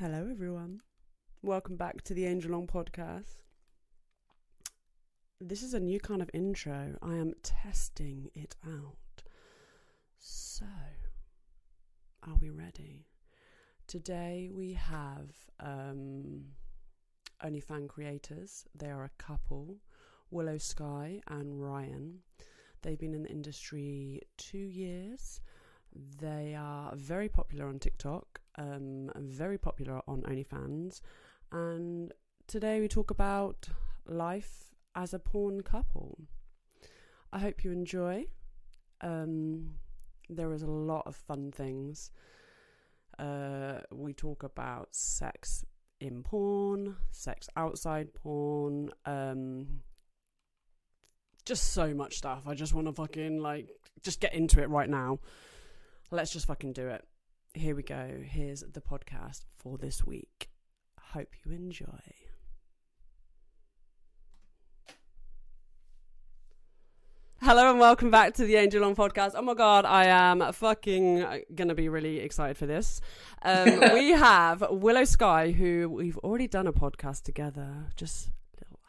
Hello, everyone. Welcome back to the Angel On podcast. This is a new kind of intro. I am testing it out. So, are we ready? Today we have um, OnlyFan creators. They are a couple, Willow Sky and Ryan. They've been in the industry two years. They are very popular on TikTok, um, very popular on OnlyFans. And today we talk about life as a porn couple. I hope you enjoy. Um, there is a lot of fun things. Uh, we talk about sex in porn, sex outside porn, um, just so much stuff. I just want to fucking like just get into it right now. Let's just fucking do it. Here we go. Here's the podcast for this week. Hope you enjoy. Hello and welcome back to the Angel On podcast. Oh my god, I am fucking gonna be really excited for this. Um, we have Willow Sky, who we've already done a podcast together, just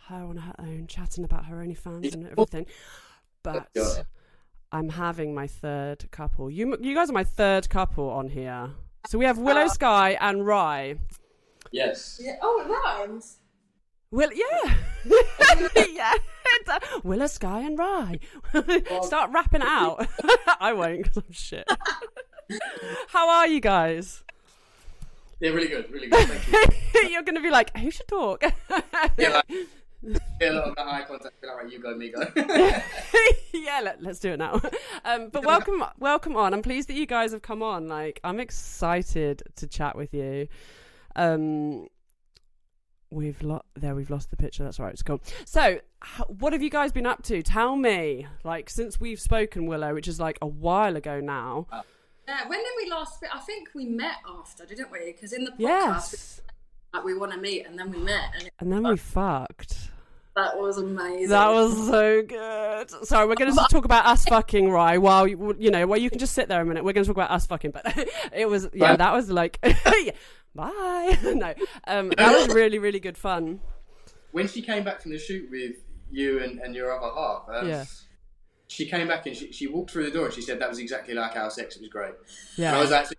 her on her own, chatting about her OnlyFans and everything. But I'm having my third couple. You you guys are my third couple on here. So we have Willow ah. Sky and Rye. Yes. Yeah. Oh, it rhymes. Will yeah, yeah. Willow Sky and Rye. Start rapping out. I won't because I'm shit. How are you guys? Yeah, really good, really good. Thank you. You're gonna be like, who should talk? yeah, like, yeah, look, that eye contact. Be like, right, you go, me go. yeah, let, us do it now. Um, but welcome, welcome on. I'm pleased that you guys have come on. Like, I'm excited to chat with you. Um, we've lost there. We've lost the picture. That's all right. It's gone. So, h- what have you guys been up to? Tell me. Like, since we've spoken, Willow, which is like a while ago now. Uh, when did we last? I think we met after, didn't we? Because in the podcast, Yes. Like, we want to meet, and then we met, and And then we fucked. that was amazing. That was so good. Sorry, we're going to talk about us fucking, right? While you, you know, well, you can just sit there a minute. We're going to talk about us fucking, but it was, yeah, that was like, yeah, bye. no, um, that was really, really good fun. when she came back from the shoot with you and, and your other half, um, Yeah. she came back and she, she walked through the door and she said that was exactly like our sex. It was great. And I Yeah, was actually,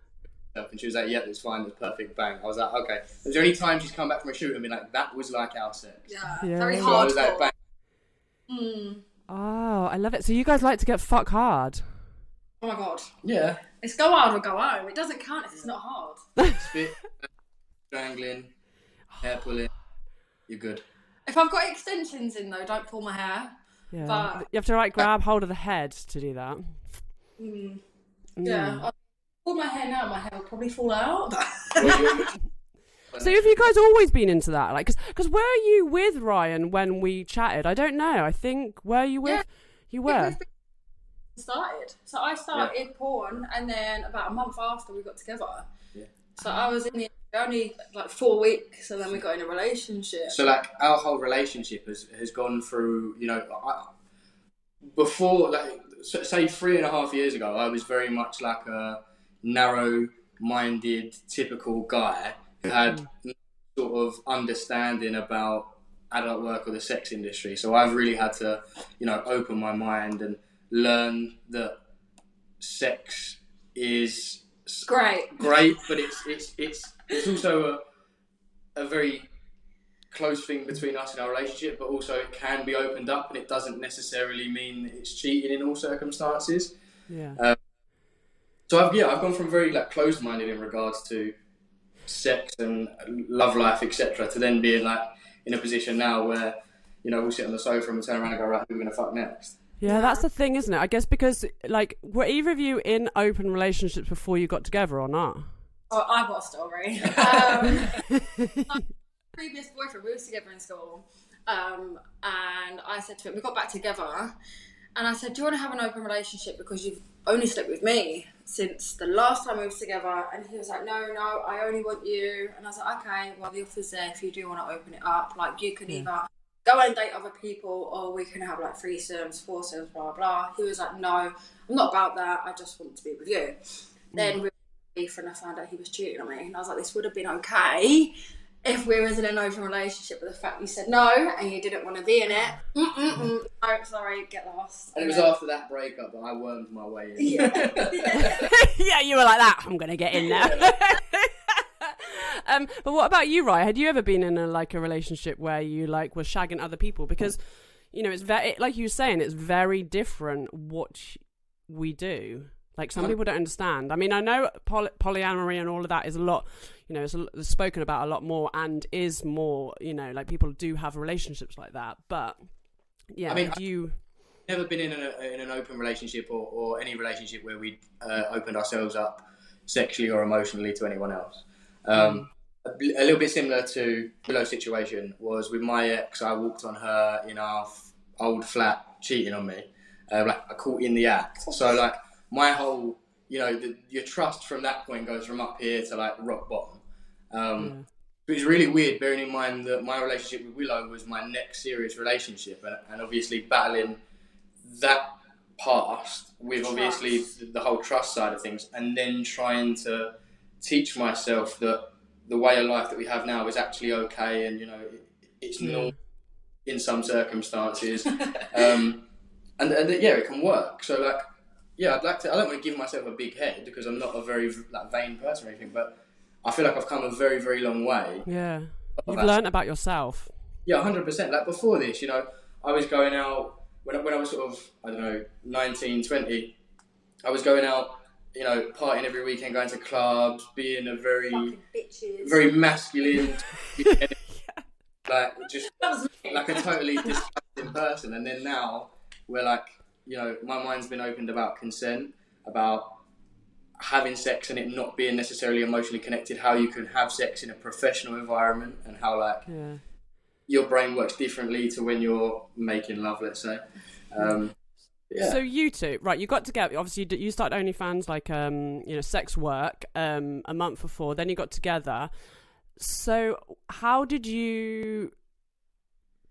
and she was like, "Yeah, it's fine. It's perfect." Bang. I was like, "Okay." Is there any time she's come back from a shoot and been like, "That was like our sex"? yeah, Yeah. very So I was like, hardcore. "Bang." Mm. oh, I love it. So you guys like to get fuck hard. Oh my god, Yeah. it's go hard or go home. It doesn't count if it's not hard. Spit, strangling, hair pulling. You're good. If I've got extensions in though, don't pull my hair. Yeah, But- you have to like grab hold of the head to do that. Mm. Mm. Yeah, I pull my hair now. My hair will probably fall out. So have you guys always been into that? Like, because were you with Ryan when we chatted? I don't know. I think were you with? Yeah. You were. started. So I started porn, and then about a month after we got together. Yeah. So I was in the only like four weeks, and then we got in a relationship. So like our whole relationship has has gone through. You know, I, before like s- say three and a half years ago, I was very much like a narrow-minded, typical guy who had mm. no sort of understanding about adult work or the sex industry. So I've really had to, you know, open my mind and learn that sex is Great. great, but it's it's it's it's also a a very close thing between us and our relationship, but also it can be opened up, and it doesn't necessarily mean that it's cheating in all circumstances. Yeah. Um, So I've yeah, I've gone from very like closed-minded in regards to sex and love life, etc., to then being like in a position now where you know we'll sit on the sofa and we turn around and go right, who are we gonna fuck next? Yeah, that's the thing, isn't it? I guess because like were either of you in open relationships before you got together or not? Oh, I've got a story. Um, previous boyfriend, we were together in school, um, and I said to him, we got back together, and I said, "Do you want to have an open relationship because you've only slept with me since the last time we was together?" And he was like, "No, no, I only want you." And I was like, "Okay, well the offer's there if you do want to open it up. Like you can either." Go and date other people, or we can have like threesomes, foursomes, blah blah. He was like, "No, I'm not about that. I just want to be with you." Mm. Then we were beef and I found out he was cheating on me. And I was like, this would have been okay if we was in an open relationship. But the fact you said no and you didn't want to be in it, mm-mm-mm. no, sorry, get lost. And it was after that breakup that I wormed my way in. Yeah. yeah, you were like that. I'm gonna get in there. um, but what about you, Ryan? Had you ever been in a like a relationship where you like were shagging other people? Because you know, it's very like you were saying, it's very different what we do. Like some people don't understand. I mean, I know poly- polyamory and all of that is a lot, you know, it's, a, it's spoken about a lot more and is more, you know, like people do have relationships like that. But yeah, I mean, you? Never been in, a, in an open relationship or, or any relationship where we uh, opened ourselves up sexually or emotionally to anyone else. Um, a, a little bit similar to below situation was with my ex. I walked on her in our f- old flat, cheating on me. Uh, like I caught in the act. So like my whole, you know, the, your trust from that point goes from up here to like rock bottom. Um, It was really weird, bearing in mind that my relationship with Willow was my next serious relationship, and, and obviously battling that past with obviously the, whole trust side of things, and then trying to teach myself that the way of life that we have now is actually okay, and you know, it, it's Yeah. normal in some circumstances, um, and, and yeah, it can work. So like, yeah, I'd like to. I don't want to give myself a big head because I'm not a very like vain person or anything, but I feel like I've come a very, very long way. Yeah, you've That's- learned about yourself. Yeah, hundred percent. Like before this, you know, I was going out when I, when I was sort of I don't know 19, 20, I was going out, you know, partying every weekend, going to clubs, being a very bitches. very masculine, like just That was me. like a totally disgusting person. And then now we're like, you know, my mind's been opened about consent, about having sex and it not being necessarily emotionally connected, how you can have sex in a professional environment and how like Yeah. your brain works differently to when you're making love, let's say. Um, yeah. So you two, right? You got together. Obviously, you, started OnlyFans like um, you know, sex work um, a month before. Then you got together. So how did you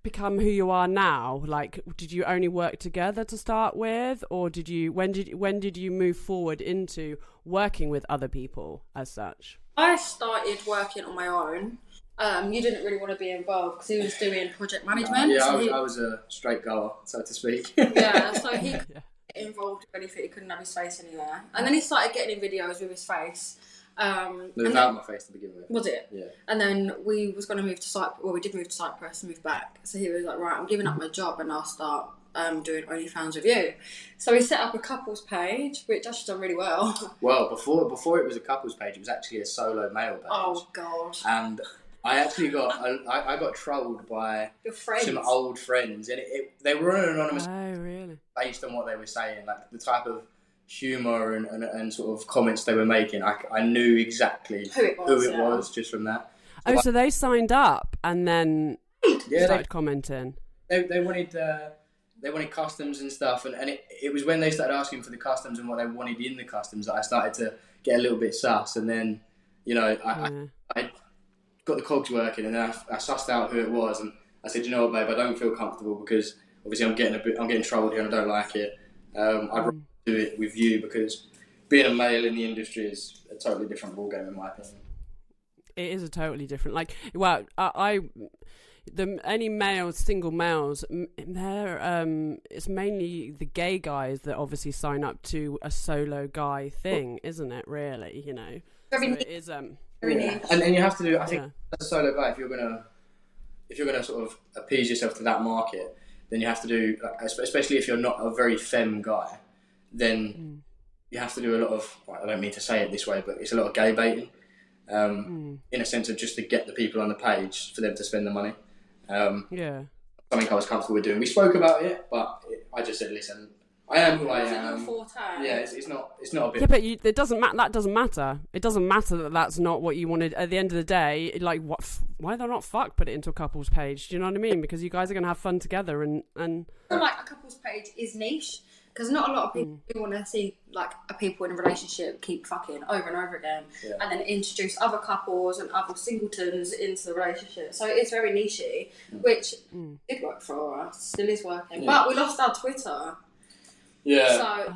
become who you are now? Like, did you only work together to start with, or did you? When did when did you move forward into working with other people as such? I started working on my own. Um, you didn't really want to be involved because he was doing project management. yeah, I was, he, I was a straight goer, so to speak. yeah, so he Yeah. couldn't get involved with anything. He couldn't have his face anywhere. And then he started getting in videos with his face. Um, and Without then, my face to begin with. was it? Yeah. And then we was going to move to Cyprus. Well, we did move to Cyprus and move back. So he was like, right, I'm giving up my job and I'll start um, doing OnlyFans with you. So we set up a couples page, which actually done really well. Well, before before it was a couples page, it was actually a solo male page. Oh God, And I actually got I, I got trolled by some old friends, and it, it, they were on an anonymous Oh, really? based on what they were saying, like the type of humour and, and, and sort of comments they were making. I, I knew exactly Who it was, yeah. was just from that. Oh, so they signed up and then Yeah, they, started commenting. they, they wanted uh, they wanted customs and stuff, and, and it, it was when they started asking for the customs and what they wanted in the customs that I started to get a little bit sus, and then you know I, Yeah. I, I got the cogs working, and then I, I sussed out who it was, and I said, you know what, babe, I don't feel comfortable because obviously I'm getting a bit I'm getting trolled here, and I don't like it. Um, I'd rather do it with you because being a male in the industry is a totally different ballgame in my opinion. it is a totally different like well i, I the any males single males m- they're um it's mainly the gay guys that obviously sign up to a solo guy thing isn't it really you know Very so niche. it is um Very Yeah. And, and you have to do. I think yeah as a solo guy, if you're gonna if you're gonna sort of appease yourself to that market, then you have to do, like, especially if you're not a very femme guy, then Mm. you have to do a lot of. well, I don't mean to say it this way, but it's a lot of gay baiting, um, Mm. in a sense of just to get the people on the page for them to spend the money. Um, yeah something I was comfortable with doing. We spoke about it, but it, I just said, listen, I am who I am. Yeah, it's, it's not. It's not a bit. yeah but you, it doesn't matter that doesn't matter it doesn't matter that that's not what you wanted at the end of the day like what f- why they're not fuck put it into a couples page do you know what i mean because you guys are gonna have fun together and and like a couples page is niche because not a lot of people do want to see like a people in a relationship keep fucking over and over again, Yeah. and then introduce other couples and other singletons into the relationship. So it's very nichey, which Mm. did work for us, still is working. Yeah. But we lost our Twitter, Yeah. so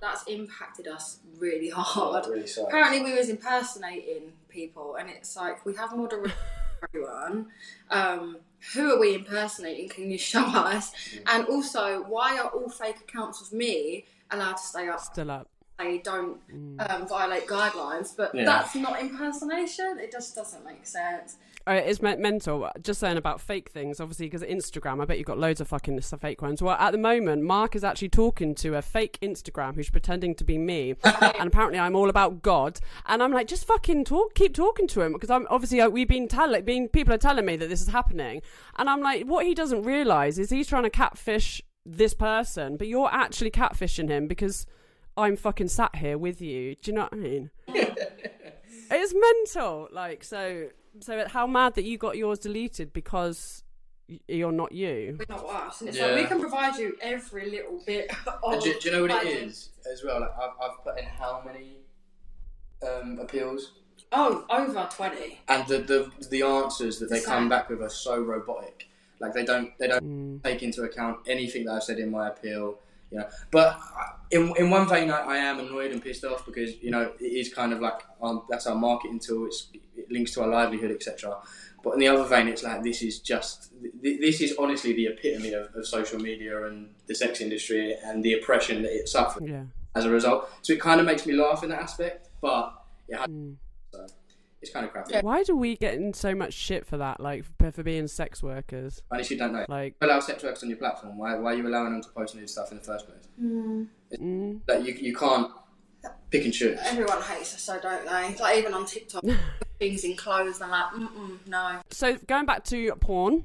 that's impacted us really hard. Oh, really. Apparently, we was impersonating people, and it's like we have model for everyone. Um, who are we impersonating? Can you show us? Mm. And also, why are all fake accounts of me allowed to stay up? Still up. They don't um, violate guidelines, but Yeah. that's not impersonation. It just doesn't make sense. Uh, it's mental. Just saying about fake things, obviously, because Instagram, I bet you've got loads of fucking fake ones. Well, at the moment, Mark is actually talking to a fake Instagram who's pretending to be me, and apparently I'm all about God. And I'm like, just fucking talk, keep talking to him, because I'm obviously uh, we've been telling, being people are telling me that this is happening, and I'm like, what he doesn't realize is he's trying to catfish this person, but you're actually catfishing him because I'm fucking sat here with you. Do you know what I mean? it's mental. Like so. So how mad that you got yours deleted because you're not you. We're not us, and it's Yeah. like we can provide you every little bit. Of And do, do you know what it guidance. as well? Like I've, I've put in how many um, appeals, Oh, over twenty. and the, the the answers that they It's come back with are so robotic. Like they don't they don't Mm. take into account anything that I've said in my appeal. You know, but in in one vein, I, I am annoyed and pissed off because you know it is kind of like um, that's our marketing tool. It's, it links to our livelihood, etc. But in the other vein, it's like this is just th- this is honestly the epitome of, of social media and the sex industry and the oppression that it suffers Yeah. as a result. So it kind of makes me laugh in that aspect, but yeah. Mm. so it's kind of crappy. Yeah. Why do we get in so much shit for that? Like for, for being sex workers? I honestly don't know. Like, You allow sex workers on your platform. Why, why are you allowing them to post nude stuff in the first place? mm, Like you, you can't pick and choose. Everyone hates us, so don't they? Like even on TikTok, things in clothes. I'm like, mm no. so going back to porn.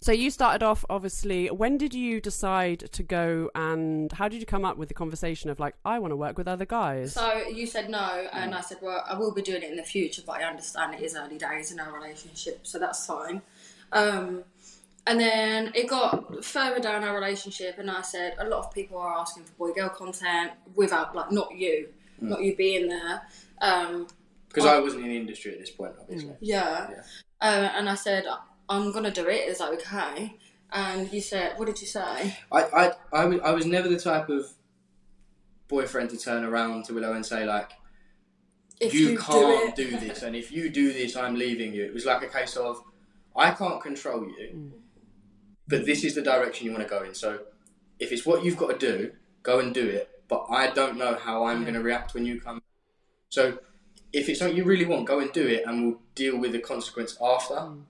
So you started off obviously. When did you decide to go and how did you come up with the conversation of like I want to work with other guys? So you said no, and I said, well, I will be doing it in the future, but I understand it is early days in our relationship, so that's fine. Um, and then it got further down our relationship, and I said, a lot of people are asking for boy girl content without, like, not you, not you being there. Um, Because I wasn't in the industry at this point, obviously. yeah. Yeah. Uh, and I said, I'm gonna do it. Is that okay? And you said, what did you say? I, I, I, was, I was never the type of boyfriend to turn around to Willow and say like, If you, you, can't do do, this, and if you do this, I'm leaving you. It was like a case of, I can't control you, mm. but this is the direction you want to go in. So, if it's what you've got to do, go and do it. But I don't know how I'm going to react when you come. So, if it's something you really want, go and do it, and we'll deal with the consequence after. Mm.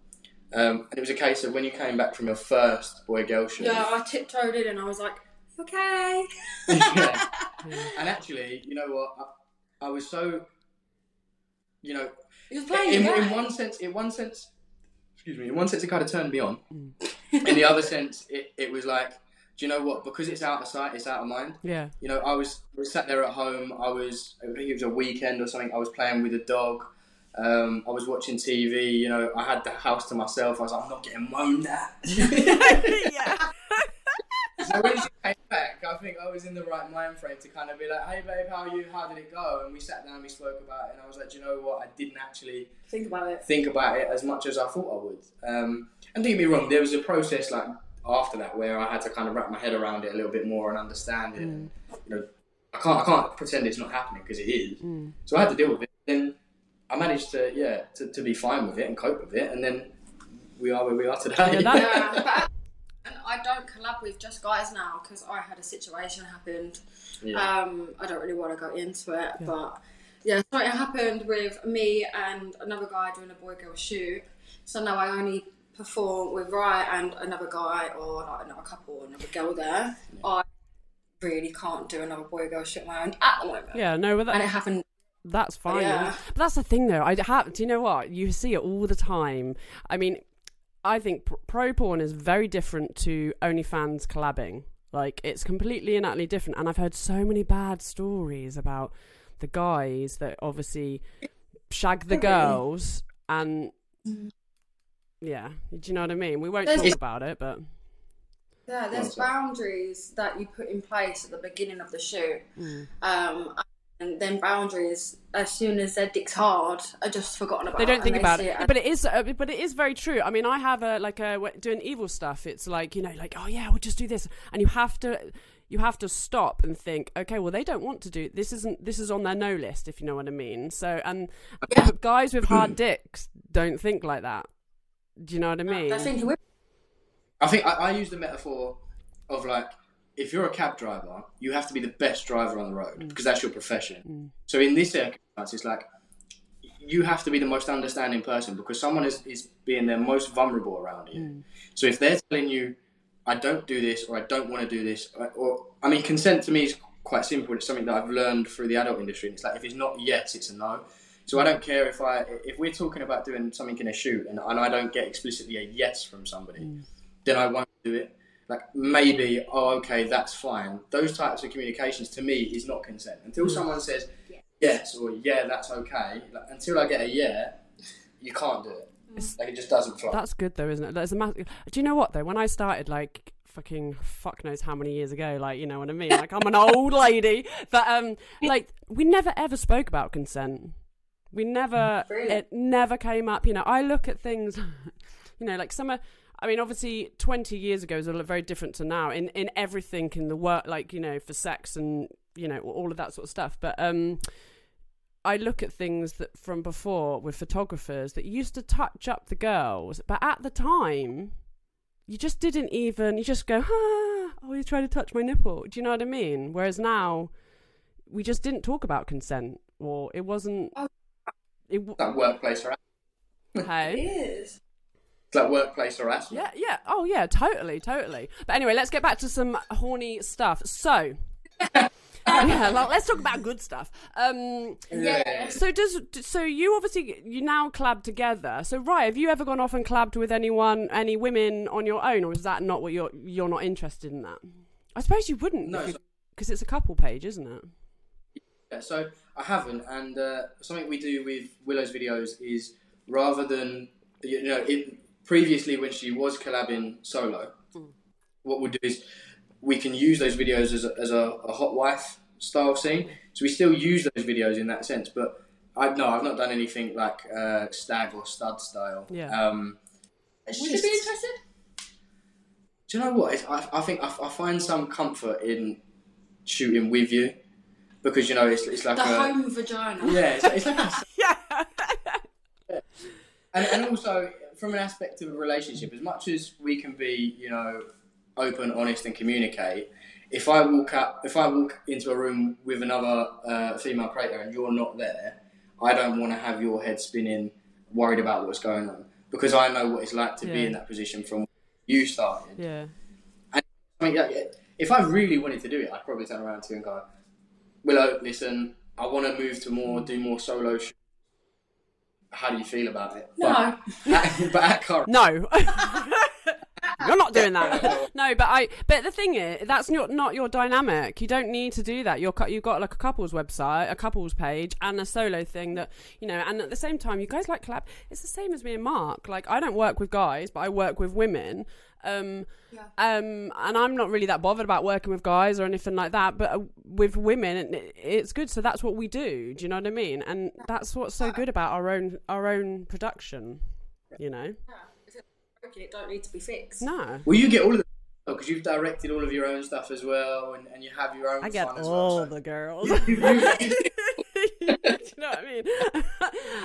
Um, and it was a case of when you came back from your first boy girl shoot. yeah, I tiptoed in and I was like, okay. Yeah. And actually, you know what? I, I was so, you know, He was playing in, the in one sense, in one sense, excuse me, in one sense, it kind of turned me on. in the other sense, it, it was like, do you know what? Because it's out of sight, it's out of mind. yeah. You know, I was, I was sat there at home. I was, I think it was a weekend or something. I was playing with a dog. Um, I was watching TV. You know, I had the house to myself. I was like, I'm not getting moaned at. yeah. So when she came back, I think I was in the right mind frame to kind of be like, "Hey, babe, how are you? How did it go?" And we sat down, we spoke about it, and I was like, "Do you know what? I didn't actually Think about it. think about it as much as I thought I would." Um, and don't get me wrong, there was a process like after that where I had to kind of wrap my head around it a little bit more and understand it. And, you know, I can't I can't pretend it's not happening because it is. So I had to deal with it. Then I managed to yeah to, to be fine with it and cope with it, and then we are where we are today. Yeah, that- but and I don't collab with just guys now because I had a situation happened. Yeah. Um, I don't really want to go into it, but yeah, so it happened with me and another guy doing a boy girl shoot. So now I only perform with Ryan and another guy or like another couple or another girl there. I really can't do another boy girl shoot my own at the moment. Yeah, no, but that, And it happened. That's fine. Yeah. But that's the thing, though. I have. Do you know what? You see it all the time. I mean, I think pro porn is very different to OnlyFans collabing. Like, it's completely and utterly different. And I've heard so many bad stories about the guys that obviously shag the girls and. Yeah, do you know what I mean? We won't There's- talk about it, but Yeah, there's boundaries that you put in place at the beginning of the shoot. Mm. Um, and then boundaries, as soon as their dick's hard, are just forgotten about. they don't and think about see it. as- But it is, uh, but it is very true. I mean, I have a like a doing evil stuff. It's like you know, like oh yeah, we'll just do this, and you have to. you have to stop and think, okay, well, they don't want to do this. Isn't this is on their no list, if you know what I mean? So, and Yeah. guys with hard dicks don't think like that. Do you know what I mean? They're I think I, I use the metaphor of like if you're a cab driver, you have to be the best driver on the road mm. because that's your profession. Mm. So in this circumstance, it's like you have to be the most understanding person because someone is, is being their most vulnerable around you. Mm. So if they're telling you, I don't do this or I don't want to do this, or, or I mean, consent to me is quite simple. It's something that I've learned through the adult industry. And it's like if it's not yes, it's a no. So I don't care if I if we're talking about doing something in a shoot and, and I don't get explicitly a yes from somebody, then I won't do it. Like maybe, oh okay, that's fine. Those types of communications to me is not consent. Until someone says yes or yeah, that's okay. Like, until I get a yeah, you can't do it. Like it just doesn't fly. That's good though, isn't it? There's a mass- Do you know what though? When I started, like fucking fuck knows how many years ago, like you know what I mean. Like I'm an old lady, but um, like we never ever spoke about consent. We never, Really? it never came up. You know, I look at things, you know, like some. are- I mean, obviously, 20 years ago is a very different to now in in everything in the work, like you know, for sex and you know all of that sort of stuff. But um, I look at things that from before with photographers that used to touch up the girls, but at the time, you just didn't even. You just go, ah, oh, he's trying to touch my nipple. Do you know what I mean? Whereas now, we just didn't talk about consent, or it wasn't. Oh. It, w- It's workplace it hey. is. Like workplace harassment. Yeah, yeah. Oh, yeah, totally, totally. But anyway, let's get back to some horny stuff. So, yeah, well, let's talk about good stuff. Um, Yeah. so does so you obviously you now collab together. So right, have you ever gone off and collabed with anyone, any women on your own, or is that not what you're you're not interested in that? I suppose you wouldn't, No, because it's a couple page, isn't it? Yeah, so I haven't, and uh, something we do with Willow's videos is rather than you know, it, previously when she was collabing solo, what we'll do is we can use those videos as a, as a, a hot wife style scene. So we still use those videos in that sense, but I no, I've not done anything like uh, stag or stud style. Yeah. Um, Would just- you be interested? do you know what? It's, I, I think I, I find some comfort in shooting with you because you know it's, it's like The a home vagina. yeah, it's, it's like a Yeah. and, and also from an aspect of a relationship, as much as we can be, you know, open, honest, and communicate, if I walk up, if I walk into a room with another uh, female creator and you're not there, I don't want to have your head spinning, worried about what's going on, because I know what it's like to be in that position from you started. yeah. And I mean, yeah, yeah, if I really wanted to do it, I'd probably turn around to you and go, Willow, listen, I want to move to more, do more solo. Sh- How do you feel about it? No. But at, but at current, No. You're not doing that. No, but I. But the thing is, that's not not your dynamic. You don't need to do that. You're cu- you've got like a couples website, a couples page, and a solo thing that you know. And at the same time, you guys like collab. It's the same as me and Mark. Like I don't work with guys, but I work with women. Um, Yeah. um, and I'm not really that bothered about working with guys or anything like that. But uh, with women, it, it's good. So that's what we do. Do you know what I mean? And that's what's so good about our own our own production. You know? If it's broken, it don't need to be fixed. No. Well, you get all of the because you've directed all of your own stuff as well, and, and you have your own. I get fun as all well, so- the girls. You- you- Do you know what I mean?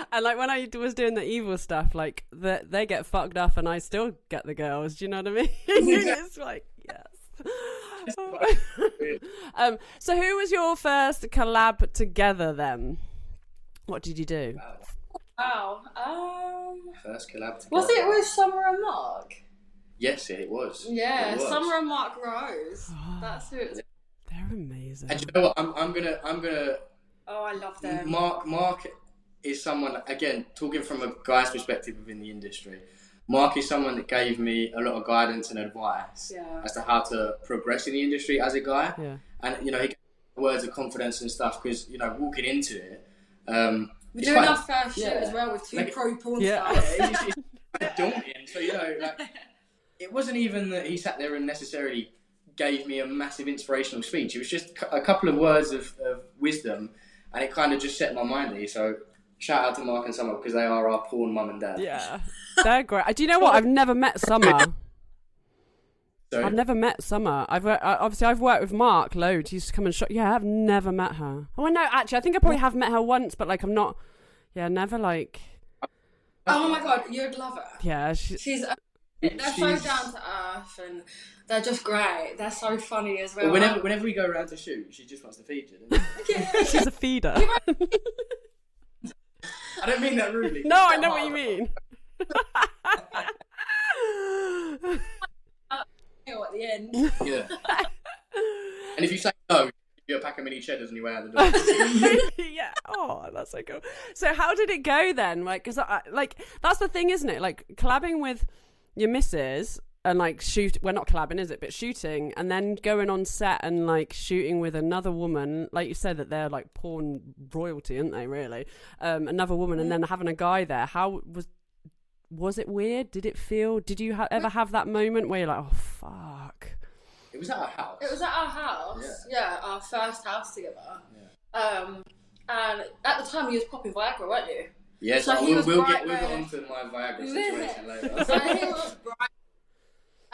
and like when I was doing the evil stuff, like the, they get fucked up, and I still get the girls. Do you know what I mean? it's like yes. um. So who was your first collab together then? What did you do? Wow. Um. First collab. Together. Was it with Summer and Mark? Yes, it was. Yeah, It was. Summer and Mark Rose. That's who it was. They're amazing. And you know what? I'm, I'm gonna I'm gonna Oh, I love them. Mark Mark is someone again talking from a guy's perspective within the industry. Mark is someone that gave me a lot of guidance and advice Yeah. as to how to progress in the industry as a guy. Yeah. And you know, he gave me words of confidence and stuff because you know, walking into it, um, We're doing quite- our first shoot yeah. as well with two Like- pro porn Yeah. stars. it's, it's quite daunting. So you know, like, it wasn't even that he sat there and necessarily gave me a massive inspirational speech. It was just a couple of words of, of wisdom, and it kind of just set my mind at. So shout out to Mark and Summer because they are our porn mum and dad. Yeah. They're great. Do you know what? I've never met Summer. Sorry? I've never met Summer. I've wor- I- obviously I've worked with Mark loads. He used to come and shop. Yeah, I've never met her. Oh no, actually, I think I probably have met her once, but like I'm not. Yeah, never like. Oh my god, you'd love her. Yeah, she, She's uh, they're so down to earth and they're just great. They're so funny as well. Well, whenever, whenever we go around to shoot, she just wants to feed you. doesn't she? she's a feeder. I don't mean that rudely. no, I know what you mean. Uh, at the end. Yeah. and if you say no, you a pack of mini cheddars and you way out the door. yeah. Oh, that's so cool. So how did it go then? Like, cause I, like that's the thing, isn't it? Like collabing with your missus and like shoot. We're not collabing, is it? But shooting and then going on set and like shooting with another woman. Like you said that they're like porn royalty, aren't they? Really, um, another woman, and then having a guy there. How was? Was it weird? Did it feel? Did you ha- ever have that moment where you're like, oh fuck? it was at our house. It was at our house. Yeah, our first house together. Um, and at the time you was popping Viagra, weren't you? Yeah, So so he we'll, was we'll get we'll get onto my Viagra situation later. So he was bright.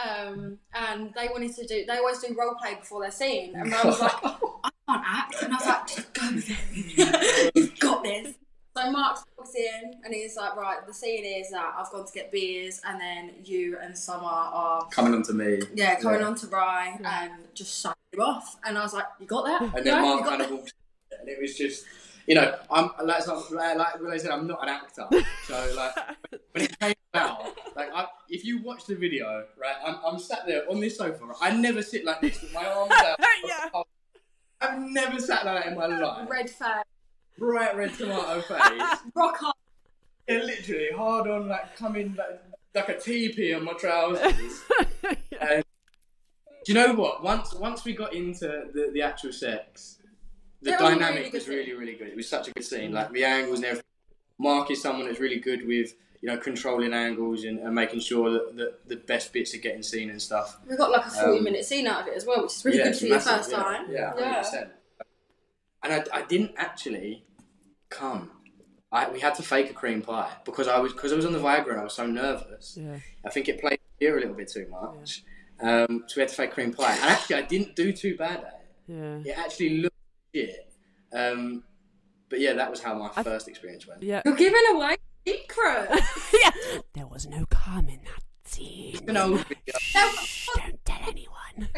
Um, and they wanted to do. They always do role play before their scene, and I was like, I can't act, and I was like, just go with it. You've got this. So Mark walks in, and he's like, right, the scene is that I've gone to get beers, and then you and Summer are Coming on to me. yeah coming Yeah. on to Rye and just sucking him off, and I was like, you got that? And then you Mark kind of that? walks, in, and it was just, you know, I'm like, like, like when I said, I'm not an actor, so like when it came out, like I, if you watch the video, right, I'm, I'm sat there on this sofa. Right, I never sit like this with my arms out. Yeah. I've never sat like that in my life. red face, Bright red tomato face. rock hard. Yeah, literally hard on, like coming like, like a teepee on my trousers. and do you know what? Once once we got into the, the actual sex, the It was dynamic really was scene. really really good. It was such a good scene. Like the angles and everything. Mark is someone that's really good with you know controlling angles and, and making sure that, that the best bits are getting seen and stuff. We got like a forty Um, minute scene out of it as well, which is really Yeah, good for your massive, first yeah. time. Yeah, yeah. 100%. And I, I didn't actually come. I, we had to fake a cream pie because I was because I was on the Viagra and I was so nervous. Yeah. I think it played here a little bit too much. Um, so we had to fake cream pie. And actually, I didn't do too bad at it. Yeah. It actually looked shit. Um, but yeah, that was how my first experience went. Yeah. You're giving away secrets. yeah. There was no calm in that scene. You know, don't tell anyone.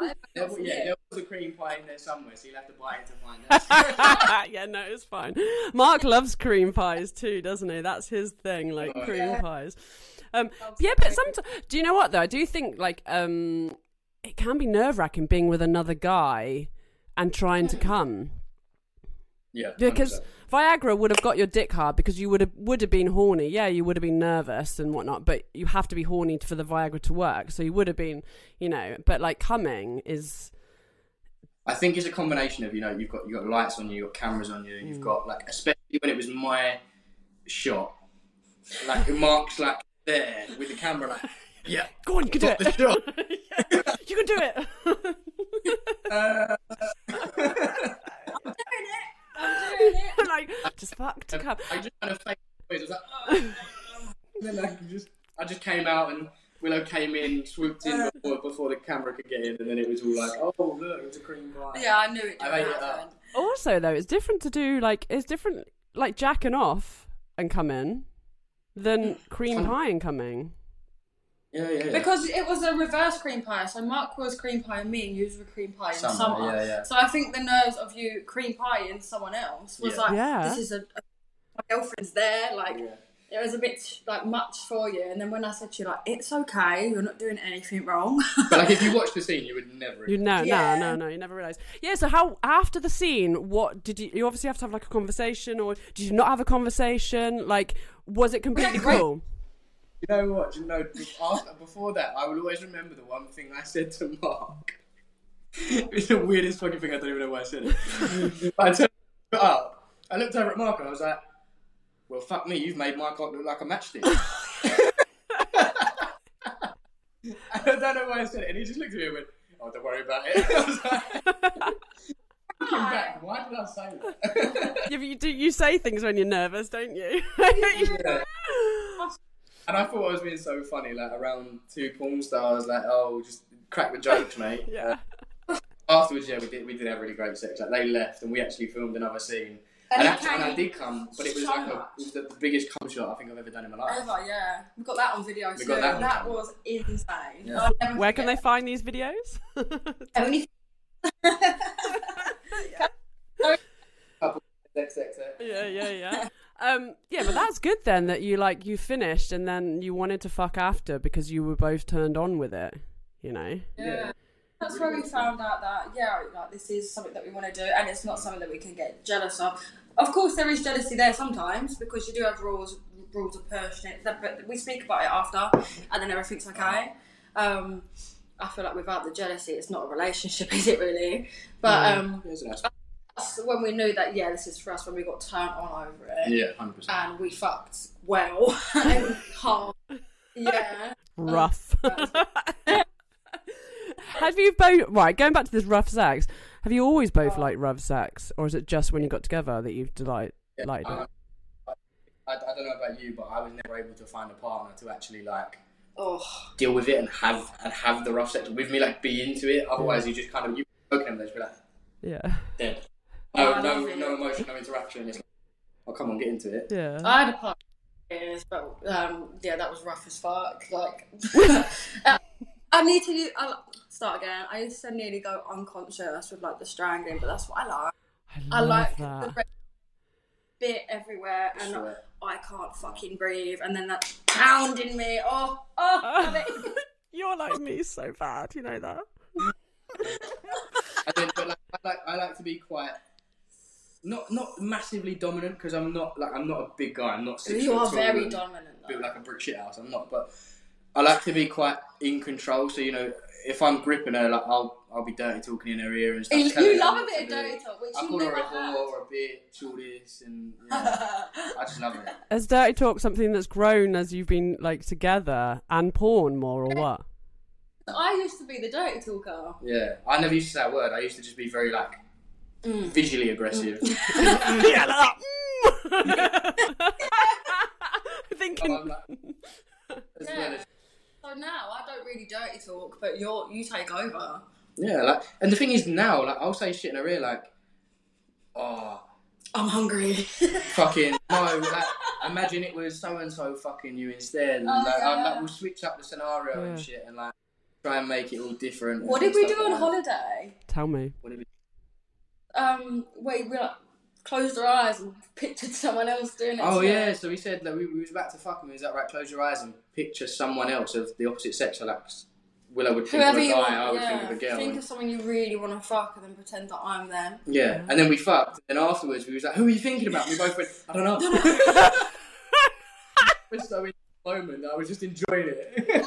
there, was- yeah, there was a cream pie in there somewhere, so you'll have to buy it to find out. yeah, no, it's fine. Mark loves cream pies too, doesn't he? That's his thing, like Oh, cream yeah. pies. Um, yeah, but sometimes, do you know what though? I do think like um, it can be nerve wracking being with another guy and trying to come yeah, because 100%. Viagra would have got your dick hard because you would have would have been horny. Yeah, you would have been nervous and whatnot, but you have to be horny for the Viagra to work. So you would have been, you know. But like coming is I think it's a combination of you know you've got you have got lights on you, you've got cameras on you, Mm. you've got like especially when it was my shot, like Mark's like there with the camera like yeah, go on, you can do got the it. shot. you can do it. Uh, I'm doing it. I'm doing it. like just fuck to come. I just kind of fake. I was like, oh. and then I just I just came out and Willow came in, swooped in before, before the camera could get in, and then it was all like, oh look, it's a cream pie. Yeah, I knew it. I made it happen. up. Also, though, it's different to do like it's different like jacking off and come in than cream Some- pie and coming. Yeah, yeah, yeah. Because it was a reverse cream pie. So Mark was cream pie and me, and you was cream pie in Summer, summer. yeah, yeah. So I think the nerves of you cream pie in someone else was Yeah. like, Yeah. this is a, a my girlfriend's there. Like Yeah. it was a bit like much for you. And then when I said to you like, it's okay, you're not doing anything wrong. But like if you watch the scene, you would never. You know, Yeah. no, no, no. You never realize. Yeah. So how after the scene, what did you? You obviously have to have like a conversation, or did you not have a conversation? Like, was it completely great. cool? You know what? You know, after, before that, I will always remember the one thing I said to Mark. it's the weirdest fucking thing. I don't even know why I said it. I turned up. I looked over at Mark and I was like, "Well, fuck me, you've made my cock look like a matchstick." I don't know why I said it, and he just looked at me and went, "Oh, don't worry about it." I was like, back, why did I say that? Yeah, but you do. You say things when you're nervous, don't you? Yeah. And I thought I was being so funny, like around two porn stars, like, oh, just crack the jokes, mate. Yeah. Uh, afterwards, yeah, we did we did have really great sex. Like they left, and we actually filmed another scene. And And, actually, and I did come, but it was so like a, it was the, the biggest cum shot I think I've ever done in my life. Ever, yeah. We got that on video We too. got that That, on camera. was insane. Yeah. I'll Where can they find these videos? Only. Sex, sex, sex. yeah, yeah, yeah. Um, yeah, but that's good then that you like you finished and then you wanted to fuck after because you were both turned on with it. You know. Yeah. Yeah. That's where we found out that yeah, like this is something that we want to do, and it's not something that we can get jealous of. Of course, there is jealousy there sometimes because you do have rules, rules of pushing. But we speak about it after, and then everything's okay. Um, I feel like without the jealousy, it's not a relationship, is it really? But um, Yeah, so that's- that's when we knew that yeah, this is for us. When we got turned on over it, yeah, hundred percent. and we fucked well and hard. Yeah. Rough. have you both right? Going back to this rough sex, have you always both liked rough sex, or is it just when you got together that you've delight Yeah, liked I, it? Um, I, I don't know about you, but I was never able to find a partner to actually like Oh. deal with it and have and have the rough sex with me, like be into it. Otherwise, you just kind of you poke them, they just be like Yeah, dead. Oh, No, I no, no emotion, no interaction. It's like, oh, come on, get into it. yeah. I had a part years, but um, yeah, that was rough as fuck. Like, uh, I need to do, I'll start again. I used to nearly go unconscious with like the strangling, but that's what I like. I I like that. the red bit everywhere, and Sweat. I can't fucking breathe, and then that pounding me. Oh, oh, love. You're like me so bad, you know that. And then, but like, I like I like to be quite not not massively dominant because I'm not like I'm not a big guy. I'm not six you are very and dominant. built Though. like a brick shit house. I'm not, but I like to be quite in control. So you know, if I'm gripping her, like I'll I'll be dirty talking in her ear and stuff. You, you love a bit of dirty talk, which I you call her a whore had. or a bitch, all this, and yeah, I just love it. Is dirty talk something that's grown as you've been like together and porn more, or what? I used to be the dirty talker. Yeah, I never used to say that word. I used to just be very like Mm. visually aggressive. yeah, like that. Thinking. I'm like, as Yeah. So now I don't really dirty talk, but you're you take over. Yeah, like, and the thing is now, like, I'll say shit in a ear, like, oh, I'm hungry. fucking no, like, imagine it was so and so fucking you instead, and Oh, like, yeah. like, we'll switch up the scenario and shit, and like, try and make it all different. what did we do stuff on that. holiday? Tell me. What did we? Um, where we like, closed our eyes and pictured someone else doing it. Oh to yeah, so we said that we, we was about to fuck him. Is that right? Close your eyes and picture someone else of the opposite sex. So like, Willow would think Whoever of a guy, want, I would yeah. think of a girl. Think and- of someone you really want to fuck, and then pretend that I'm them. yeah, and then we fucked. And afterwards, we was like, "Who are you thinking about?" We both went, "I don't know." We're so in the moment. I was just enjoying it.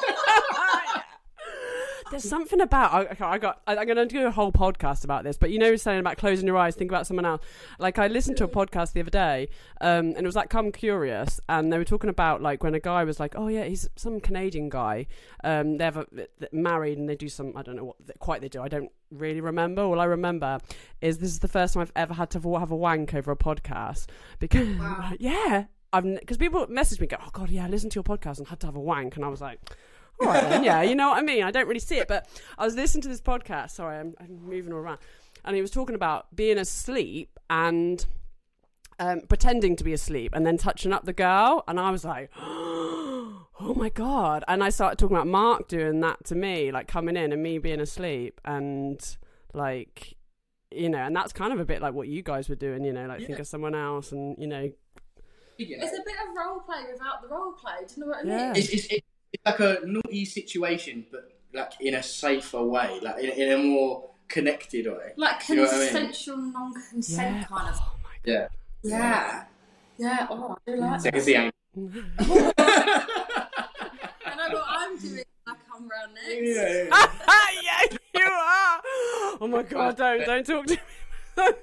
There's something about I, okay, I got. I, I'm going to do a whole podcast about this, but you know, you're saying about closing your eyes, think about someone else. Like I listened to a podcast the other day, um, and it was like "Come Curious," and they were talking about like when a guy was like, "Oh yeah, he's some Canadian guy. Um, they're married and they do some. I don't know what quite they do. I don't really remember. All I remember is this is the first time I've ever had to have a wank over a podcast because Wow. yeah, I've because people message me go, "Oh God, yeah, I listened to your podcast and had to have a wank," and I was like. All right, then, yeah, you know what I mean. I don't really see it, but I was listening to this podcast. Sorry, I'm, I'm moving all around, and he was talking about being asleep and um, pretending to be asleep, and then touching up the girl, and I was like, "Oh my god!" And I started talking about Mark doing that to me, like coming in and me being asleep, and like, you know, and that's kind of a bit like what you guys were doing, you know, like think of someone else, and you know, You know, It's a bit of role play without the role play. Do you know what I Yeah. mean? it's, it's, it's like a naughty situation, but like in a safer way, like in, in a more connected way. Like You know I mean? consensual, non-consent yeah, kind of. oh Yeah. Yeah. Yeah. Oh, I do like So that. it's the aim. god. I know what I'm doing. I come round next. yeah. yeah, you are. Oh my god, don't don't talk to me.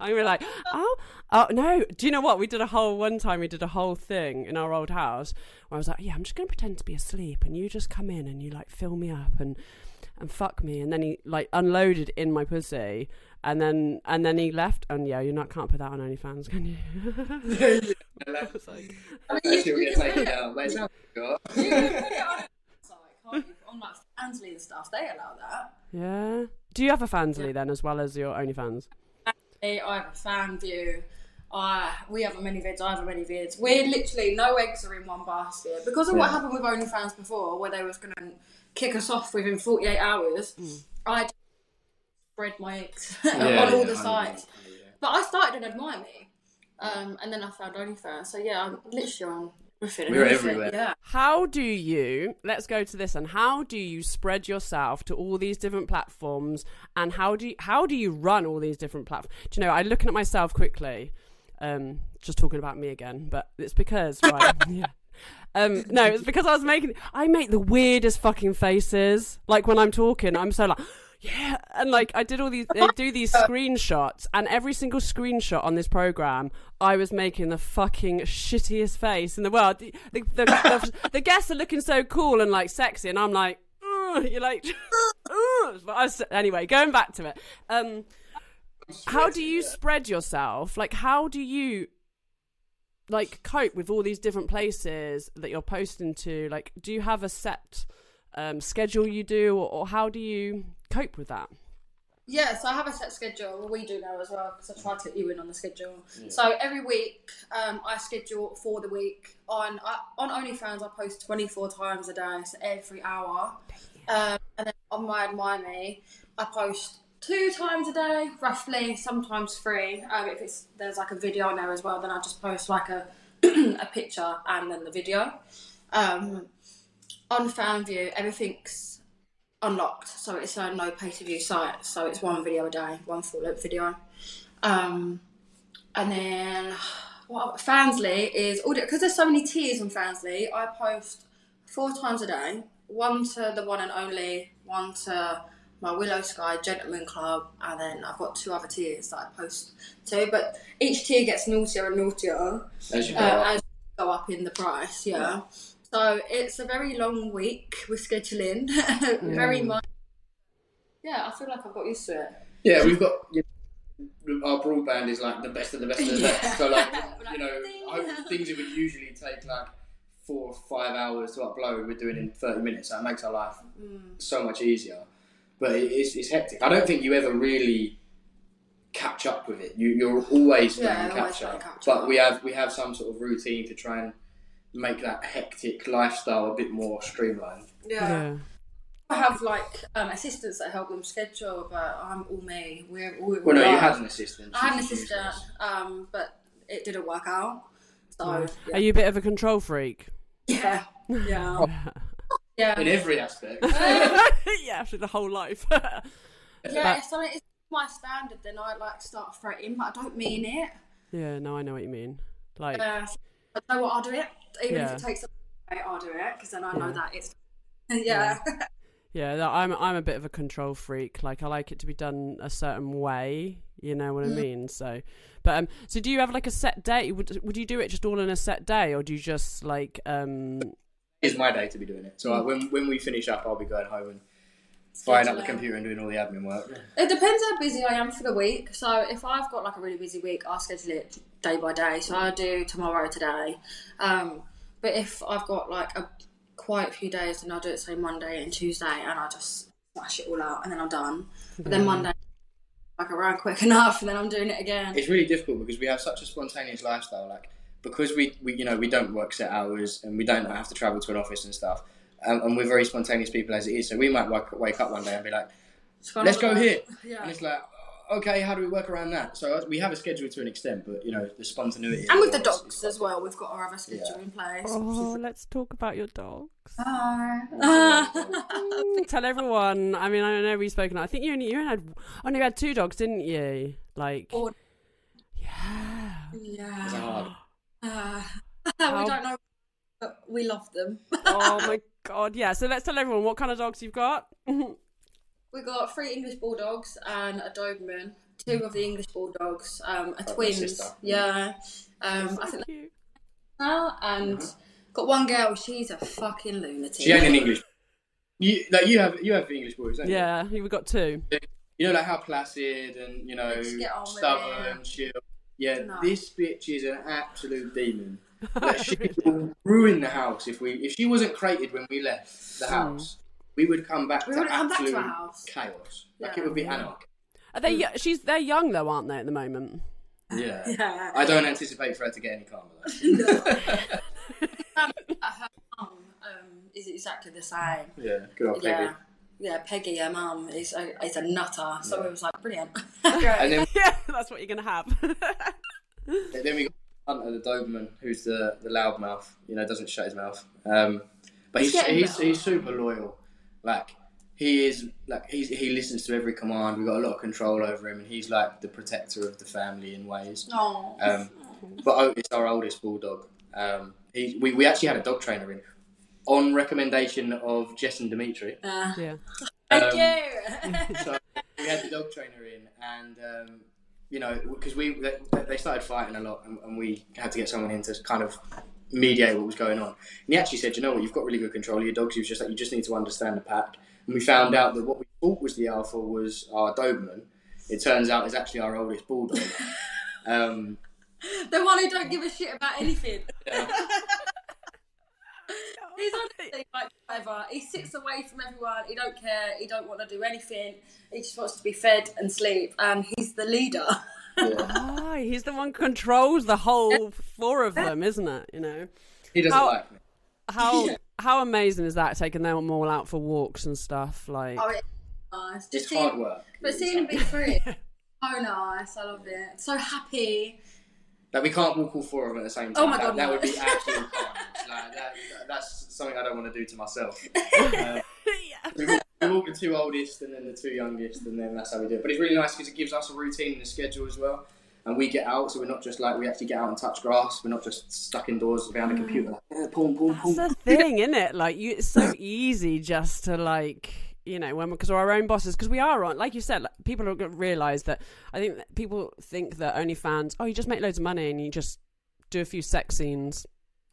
like that. I'm like, oh, oh no. Do you know what? We did a whole one time. We did a whole thing in our old house where I was like, yeah, I'm just gonna pretend to be asleep, and you just come in and you like fill me up and and fuck me, and then he like unloaded in my pussy, and then and then he left, and yeah, you not can't put that on OnlyFans, can you? I was like, I mean, you, Actually, we're you gonna can take put it down. But it sounds good. You can put it on a website, can't you? On on like Fansly and stuff, they allow that. Yeah. Do you have a Fansly then as well as your OnlyFans? I have a fan view. I we have a ManyVids. I have a ManyVids. We're literally no eggs are in one basket because of what happened with OnlyFans before, where they was going to kick us off within forty eight hours. I spread my eggs on all the sites. But I started on Admire Me, um, and then I found OnlyFans. So yeah, I'm literally on everything. We're everything, everywhere. Yeah. How do you, let's go to this, and how do you spread yourself to all these different platforms? And how do you, how do you run all these different platforms? Do you know, I'm looking at myself quickly, um, just talking about me again, but it's because, right, yeah. Um, no, it's because I was making, I make the weirdest fucking faces. Like when I'm talking, I'm so like, yeah, and like I did all these, they do these screenshots, and every single screenshot on this program, I was making the fucking shittiest face in the world. The, the, the, the, the guests are looking so cool and like sexy, and I'm like, "Ugh," you're like, "Ugh." but I was, anyway, going back to it. Um, how do you spread yourself? Like, how do you like cope with all these different places that you're posting to? Like, do you have a set um, schedule you do, or, or how do you cope with that? Yeah, so I have a set schedule. We do now as well because I try to get you in on the schedule. So every week, um, I schedule for the week on I, on OnlyFans. I post twenty four times a day, so every hour. Um, and then on my AdmireMe, I post two times a day, roughly. Sometimes three. Um, if it's there's like a video on there as well, then I just post like a a picture and then the video. Um, on Fanvue, everything's unlocked, so it's a no pay to view site. So it's one video a day, one full length video. Um, and then what Fansly is all because there's so many tiers on Fansly. I post four times a day. One to the one and only, one to my Willow Sky Gentleman Club, and then I've got two other tiers that I post to. But each tier gets naughtier and naughtier As you go uh, up. as you go up in the price, yeah. So it's a very long week with scheduling. very much. Yeah, I feel like I've got used to it. Yeah, we've got you our broadband is like the best of the best of the Yeah. best. So like Like, you know. I things that would usually take like four or five hours to upload, we're doing in thirty minutes. So it makes our life Mm. so much easier. But it, it's, it's hectic. I don't think you ever really catch up with it. You, you're always Yeah, playing always catch playing up. catch But we have we have some sort of routine to try and make that hectic lifestyle a bit more streamlined. Yeah. I have like um, assistants that help them schedule, but I'm all me. We're, we're Well, no, you had an assistant. I had an assistant, um, but it didn't work out. So Are yeah, you a bit of a control freak? yeah, yeah. yeah. In every aspect. yeah, for the whole life. Yeah, if something is my standard, then I like start threatening, but I don't mean it. yeah, no, I know what you mean. Like, Uh, I know what I'll do it, even Yeah. if it takes a day, I'll do it because then I know that it's yeah. yeah, no, I'm I'm a bit of a control freak. Like, I like it to be done a certain way. You know what I mean? So, but um, so do you have like a set day? Would would you do it just all in a set day, or do you just like um? is my day to be doing it. So uh, when when we finish up, I'll be going home and firing up the computer and doing all the admin work. It depends how busy I am for the week. So if I've got like a really busy week, I'll schedule it day by day. So I'll do tomorrow today. Um, but if I've got like a quite a few days, then I'll do it say Monday and Tuesday, and I just smash it all out, and then I'm done. But then Monday, like around quick enough, and then I'm doing it again. It's really difficult because we have such a spontaneous lifestyle. Like because we, we you know we don't work set hours and we don't have to travel to an office and stuff. Um, and we're very spontaneous people as it is. So we might wake, wake up one day and be like, "Let's go here," Yeah. and it's like, "Okay, how do we work around that?" So uh, we have a schedule to an extent, but you know the spontaneity. And with the dogs as well, we've got our other schedule Yeah. in place. Oh, let's talk about your dogs. Hi. Tell everyone. I mean, I know we've spoken. I think you only you only had only had two dogs, didn't you? Like, Or- yeah. yeah. It's hard. Uh, we don't know, but we love them. Oh my god, yeah. So let's tell everyone what kind of dogs you've got. we got three English bulldogs and a Doberman. Two of the English bulldogs, um, are my twins. Yeah. Um, I think Cute. now, and got one girl. She's a fucking lunatic. She ain't in English. You like you have you have English boys, don't you? Yeah, we've got two. You know, like how placid and you know Just get on with stubborn, it. chill. Yeah, No. this bitch is an absolute demon. Like, she will ruin the house if we if she wasn't crated when we left Hmm. the house. we would come back We to would come back to absolute our house. chaos. Like Yeah. it would be anarchy. Are they? yo- She's they're young though, aren't they? At the moment. Yeah. Yeah. I don't anticipate for her to get any calmer. though. Um, her mum um, is exactly the same. yeah, good old Peggy. Yeah. Yeah, Peggy, her mum, is a, is a nutter. So Yeah. it was like, brilliant. And then, yeah, that's what you're gonna have. then we got Hunter the Doberman, who's the the loudmouth. You know, doesn't shut his mouth. Um, but he's He's he's, he's super loyal. Like he is like he's he listens to every command. We've got a lot of control over him, and he's like the protector of the family in ways. No. Um, but Otis, our oldest bulldog, um, he, we, we actually had a dog trainer in on recommendation of Jess and Dimitri. Uh, yeah. thank Um, you. So we had the dog trainer in, and um, you know, because we they, started fighting a lot, and, and we had to get someone in to kind of mediate what was going on. And he actually said, "You know what? You've got really good control of your dogs. He was just like, you just need to understand the pack." And we found out that what we thought was the alpha was our Doberman. It turns out is actually our oldest bulldog. um, the one who don't give a shit about anything. yeah. He's honestly like whatever. He sits away from everyone. He don't care. He don't want to do anything. He just wants to be fed and sleep. And he's the leader. Yeah. Ah, he's the one who controls the whole four of them, isn't it? You know He doesn't How- like me. how how amazing is that? Taking them all out for walks and stuff. Like Oh, it's nice. Just It's seeing, hard work. but seeing him be free. Oh, nice. I love it. So happy. Like we can't walk all four of them at the same time. Oh my God, that no. would be absolute carnage. Like that, that's something I don't want to do to myself. Uh, we, walk, we walk the two oldest and then the two youngest, and then that's how we do it. But it's really nice because it gives us a routine and a schedule as well. And we get out, so we're not just like we actually get out and touch grass. We're not just stuck indoors behind a computer. Like, yeah, boom, boom, boom. That's the thing, isn't it? Like, you, it's so easy just to like, you know, when because we're our own bosses. Because we are on, like you said, like, people don't realize that. I think that people think that OnlyFans, oh, you just make loads of money and you just do a few sex scenes,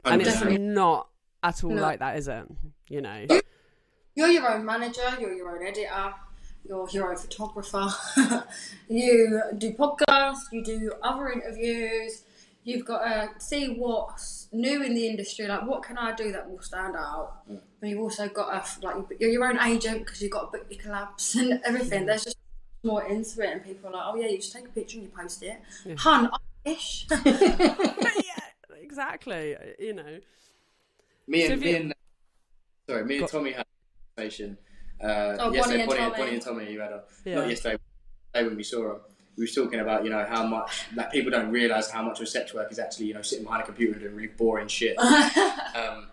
and it's Definitely. not at all No. like that, is it? You know, You're your own manager. You're your own editor. You're your own photographer. you do podcasts. You do other interviews. You've got to see what's new in the industry. Like, what can I do that will stand out? Mm. And you've also got to like you're your own agent because you've got to book your collabs and everything. There's just more into it, and people are like, oh yeah, you just take a picture and you post it. Yeah. Hun, I wish. yeah, exactly. You know, Me So and if you- me and sorry, me and Tommy had a conversation. Uh, Oh, yesterday, Bonnie and Bonnie, Tommy. Bonnie and Tommy, you had on. Yeah. Not yesterday, today when we saw them. We were talking about you know how much like people don't realise how much of sex work is actually you know sitting behind a computer and doing really boring shit. Um,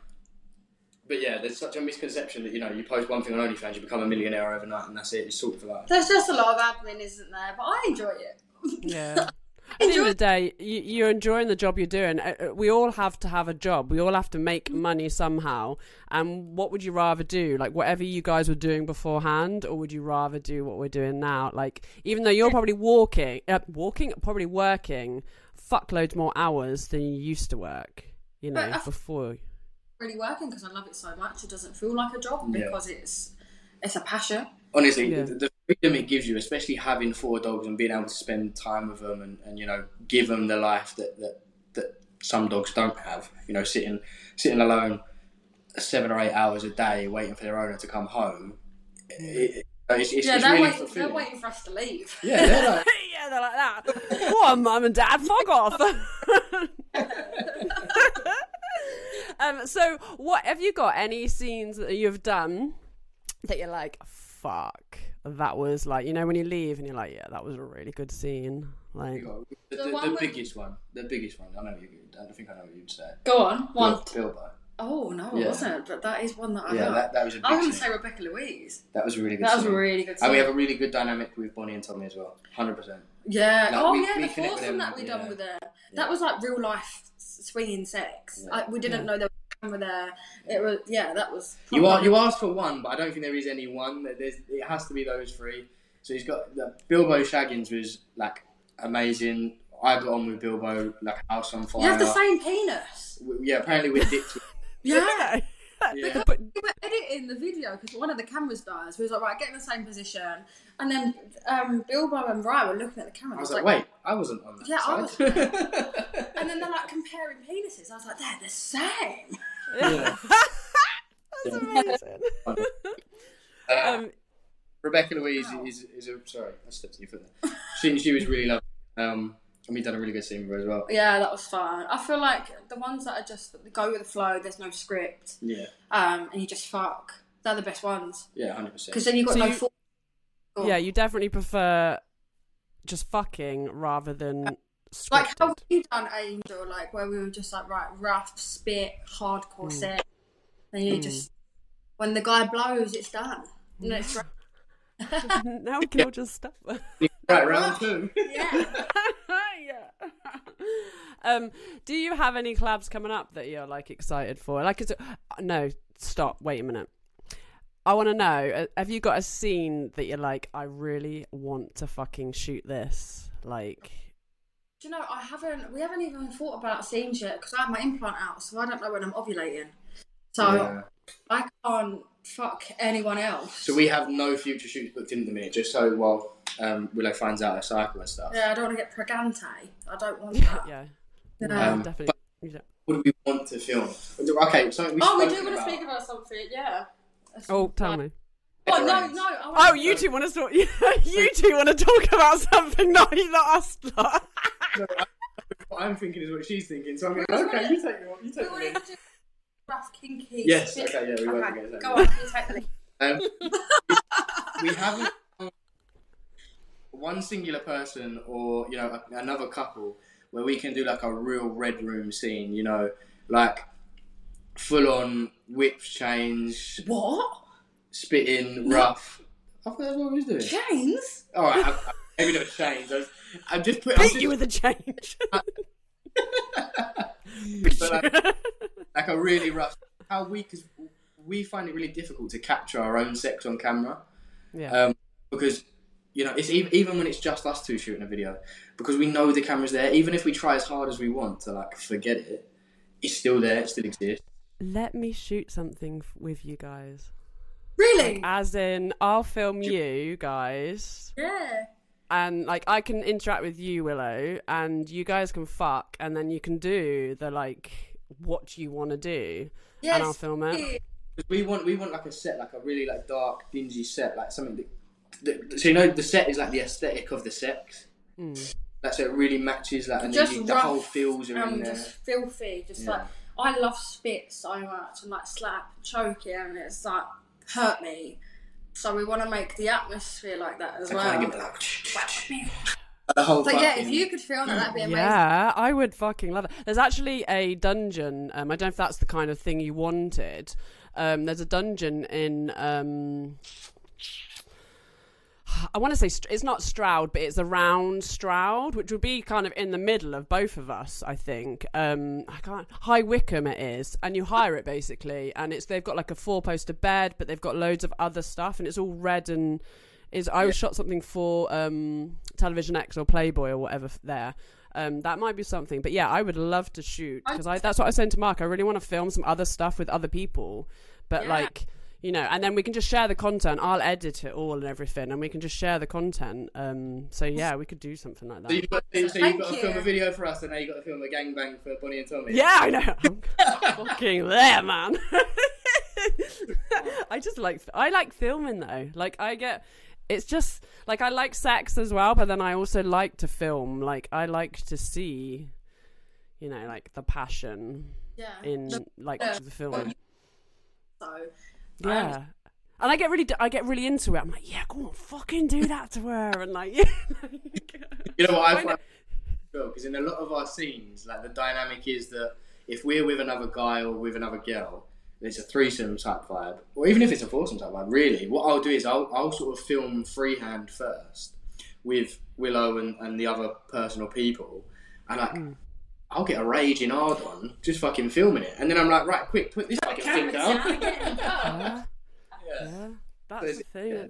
but yeah, there's such a misconception that you know you post one thing on OnlyFans, you become a millionaire overnight, and that's it. It's sorted for life. There's just a lot of admin, isn't there? But I enjoy it. Yeah. At the end of the day, you, you're enjoying the job you're doing. Uh, uh, We all have to have a job. We all have to make money somehow. And what would you rather do? Like whatever you guys were doing beforehand, or would you rather do what we're doing now? Like even though you're probably walking, uh, walking, probably working fuckloads more hours than you used to work. You know, But before. really working because I love it so much. It doesn't feel like a job Yeah. because it's it's a passion. Honestly, Yeah. the, the freedom it gives you, especially having four dogs and being able to spend time with them and, and you know give them the life that, that that some dogs don't have. You know, sitting sitting alone seven or eight hours a day waiting for their owner to come home. It, it's, it's, yeah, it's they're, really waiting, they're waiting for us to leave. Yeah, they're like, yeah, they're like that. On, mum and dad, fuck off. um, so, what have you got? Any scenes that you've done that you're like, fuck, that was like, you know, when you leave and you're like, yeah, that was a really good scene. Like, the, The the, the biggest one, the biggest one. I know you. I think I know what you'd say. Go on, one. Bilbo. Oh no, Yeah. it wasn't. But that is one that I Yeah, know. that, that was a big I was going to scene. say Rebecca Louise. That was a really good. That was a really good. And we have a really good dynamic with Bonnie and Tommy as well. Hundred percent. Yeah. Like, oh we- yeah, we the connect with foursome that we done yeah. with her. Yeah. That was like real life swinging sex. Yeah. I, we didn't Yeah. know there was a camera there. It was yeah, that was. You are you asked for one, but I don't think there is any one. There's it has to be those three. So he's got the, Bilbo Shaggins was like amazing. I got on with Bilbo like house on fire. You have the same penis. We- yeah, apparently we're dicks. Yeah. yeah. But we were editing the video because one of the cameras dies. We was like, right, get in the same position. And then um, Bilbo and Ryan were looking at the camera. I was and like, wait, I wasn't on that. Yeah, I side. And then they're like comparing penises. I was like, they're the same. yeah. That's amazing. Rebecca Louise Wow. is, is a sorry, I stepped on your foot there. She she was really lovely. Um, and we done a really good scene as well. Yeah, that was fun. I feel like the ones that are just go with the flow. There's no script, Yeah, um, and you just fuck. They're the best ones yeah, hundred percent. because then you've got So no. you- thought. Go. Yeah, you definitely prefer just fucking rather than scripted. Like how you done Angel, like where we were just like right, rough, spit, hardcore Mm. set. Then you Mm. just when the guy blows, it's done. And it's right. now we can all just stop. Right, round two. yeah. yeah. Um, do you have any collabs coming up that you're like excited for? Like, is it, no, stop. Wait a minute. I want to know. uh, Have you got a scene that you're like, I really want to fucking shoot this? Like, Do you know, I haven't. We haven't even thought about scenes yet because I have my implant out, so I don't know when I'm ovulating. So Yeah. I can't fuck anyone else. So we have no future shoots booked in at the minute, just so well um, Willow finds out her cycle and stuff. Yeah, I don't want to get pregante. I don't want that. yeah, No. no, Um, definitely. you don't- What do we want to film? Okay, so we oh, we do want to speak about something. Yeah. Oh, tell me. Oh no, no. I Oh, you two want to talk? you two want to talk about something, not not us. lot. No, I- what I'm thinking is what she's thinking, so I'm going, okay, you take the one, you We take the wanted to do rough, kinky. Yes, okay, yeah, we won't Okay, forget. Go on, you take the lead. Um, we haven't one singular person or you know another couple where we can do like a real red room scene. You know, like full on whip change, What? spitting rough. I thought that's what we was doing. Chains? All right, I, I, maybe not chains. I was, I'm just putting. I'm Beat just, you with a change. but like, like a really rough. How we because we find it really difficult to capture our own sex on camera. yeah. um, because you know it's even, even when it's just us two shooting a video because we know the camera's there even if we try as hard as we want to like forget it it's still there it still exists Let me shoot something with you guys. Really? As in, I'll film you guys, yeah. and like I can interact with you, Willow, and you guys can fuck, and then you can do the like what you want to do, Yes. and I'll film it. we want we want like a set like a really like dark dingy set like something that, that so you know the set is like the aesthetic of the sex Mm. that's it really matches like and Just then you, the whole feels are in there just filthy. Just Yeah. like I love spit so much and like slap, choke it, and it's like hurt me. So we want to make the atmosphere like that as I well. kind of like the whole But yeah, if you could film that, that'd be amazing. Yeah, I would fucking love it. There's actually a dungeon. Um, I don't know if that's the kind of thing you wanted. Um, there's a dungeon in. Um, I want to say it's not Stroud, but it's around Stroud, which would be kind of in the middle of both of us. I think. Um, I can't. High Wycombe it is, and you hire it basically, and it's they've got like a four poster bed, but they've got loads of other stuff, and it's all red and is I Yeah. shot something for um, Television X or Playboy or whatever there. Um, that might be something, but yeah, I would love to shoot because I, that's what I was saying to Mark. I really want to film some other stuff with other people, but Yeah. like you know, and then we can just share the content. I'll edit it all and everything, and we can just share the content. Um, so yeah, we could do something like so that. you've got, so you've Thank got to you. film a video for us and now you've got to film a gangbang for Bonnie and Tommy Yeah, I know. I'm fucking there, man. I just like I like filming though. Like I get it's just like I like sex as well, but then I also like to film. Like I like to see you know, like the passion Yeah. in like Yeah. the film. So Yeah. And I get really, I get really into it. I'm like, yeah, go on, fucking do that to her, and like, yeah, You know what I I know- find because in a lot of our scenes, like the dynamic is that if we're with another guy or with another girl, and it's a threesome type vibe, or even if it's a foursome type vibe, really, what I'll do is I'll, I'll sort of film freehand first with Willow and, and the other person or people, and like. Mm. I'll get a raging hard on just fucking filming it, and then I'm like, right, quick, put this fucking thing down. down yeah, yeah. yeah, that's the thing. yeah.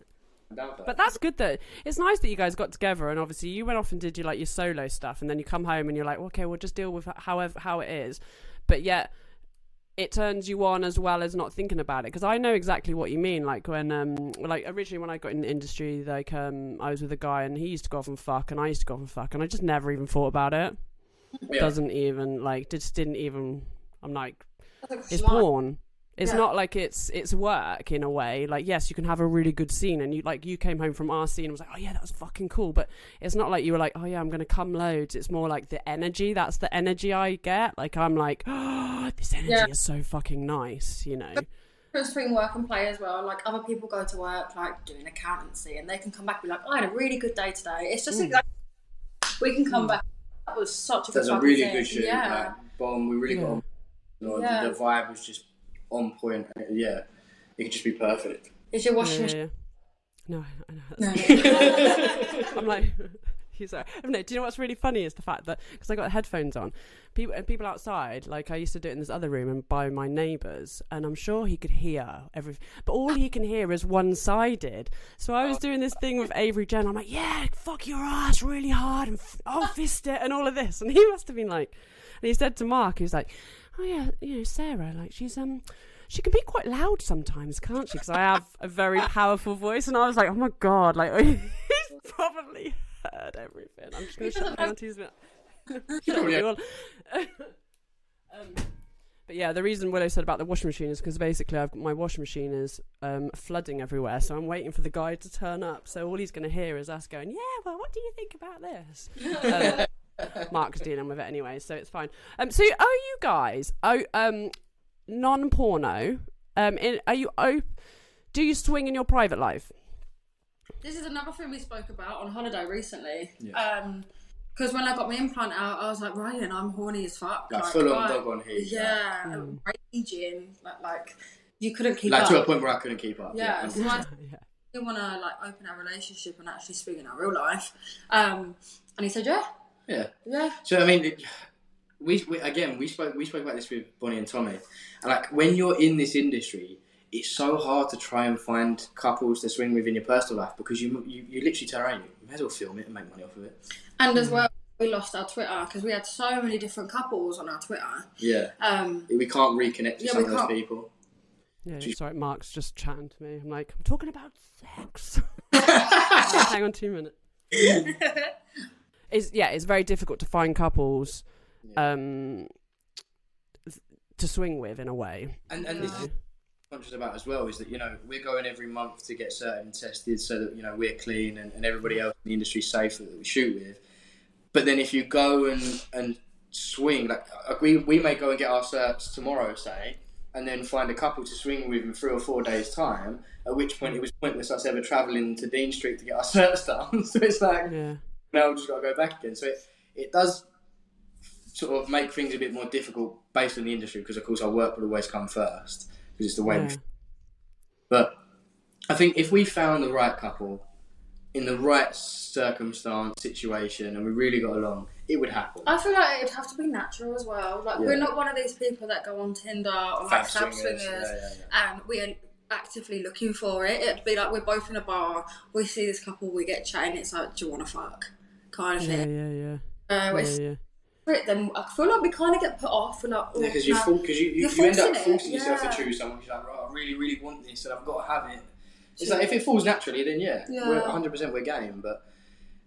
I'm down for that. But that's good though. It's nice that you guys got together and obviously you went off and did your like your solo stuff and then you come home and you're like, okay, we'll just deal with however how it is. But yet it turns you on as well as not thinking about it because I know exactly what you mean. Like when um like originally when I got in the industry, like um I was with a guy and he used to go off and fuck and I used to go off and fuck and I just never even thought about it. Yeah. Doesn't even like just didn't even. I'm like That's it's smart. porn. It's Yeah. not like it's it's work in a way. Like yes, you can have a really good scene, and you like you came home from our scene and was like, oh yeah, that was fucking cool. But it's not like you were like, oh yeah, I'm gonna come loads. It's more like the energy. That's the energy I get. Like I'm like, oh, this energy Yeah. is so fucking nice. You know. difference between work and play as well. Like other people go to work like doing accountancy and they can come back and be like, I had a really good day today. It's just Mm. exactly we can come back. That was such a good a really good shoot. Yeah. Like, bomb. We really got on. You know, Yeah. the, the vibe was just on point. and it- Yeah, it could just be perfect. Is your Yeah, washing yeah, machine? No, I know. No, I'm like, like, no. Do you know what's really funny is the fact that because I got headphones on, people and people outside, like I used to do it in this other room and by my neighbours, and I'm sure he could hear everything, but all he can hear is one sided. So I was doing this thing with Avery Jen. I'm like, yeah, fuck your ass really hard and f- I'll fist it and all of this, and he must have been like, and he said to Mark, he was like, oh yeah, you know, Sarah, like she's um she can be quite loud sometimes, can't she? Because I have a very powerful voice, and I was like, oh my god, like he's probably heard everything. I'm just going to shut down two minutes. Shut Yeah. um, but yeah, the reason Willow said about the washing machine is because basically I've, my washing machine is um, flooding everywhere, so I'm waiting for the guy to turn up. So all he's going to hear is us going, "Yeah, well, what do you think about this?" um, Mark's dealing with it anyway, so it's fine. Um, so are you guys oh um non-porno? Um, in, are you op- Do you swing in your private life? This is another thing we spoke about on holiday recently. Yeah. Um, because when I got my implant out, I was like, Ryan, I'm horny as fuck. Like, full on dog on heat. Yeah, Mm. raging. Like, like you couldn't keep Like up. Like, to a point where I couldn't keep up. Yeah, so I yeah. do want to like open our relationship and actually speak in our real life. Um, and he said, yeah, yeah. yeah. So I mean, it- we, we again we spoke we spoke about this with Bonnie and Tommy, and like when you're in this industry, it's so hard to try and find couples to swing with in your personal life because you you, you literally turn around, you may as well film it and make money off of it. And Mm. as well, we lost our Twitter because we had so many different couples on our Twitter. Yeah, Um, we can't reconnect with Yeah, some of those people. Yeah, Jeez. sorry, Mark's just chatting to me. I'm like, I'm talking about sex. Hang on two minutes. It's yeah, it's very difficult to find couples um to swing with in a way. And and this is what I'm conscious about as well is that you know we're going every month to get certain tested so that you know we're clean and, and everybody else in the industry is safe that we shoot with. But then if you go and and swing like uh, we we may go and get our certs tomorrow say and then find a couple to swing with in three or four days time at which point it was pointless us ever travelling to Dean Street to get our certs done so it's like Yeah. now we've just got to go back again so it, it does sort of make things a bit more difficult based on the industry because of course our work would always come first because it's the way yeah. but I think if we found the right couple in the right circumstance, situation, and we really got along, it would happen. I feel like it'd have to be natural as well. Like Yeah. we're not one of these people that go on Tinder or like Fab fab swingers, swingers, yeah, yeah, and we're actively looking for it. It'd be like we're both in a bar, we see this couple, we get chatting. It's like, do you want to fuck? Kind of Yeah, thing. yeah, yeah. Uh, Yeah, it's yeah. It, then I feel like we kind of get put off. We're like, oh, Because you, no. cause you, you, You're you end up forcing it, yourself yeah. to choose someone. You're like, right, I really, really want this, and I've got to have it. It's like if it falls naturally, then yeah, Yeah. we're 100 percent we're game. But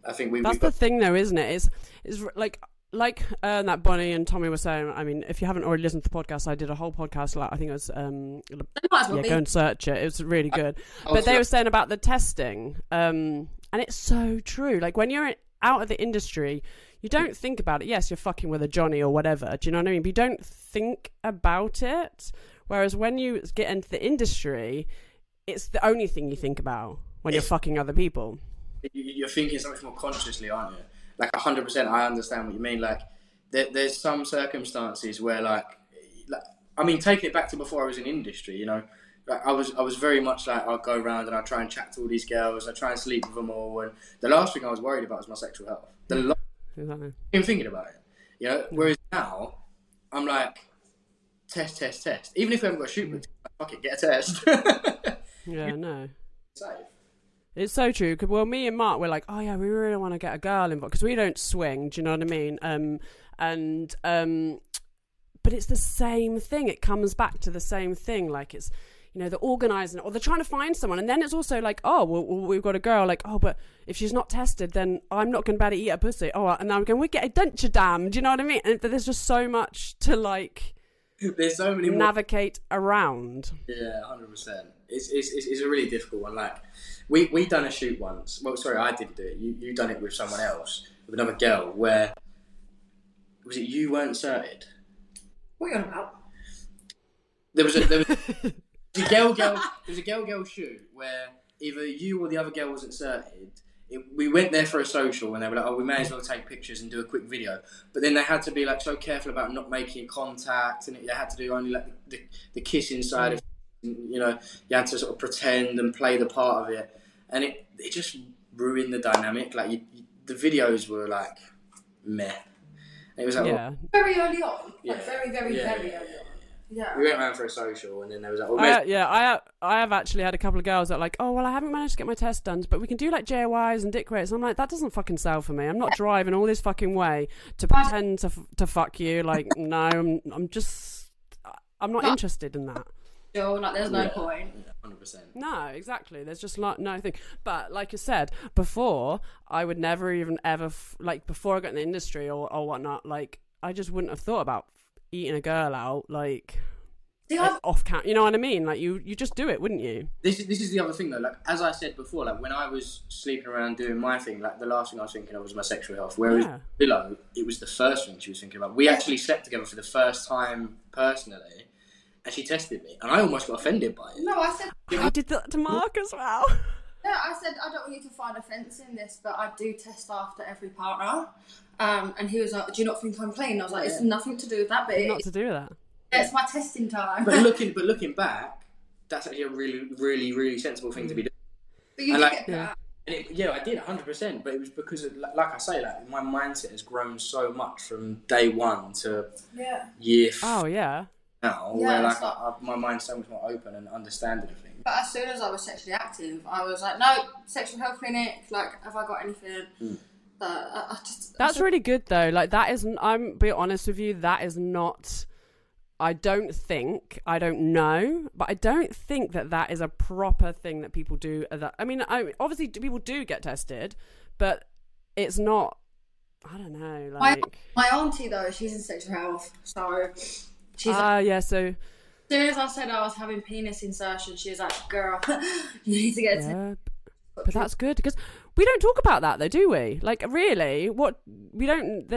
I think we, That's we've the got thing, though, isn't it? It's, it's like like uh, that Bonnie and Tommy were saying. I mean, if you haven't already listened to the podcast, I did a whole podcast. Like I think it was um, They well yeah, be. go and search it. It was really good. I was but they like- were saying about the testing, um, and it's so true. Like when you're out of the industry, you don't think about it. Yes, you're fucking with a Johnny or whatever. Do you know what I mean? But you don't think about it. Whereas when you get into the industry, it's the only thing you think about when you're fucking other people. you- you're thinking so much more consciously, aren't you? Like 100%, I understand what you mean. Like, there, there's some circumstances where, like, like, I mean, taking it back to before I was in industry, you know, like, I was, I was very much like, I'll go around and I'll try and chat to all these girls, I try and sleep with them all, and the last thing I was worried about was my sexual health. The mm. last Exactly. thing thinking about it, you know. Whereas now, I'm like, test, test, test. Even if we haven't got a shoot, booked, fuck it, get a test. Yeah, no. Safe. It's so true. 'cause, well, me and Mark were like, oh yeah, we really want to get a girl involved because we don't swing. Do you know what I mean? Um, and um, but it's the same thing. It comes back to the same thing. Like it's you know they're organising it or they're trying to find someone, and then it's also like, oh, well, we've got a girl. Like, oh, but if she's not tested, then I'm not going to be able to eat her pussy. Oh, and now I'm going, we get a dental dam. Do you know what I mean? And there's just so much to like there's so many more. navigate around. Yeah, hundred percent. It's, it's it's it's a really difficult one. Like we we done a shoot once. Well, sorry, I didn't do it. You you done it with someone else, with another girl. Where was it? You weren't certed. What are you on about? There was a there was a girl girl. There was a girl girl shoot where either you or the other girl was inserted. It, we went there for a social and they were like, "Oh, we may as well take pictures and do a quick video." But then they had to be like so careful about not making contact, and they had to do only like the, the, the kissing side of you know, you had to sort of pretend and play the part of it, and it it just ruined the dynamic. Like you, you, the videos were like meh. And it was like, Yeah. Oh, very early on. Yeah. Like very, very, Yeah, very yeah, early yeah. on. Yeah. we went around for a social, and then there was like, well, I, maybe- yeah, I have, I have actually had a couple of girls that are like, oh well, I haven't managed to get my test done, but we can do like JOIs and dick rates. And I'm like, that doesn't fucking sell for me. I'm not driving all this fucking way to uh, pretend to f- to fuck you. Like, no, I'm I'm just I'm not But- interested in that. Sure, like there's no Yeah. point. hundred percent. No, exactly. There's just like no thing. But like you said before, I would never even ever f- like before I got in the industry or or whatnot. Like I just wouldn't have thought about eating a girl out like See, I've, off count. You know what I mean? Like you you just do it, wouldn't you? This is this is the other thing though. Like as I said before, like when I was sleeping around doing my thing, like the last thing I was thinking of was my sexual health. Whereas Yeah. Willow, it was the first thing she was thinking about. We actually slept together for the first time personally, and she tested me, and I almost got offended by it. no, I said, I did that to Mark as well. yeah, I said I don't want you to find offence in this, but I do test after every partner. Um, and he was like, "Do you not think I'm clean?" I was like, "It's nothing to do with that, but Not it, to do with that. it's my testing time." But looking, but looking back, that's actually a really, really, really sensible thing to be doing. But you And did like- get that. And it, yeah, I did 100%, but it was because, of, like like I say, like my mindset has grown so much from day one to Yeah. year f- Oh yeah. now, Yeah, where like it's like- I, I, my mind's so much more open and understanding of things. But as soon as I was sexually active, I was like, "No, sexual health clinic. Like, have I got anything?" I, I just That's really good though. Like that isn't. I'm be honest with you. That is not. I don't think. I don't know, but I don't think that that is a proper thing that people do. uh, That I mean, I obviously people do get tested, but it's not. I don't know. My, Like my auntie though, she's in sexual health, so she's ah yeah. So as soon as I said I was having penis insertion, she was like, "Girl, you need to get yeah, but that's good because we don't talk about that though, do we? Like really, what we don't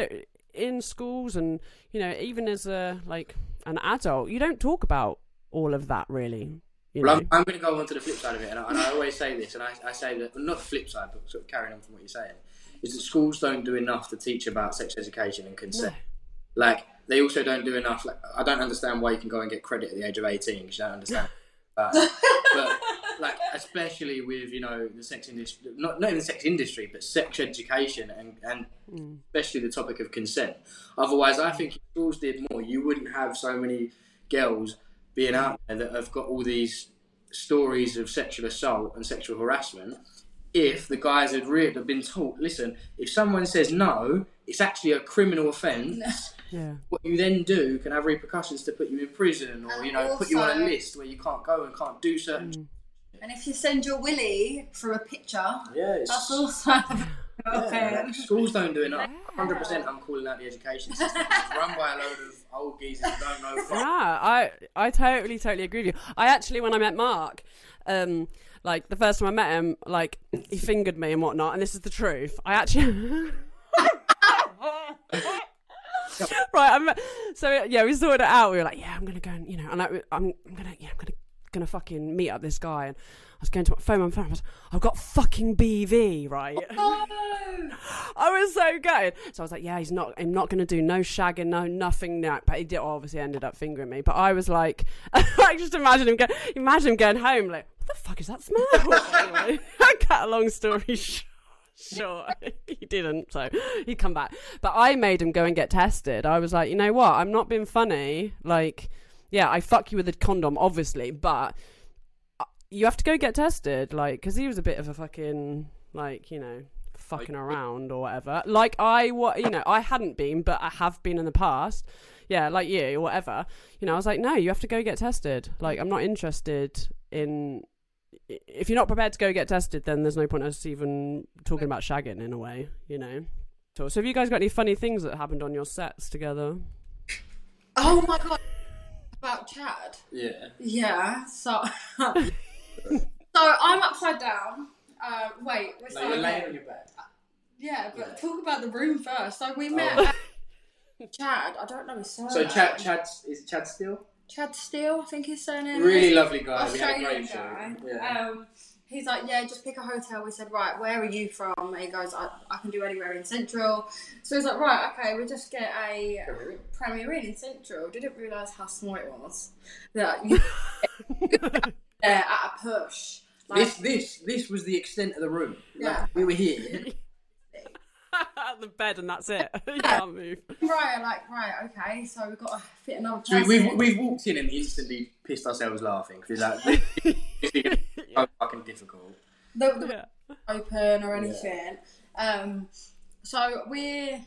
in schools and you know even as a like an adult, you don't talk about all of that really. You know? I'm, I'm going to go on to the flip side of it, and I, and I always say this, and I, I say that, well, not the flip side, but sort of carrying on from what you're saying, is that schools don't do enough to teach about sex education and consent. Like, they also don't do enough. Like, I don't understand why you can go and get credit at the age of 18 because you don't understand. but, like, especially with, you know, the sex industry, not, not even the sex industry, but sex education and, and mm. especially the topic of consent. Otherwise, I mm. think if schools did more, you wouldn't have so many girls being out there that have got all these stories of sexual assault and sexual harassment. If the guys had really have been taught, listen, if someone says no, it's actually a criminal offence. Yeah. What you then do can have repercussions to put you in prison or you know put you on a list where you can't go and can't do certain. Mm. And if you send your willy for a picture, Yeah, it's, that's also yeah, okay. like, schools don't do enough. Hundred percent, I'm calling out the education system. It's run by a load of old geezers who don't know. fuck. Yeah, I I totally totally agree with you. I actually when I met Mark, um, like the first time I met him, like he fingered me and whatnot, and this is the truth. I actually. right, I'm, so yeah, we sorted it out. We were like, yeah, I'm gonna go, and, you know, and I, I'm, I'm gonna, yeah, I'm gonna, gonna fucking meet up this guy, and I was going to my phone, my phone, I was, I've got fucking BV, right? Oh, I was so good. So I was like, yeah, he's not, I'm not going to do no shagging, no nothing. No. But he did obviously ended up fingering me. But I was like, I just imagine him, go, imagine him going home like, what the fuck is that smell? anyway, cut a long story short. Sure, he didn't, so he'd come back. But I made him go and get tested. I was like, you know what? I'm not being funny. Like, yeah, I fuck you with a condom, obviously, but uh, you have to go get tested. Like, because he was a bit of a fucking, like, you know, fucking around or whatever. Like, I, what, you know, I hadn't been, but I have been in the past. Yeah, like you or whatever. You know, I was like, no, you have to go get tested. Like, I'm not interested in if you're not prepared to go get tested, then there's no point us even talking about shagging in a way, you know. So, so have you guys got any funny things that happened on your sets together? Oh my god. About Chad. Yeah. Yeah. So, so I'm upside down. Uh, wait, we're Like you're laying on your back. Yeah, but Yeah. talk about the room first. So we met Oh. Chad. I don't know his surname. So Chad, Chad is Chad Steele? Chad Steele, I think his surname. Really lovely guy. We had a Australian great guy. show. Yeah. Um, he's like, yeah, just pick a hotel. We said, right, where are you from? And he goes, I, I can do anywhere in Central. So he's like, right, okay, we'll just get a Premier Inn in Central. Didn't realise how small it was. That you there at a push. Like, This this this was the extent of the room. Like, Yeah. we were here. the bed and that's it. you can't move. right, like, right, okay, so we've got to fit another So person. we, we've we've walked in and instantly pissed ourselves laughing because like this is so fucking difficult. the, the Yeah. open or anything. Um, so we're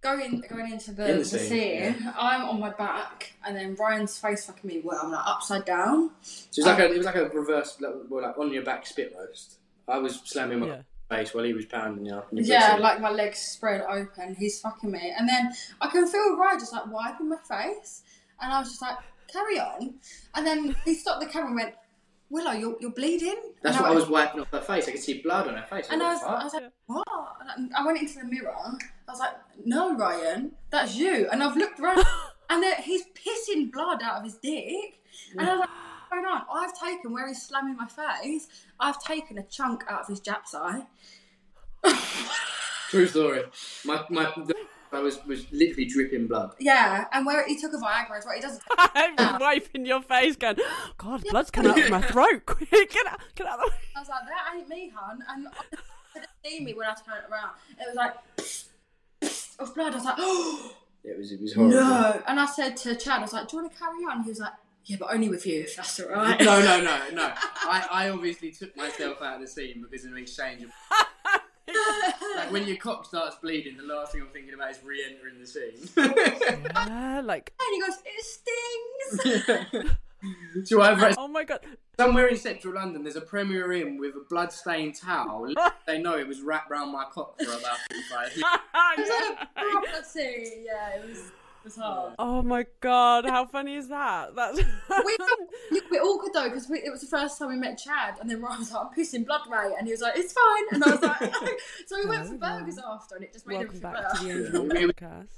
going going into the, In the the scene. scene, I'm on my back, and then Ryan's face fucking me. Well, I'm like upside down. So it was like a it was like a reverse like, well, like on your back spit roast. I was slamming my Yeah. face while he was pounding you. in Yeah, pussy. like my legs spread open. He's fucking me, and then I can feel Ryan just like wiping my face, and I was just like, "Carry on." And then he stopped the camera and went, "Willow, you're you're bleeding." That's and what I was went- wiping off her face. I could see blood on her face. And I was was, like, I was like, what? And I went into the mirror. I was like, no, Ryan, that's you. And I've looked around, and he's pissing blood out of his dick. And I was like, what's going on? I've taken, where he's slamming my face, I've taken a chunk out of his Jap's eye. True story. My my the, I was was literally dripping blood. Yeah, and where he took a Viagra as well. He does I was wiping your face, going, God, blood's coming out of my throat. Quick, get out, get out of the way. I was like, that ain't me, hun. And I didn't see me when I turned around. It was like, of blood. I was like, oh. It was it was horrible. No. And I said to Chad, I was like, do you want to carry on? He was like, yeah, but only with you, if that's all right. no, no, no, no. I, I obviously took myself out of the scene because of an exchange of like when your cock starts bleeding, the last thing I'm thinking about is re-entering the scene. Yeah, like, And he goes, it stings. I've read oh my God. somewhere in central London. There's a Premier Inn with a blood-stained towel. they know it was wrapped round my cock for about 45 minutes. It was like a proper scene. Yeah, it was, was hard. Oh my God, how funny is that? That's. We felt a bit awkward though because it was the first time we met Chad, and then Ryan was like, "I'm pissing blood, mate," and he was like, "It's fine," and I was like, "So we went for burgers after, and it just made Welcome everything back to the better." Angel Yeah. Podcast.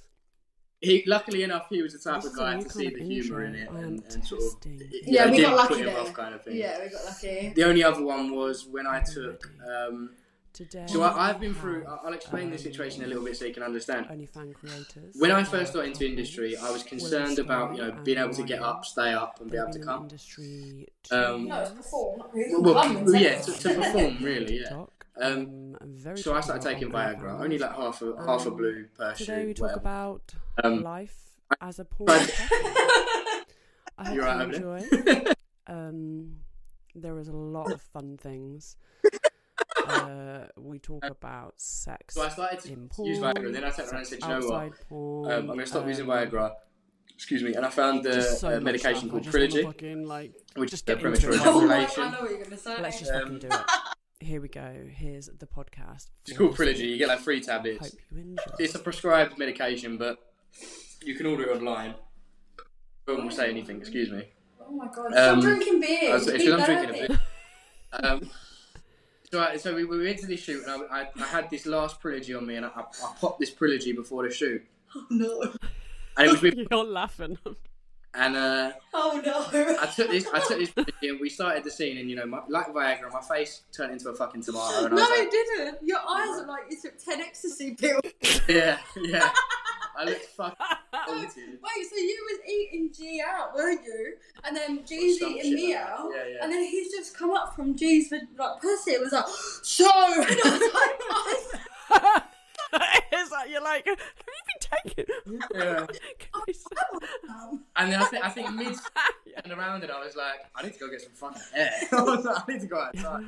He, luckily enough, he was the type This of guy to see the of humour in it I am and, and sort of testing. you Yeah, know, we got lucky put him off kind of thing. Yeah, we got lucky. The only other one was when I took. Um, Today. so I, I've been through. I- I'll explain the situation a little bit so you can understand. OnlyFans creators. When I first got into couples, industry, I was concerned about you know being able to get up, stay up, and be able They've to the come. industry Um, No, it's perform. not really. Well, well, Come and well, yeah, to, to perform really, yeah. Um, very So I started taking Viagra, only like half a half a Um, blue per Today we talk whatever. about Um, life as a porn. but- I hope You're you right enjoy. over there. Um, there is a lot of fun things. Uh, we talk about sex so I started to in porn. use Viagra, and then I turned around and sex said, "You know what? Porn, Um, I'm going to stop using um, Viagra." Excuse me, and I found just so the uh, medication called just Priligy, Fucking, like, which is the get into premature it. My, ejaculation. I know what you're gonna say. let's just Um, fucking do it. Here we go. Here's the podcast. It's for called this Priligy. You get like three tablets. Hope you enjoy. It's a prescribed medication, but you can order it online. No one will say anything. Excuse me. Oh my god! Um, Stop drinking beer. I was- Be it's 'cause I'm drinking a dirty. bit. Um, so, I, so we, we went to this shoot, and I, I, I had this last Priligy on me, and I, I, I popped this Priligy before the shoot, Oh no! and it was with, You're laughing. and uh, Oh no! I took this, I took this Priligy, and we started the scene, and you know, my, like Viagra, my face turned into a fucking tomato, and I No, was like, it didn't. Your eyes are like you took ten ecstasy pills. yeah, yeah, I looked fucking Wait, so you was eating G out, weren't you? And then G's some eating shit me like that. out. Yeah, yeah. And then he's just come up from G's with like pussy. It was like, so. And I was like, I it's like you're like, have you been taking? Yeah. Can we say- um, And then I think I think mid and around it, I was like, I need to go get some fucking air. I was like, I need to go outside.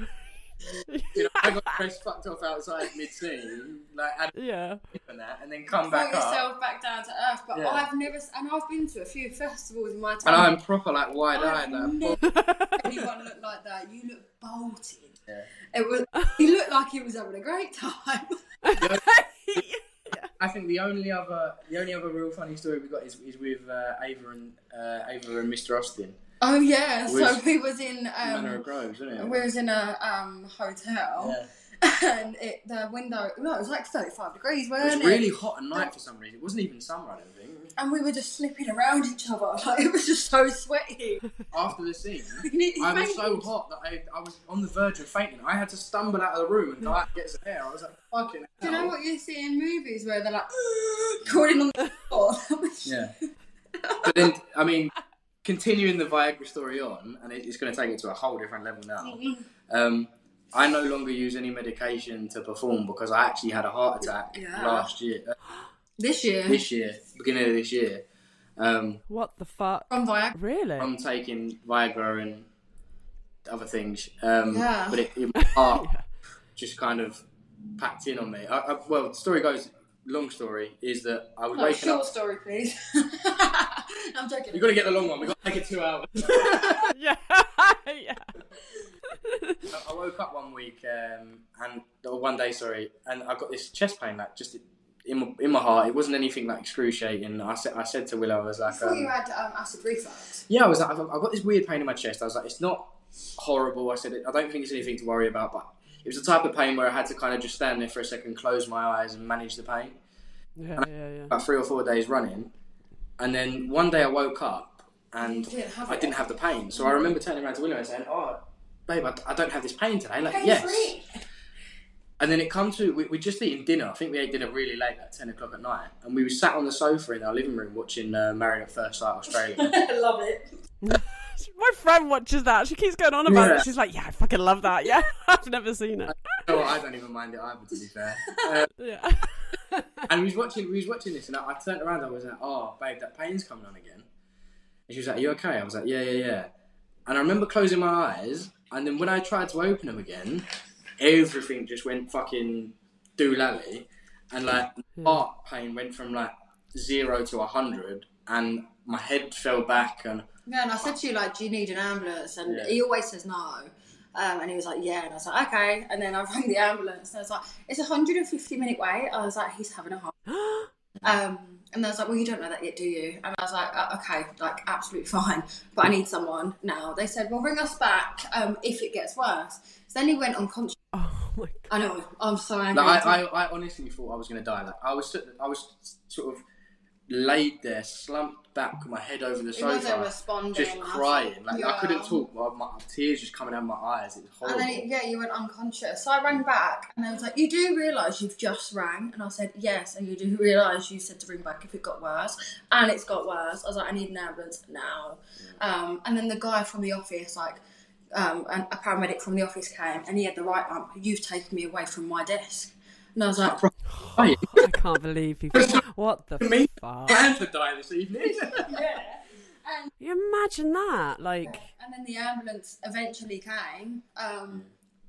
You know, I got dressed fucked off outside mid scene, like had yeah. a and that, and then come Bring back up. yourself back down to earth. But Yeah. I've never, and I've been to a few festivals in my time. And I'm proper like wide eyed. I've Like, never anyone look like that. You look bolted. Yeah. It was. He looked like he was having a great time. I think the only other the only other real funny story we got is, is with uh, Ava and uh, Ava and Mr. Austin. Oh yeah, so we was in Manor um, it? we was in a um hotel, yeah. and it the window no, it was like thirty five degrees, It wasn't was it? really hot at night for some reason. It wasn't even summer, I don't think. And we were just slipping around each other. Like it was just so sweaty. After the scene, I was so hot that I, I was on the verge of fainting. I had to stumble out of the room and go out and get some air. I was like, fucking Do you know what you see in movies where they're like crawling on the floor? Yeah. but then, I mean, continuing the Viagra story on, and it's going to take it to a whole different level now. Um, I no longer use any medication to perform because I actually had a heart attack Yeah. last year, This year, this year, beginning of this year. Um, What the fuck? from Viagra. Really? I'm taking Viagra and other things, um, Yeah. but it, it, my heart Yeah. just kind of packed in on me. I, I, well, the story goes, long story, is that I was No, waking short up. story, please. I'm joking. You've got to get the long one. We've got to make it two hours. yeah. yeah. I woke up one week um, and or one day, sorry, and I got this chest pain, like just in my, in my heart. It wasn't anything like excruciating. I said, I said to Willow, I was I like, thought you um, had um, acid reflux. yeah, I was like, I've, I've got this weird pain in my chest. I was like, it's not horrible. I said, I don't think it's anything to worry about, but it was the type of pain where I had to kind of just stand there for a second, close my eyes, and manage the pain. Yeah, yeah, yeah. About three or four days running, and then one day I woke up and didn't I didn't have the pain. So I remember turning around to Willow and saying, "Oh, babe, I, I don't have this pain today." Like, Pain yes. free. And then it comes to we we just eating dinner. I think we ate dinner really late, like ten o'clock at night, and we were sat on the sofa in our living room watching uh, Married at First Sight Australia. I love it. My friend watches that. She keeps going on about Yeah. it. She's like, "Yeah, I fucking love that." Yeah, I've never seen it. oh, I don't even mind it either, to be fair. Uh, Yeah. and we was watching we was watching this, and I, I turned around. I was like, "Oh, babe, that pain's coming on again." And she was like, "Are you okay?" I was like, "Yeah, yeah, yeah." And I remember closing my eyes, and then when I tried to open them again, everything just went fucking doolally, and like heart pain went from like zero to a hundred, and my head fell back, and Yeah, and I said to you, like, do you need an ambulance? And Yeah. he always says no. Um, and he was like, yeah. And I was like, okay. And then I rang the ambulance and I was like, it's a 150 minute wait. I was like, he's having a heart. Um, and I was like, well, you don't know that yet, do you? And I was like, uh, okay, like, absolutely fine. But I need someone now. They said, well, ring us back um, if it gets worse. So then he went unconscious. oh my I know, I'm so angry. like, I, I, I honestly thought I was gonna die. Like I was, I was sort of laid there, slumped back with my head over the He wasn't sofa. just and crying. Like I couldn't talk. My, my tears just coming out of my eyes. It was And horrible. then, yeah, you went unconscious. So I rang back and I was like, You do realise you've just rang? And I said, Yes. And you do realise you said to ring back if it got worse. And it's got worse. I was like, I need an ambulance now. Um, and then the guy from the office, like, um, and a paramedic from the office came and he had the right arm. You've taken me away from my desk. And I was like, Hey, I can't believe people. What the Me? fuck? plan to die this evening. Yeah. And, You imagine that? Like, and then the ambulance eventually came. Um,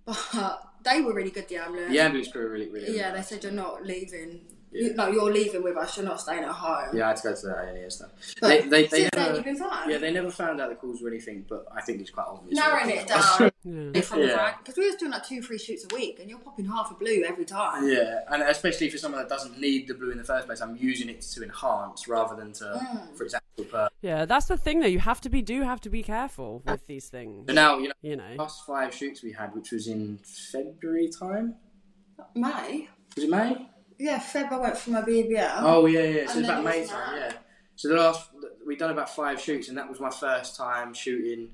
but they were really good, the ambulance. the ambulance crew were really, really. Yeah, they said you're not leaving. Yeah. You, no, you're leaving with us. You're not staying at home. Yeah, I had to go to the A&E and stuff. But They, they, they since then, never, you've been fine. yeah, they never found out the cause or anything, but I think it's quite obvious. Narrowing it down yeah. Yeah. because we was doing like two, three shoots a week, and you're popping half a blue every time. Yeah, and especially for someone that doesn't need the blue in the first place, I'm using it to enhance rather than to Mm. for its actual purpose. yeah, that's the thing though. You have to be, do have to be careful with these things. So now, you know, You know. last five shoots we had, which was in February time. May. Was it May? Yeah, Feb. I went for my BBL. Oh yeah, yeah. So it's about May time, yeah. So the last we've done about five shoots, and that was my first time shooting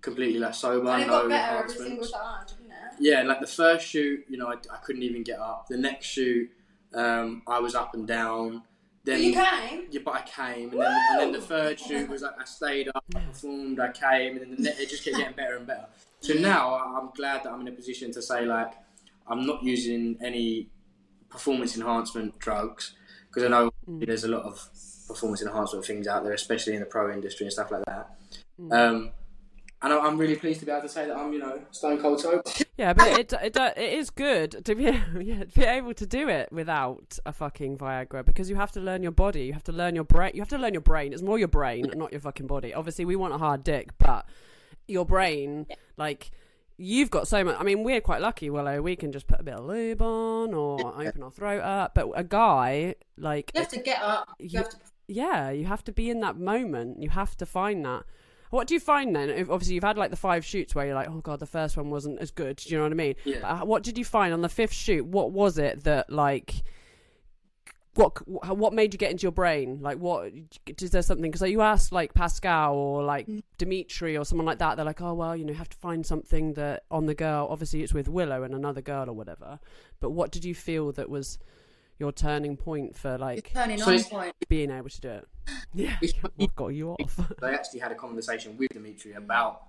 completely like sober, and it no got better every single enhancements. time, didn't it? Yeah, like the first shoot, you know, I, I couldn't even get up. The next shoot, um, I was up and down. Then But you came. Yeah, but I came, and then, and then the third shoot was like I stayed up, I performed, I came, and then the net, it just kept getting better and better. So now I- I'm glad that I'm in a position to say like I'm not using any performance enhancement drugs because I know there's a lot of performance enhancement things out there, especially in the pro industry and stuff like that. Um, and I- I'm really pleased to be able to say that I'm, you know, stone cold sober. Yeah, but it it it is good to be yeah, to be able to do it without a fucking Viagra because you have to learn your body. You have to learn your brain. You have to learn your brain. It's more your brain, not your fucking body. Obviously, we want a hard dick, but your brain, like you've got so much. I mean, we're quite lucky, Willow. We can just put a bit of lube on or open our throat up. But a guy, like, You have to get up. You, You- have to. yeah, you have to be in that moment. You have to find that. What do you find then? Obviously, you've had like the five shoots where you're like, oh god, the first one wasn't as good. Do you know what I mean? Yeah. But, uh, what did you find on the fifth shoot? What was it that like? What what made you get into your brain? Like, what is there something? Because like, you asked like Pascal or like Mm. Dimitri or someone like that. They're like, oh well, you know, you have to find something that on the girl. Obviously, it's with Willow and another girl or whatever. But what did you feel that was your turning point for like Turning So on point. being able to do it? Yeah, It's- what got you off? I actually had a conversation with Dimitri about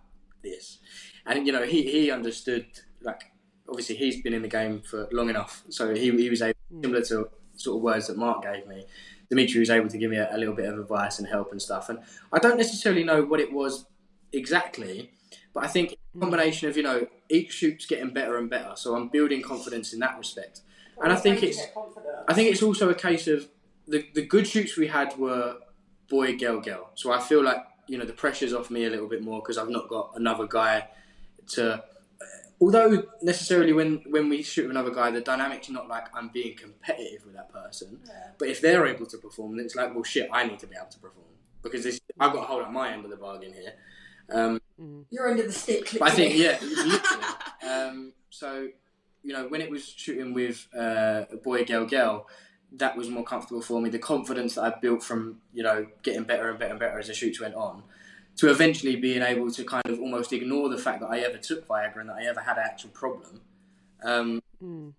this, and you know he he understood like obviously he's been in the game for long enough, so he he was able similar to sort of words that Mark gave me. Dimitri was able to give me a, a little bit of advice and help and stuff, and I don't necessarily know what it was exactly, but I think a combination of you know each shoot's getting better and better, so I'm building confidence in that respect, and I think it's I think it's also a case of the the good shoots we had were boy girl girl. So I feel like you know the pressure's off me a little bit more because I've not got another guy to. Although necessarily when when we shoot with another guy, the dynamic's not like I'm being competitive with that person. But if they're able to perform, then it's like, well, shit, I need to be able to perform because this, I've got to hold up my end of the bargain here. Um, You're under the stick. I think, yeah. Um, so, you know, when it was shooting with uh, a boy, girl, girl, that was more comfortable for me. The confidence that I built from, you know, getting better and better and better as the shoots went on, to eventually being able to kind of almost ignore the fact that I ever took Viagra and that I ever had an actual problem. Um, Mm.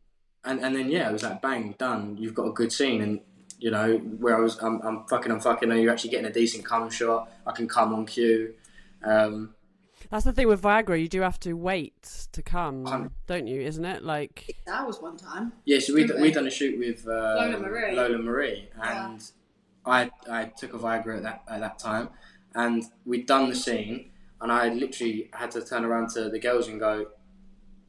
and, and then, yeah, it was like, bang, done. You've got a good scene. And, you know, where I was, I'm, I'm fucking, I'm fucking, and you're actually getting a decent cum shot. I can come on cue. Um, That's the thing with Viagra. You do have to wait to come, Hundred- don't you? Isn't it? Like, that was one time. Yeah, so we we we? done a shoot with uh, Lola Marie. Lola Marie, Yeah. and I I took a Viagra at that at that time, and we'd done the scene, and I literally had to turn around to the girls and go,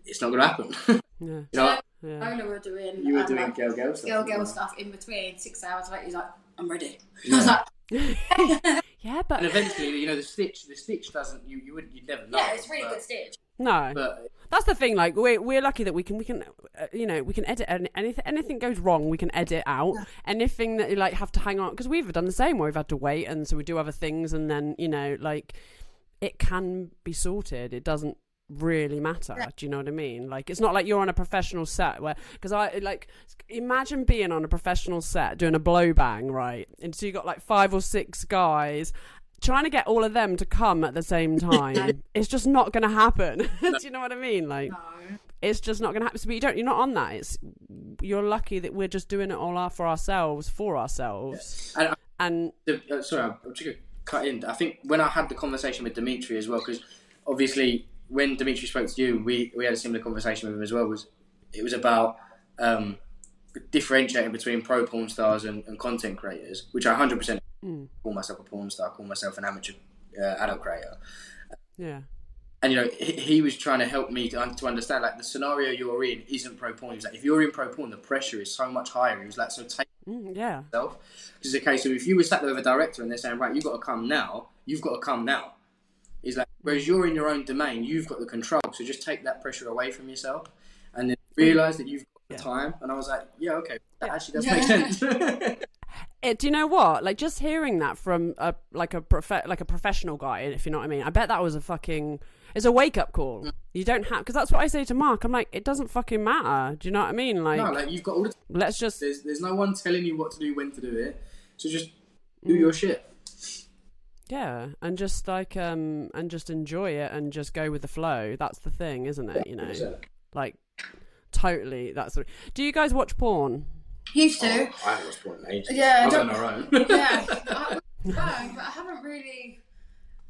"It's not going to happen." yeah, you know, what? yeah. Lola were doing. you were um, doing like, girl girl stuff. girl girl stuff in between. Six hours later, he's like, "I'm ready." I was like, yeah, but And eventually, you know, the stitch the stitch doesn't you you would you'd never know. "Yeah, it's really but, good stitch." No, But that's the thing. Like, we're we're lucky that we can we can uh, you know we can edit any, anything anything goes wrong we can edit out anything that you like have to hang on because we've done the same where we've had to wait and so we do other things and then you know like it can be sorted. It doesn't really matter. Do you know what I mean? Like it's not like you're on a professional set where because I like imagine being on a professional set doing a blow bang right, and so you got like five or six guys. Trying to get all of them to come at the same time, it's just not going to happen. Do you know what I mean? Like, No. it's just not going to happen. But you don't. You're not on that. It's you're lucky that we're just doing it all our- for ourselves, for ourselves, and and the, uh, sorry, I'm just going to cut in. I think when I had the conversation with Dimitri as well, because obviously when Dimitri spoke to you, we, we had a similar conversation with him as well. Was it was about um, differentiating between pro porn stars and, and content creators, which I 100% mm, call myself a porn star, call myself an amateur uh, adult creator. yeah, And you know, he, he was trying to help me to, to understand like the scenario you're in isn't pro porn. He was like, if you're in pro porn, the pressure is so much higher. He was like, so take mm, yeah, yourself. Because it's a case of if you were sat there with a director and they're saying, right, you've got to come now, you've got to come now. He's like, whereas you're in your own domain, you've got the control. So just take that pressure away from yourself and then realise that you've got Yeah. the time. And I was like, yeah, okay, that actually does make sense. It, do you know what? Like just hearing that from a like a prof- like a professional guy, if you know what I mean. I bet that was a fucking it's a wake up call. You don't have because that's what I say to Mark. I'm like, it doesn't fucking matter. Do you know what I mean? Like, no, like you've got all the let's just there's there's no one telling you what to do, when to do it. So just Mm. do your shit. yeah, and just like um and just enjoy it and just go with the flow. That's the thing, isn't it? You know, like totally. That's the. Do you guys watch porn? Used to. Oh, I haven't watched porn in ages. Yeah, I was don't- on our own. yeah. I, no, but I haven't really.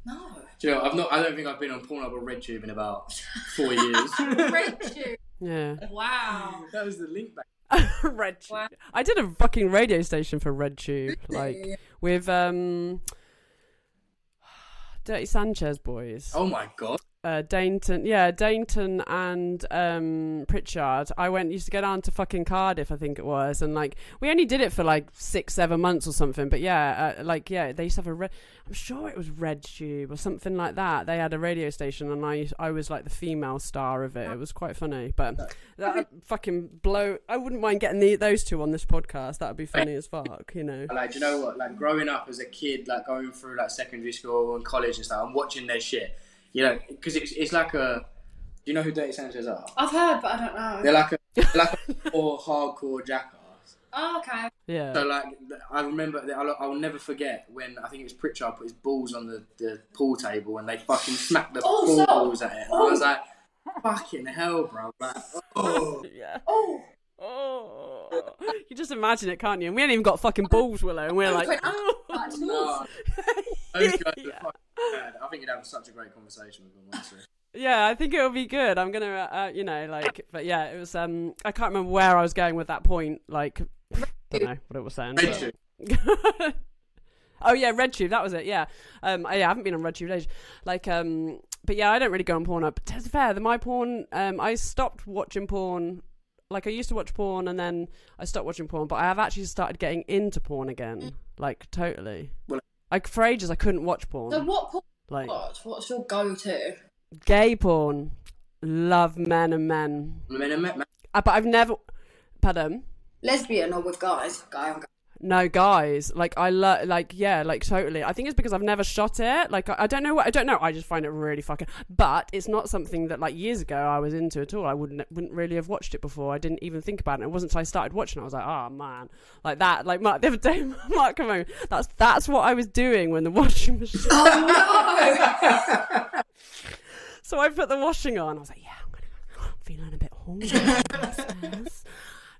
No. Do you know, I've not. I don't think I've been on Pornhub or RedTube in about four years. Red tube. Yeah, Wow. that was the link back. RedTube. Wow. I did a fucking radio station for RedTube, like with um, Dirty Sanchez boys. Oh my god! Uh, Dainton, yeah, Dainton and um, Pritchard. I went used to go down to fucking Cardiff, I think it was, and like we only did it for like six, seven months or something. But yeah, uh, like yeah, they used to have a. Re- I'm sure it was Red Tube or something like that. They had a radio station, and I I was like the female star of it. It was quite funny, but that fucking blow. I wouldn't mind getting the, those two on this podcast. That would be funny as fuck, you know. Like, you know what? Like, growing up as a kid, like going through like secondary school and college and stuff, I'm watching their shit. You know, because it's, it's like a. Do you know who Dirty Sanchez are? I've heard, but I don't know. They're like a they're like a poor hardcore jackass. Oh, okay. Yeah. So like, I remember, I'll, I'll never forget when I think it was Pritchard put his balls on the, the pool table and they fucking smacked the Oh, pool so- balls at it. And I oh. was like, fucking hell, bro. Like, oh. yeah. Oh, Oh, you just imagine it, can't you? And we ain't even got fucking balls, Willow, and we're like, oh. No. Those guys are Yeah. fucking I think you'd have such a great conversation with them, honestly. yeah, I think it'll be good. I'm gonna, uh, uh, you know, like, but yeah, it was. Um, I can't remember where I was going with that point. Like, I don't know what it was saying. But- oh yeah, RedTube. That was it. Yeah. Um. Yeah, I haven't been on RedTube in ages. Like. Um. But yeah, I don't really go on Pornhub. But to be fair, the my porn. Um. I stopped watching porn. Like I used to watch porn, and then I stopped watching porn. But I have actually started getting into porn again. Like totally. Well- like for ages, I couldn't watch porn. so what porn like watch? What's your go-to? gay porn. Love men and men. Men and men- Uh, but I've never. Pardon. Lesbian or with guys? Guy on guy. No, guys. Like I love, like yeah, like totally. I think it's because I've never shot it. Like I, I don't know what I don't know. I just find it really fucking. But it's not something that like years ago I was into at all. I wouldn't wouldn't really have watched it before. I didn't even think about it. It wasn't until I started watching. it I was like, oh man, like that. Like Mark the other day, Mark come home. That's that's what I was doing when the washing machine. Oh no. So I put the washing on. I was like, yeah, I'm gonna I'm feeling a bit horny.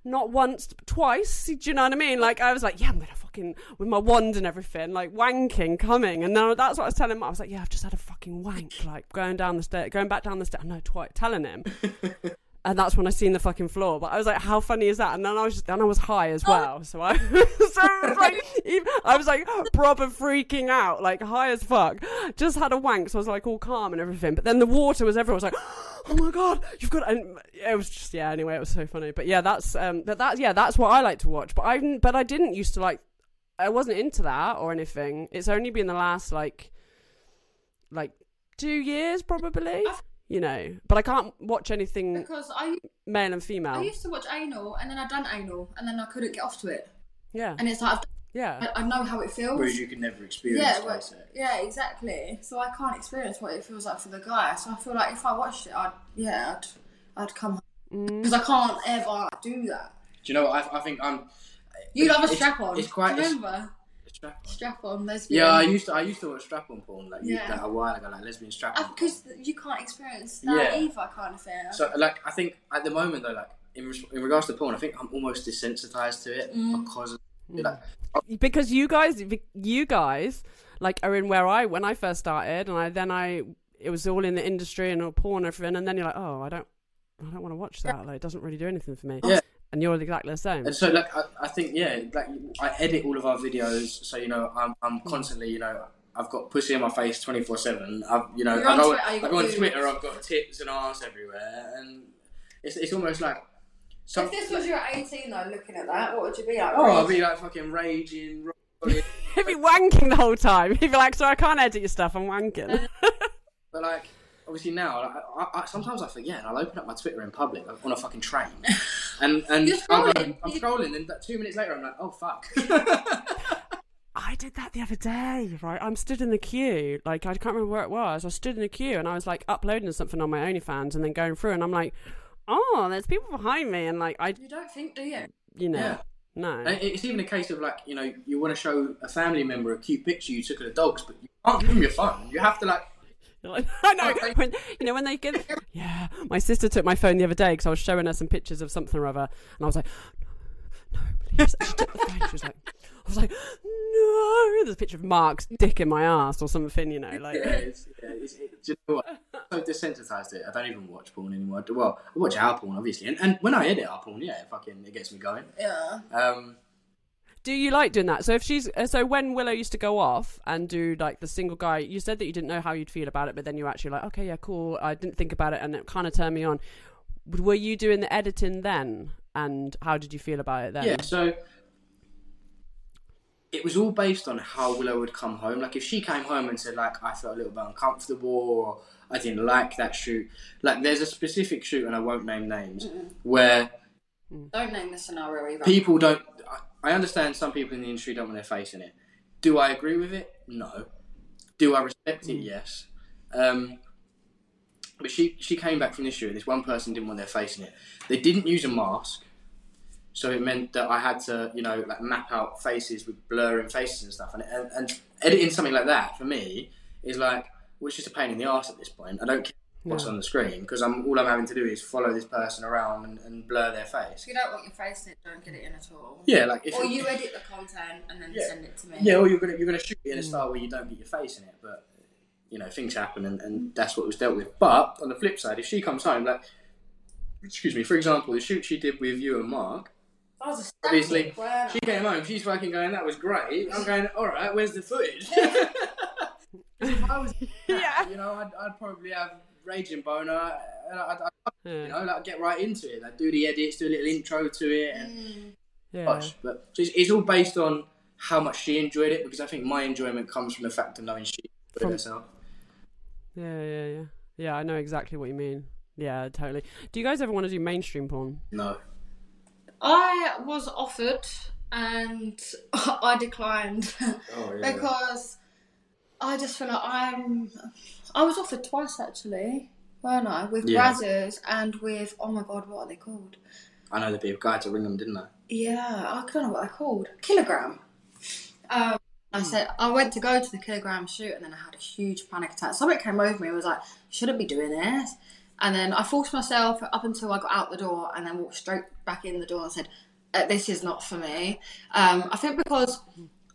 Not once, twice. Do you know what I mean? Like I was like, yeah, I'm gonna fucking with my wand and everything, like wanking coming. And then that's what I was telling him. I was like, yeah, I've just had a fucking wank, like going down the stair, going back down the stair. No, twice, telling him. And that's when I seen the fucking floor. But I was like, "How funny is that?" And then I was just, then I was high as well. So I, so was like, even, I was like proper freaking out, like high as fuck. Just had a wank, so I was like all calm and everything. But then the water was everywhere. I was like, "Oh my god, you've got!" And it was just yeah. Anyway, it was so funny. But yeah, that's um, that yeah, that's what I like to watch. But I didn't, but I didn't used to like. I wasn't into that or anything. It's only been the last like, like two years probably. You know, but I can't watch anything because I male and female. I used to watch anal and then I'd done anal and then I couldn't get off to it. Yeah, And it's like I've, yeah. I I know how it feels. Whereas you can never experience yeah, gay but, sex. yeah, exactly. So I can't experience what it feels like for the guy. So I feel like if I watched it, I'd yeah, I'd I'd come Mm. because I can't ever do that. Do you know what? I, I think I'm. You love a strap on. It's quite. Do you it's- remember strap on. strap on lesbian? Yeah, I used to. I used to watch strap on porn like, you- Yeah. like a while ago, like lesbian strap on. because you can't experience that Yeah. either, kind of thing. So, like, I think at the moment though, like in, res- in regards to porn, I think I'm almost desensitized to it Mm. because of, like, because you guys you guys like are in where I when I first started and I then I it was all in the industry and all porn and everything and then you're like oh I don't I don't want to watch that like it doesn't really do anything for me Yeah. And you're exactly the same and so like I, I think yeah, like I edit all of our videos, so you know I'm I'm hmm. constantly you know. I've got pussy in my face twenty four seven. I've you know I on go, Twitter, I go on. Twitter. I've got tits and arse everywhere, and it's it's almost like some, if this was your 18 though, looking at that, what would you be like? oh I'd be like fucking raging. rolling. he'd be wanking the whole time he'd be like so I can't edit your stuff I'm wanking But like, obviously now, like, I, I, sometimes I forget, and I'll open up my Twitter in public like, on a fucking train, and and You're I'll go, scrolling. I'm scrolling, and two minutes later, I'm like, oh fuck. I did that the other day, right? I'm stood in the queue, like I can't remember where it was. I stood in the queue and I was like uploading something on my OnlyFans and then going through, and I'm like, oh, there's people behind me, and like I, You don't think, do you? you know, yeah. no, it's even a case of like, you know, you want to show a family member a cute picture you took of the dogs, but you can't give them your phone. You have to like, You're like, I know. Okay. When, you know when they give. Yeah, my sister took my phone the other day because I was showing her some pictures of something or other, and I was like, "No, no, please." And she took the phone. She was like, "I was like, no." There's a picture of Mark's dick in my ass or something. You know, like. yeah, it's, yeah, it's, it, do you know what? I'm so desensitized it. I don't even watch porn anymore. Well, I watch our porn obviously, and, and when I edit our porn, yeah, fucking, it gets me going. Yeah. Um, Do you like doing that? So if she's uh, so when Willow used to go off and do like the single guy, you said that you didn't know how you'd feel about it, but then you were actually like, okay, yeah, cool. I didn't think about it, and it kind of turned me on. Were you doing the editing then, and how did you feel about it then? Yeah, so it was all based on how Willow would come home. Like if she came home and said like I felt a little bit uncomfortable or I didn't like that shoot. Like there's a specific shoot and I won't name names where Don't name the scenario either. people don't. I- understand some people in the industry don't want their face in it. Do I agree with it? No. Do I respect it? Yes. Um, but she she came back from this shoot. This one person didn't want their face in it. They didn't use a mask, so it meant that I had to you know like map out faces with blurring faces and stuff. And and, and editing something like that for me is like well, it's just a pain in the ass at this point. I don't care what's Yeah. on the screen because I'm all I'm having to do is follow this person around and, and blur their face. If you don't want your face in it, don't get it in at all. Yeah, like if Or you edit the content and then Yeah. send it to me. Yeah, or you're gonna you're gonna shoot it in a mm. style where you don't get your face in it, but you know things happen, and, and that's what was dealt with. But on the flip side, if she comes home, like, excuse me, for example, the shoot she did with you and Mark, was Obviously, static, she came home, she's fucking going, that was great. I'm going, all right, where's the footage? if I was, Yeah. you know, I'd, I'd probably have raging boner, and I'd, I'd you know, like get right into it, like do the edits, do a little intro to it, and Mm. Yeah. gosh, but it's, it's all based on how much she enjoyed it because I think my enjoyment comes from the fact of knowing she enjoyed From- herself. Yeah, yeah, yeah. Yeah, I know exactly what you mean. Yeah, totally. Do you guys ever want to do mainstream porn? No. I was offered and I declined Oh because I just feel like I'm. I was offered twice actually, weren't I? With Yeah. Brazzers and with oh my god, what are they called? I know the big guy to ring them, didn't I? Yeah, I don't know what they're called. Killergram. Um, I said I went to go to the Killergram shoot, and then I had a huge panic attack. Something came over me. I was like, shouldn't be doing this." And then I forced myself up until I got out the door, and then walked straight back in the door and said, uh, "This is not for me." Um, I think because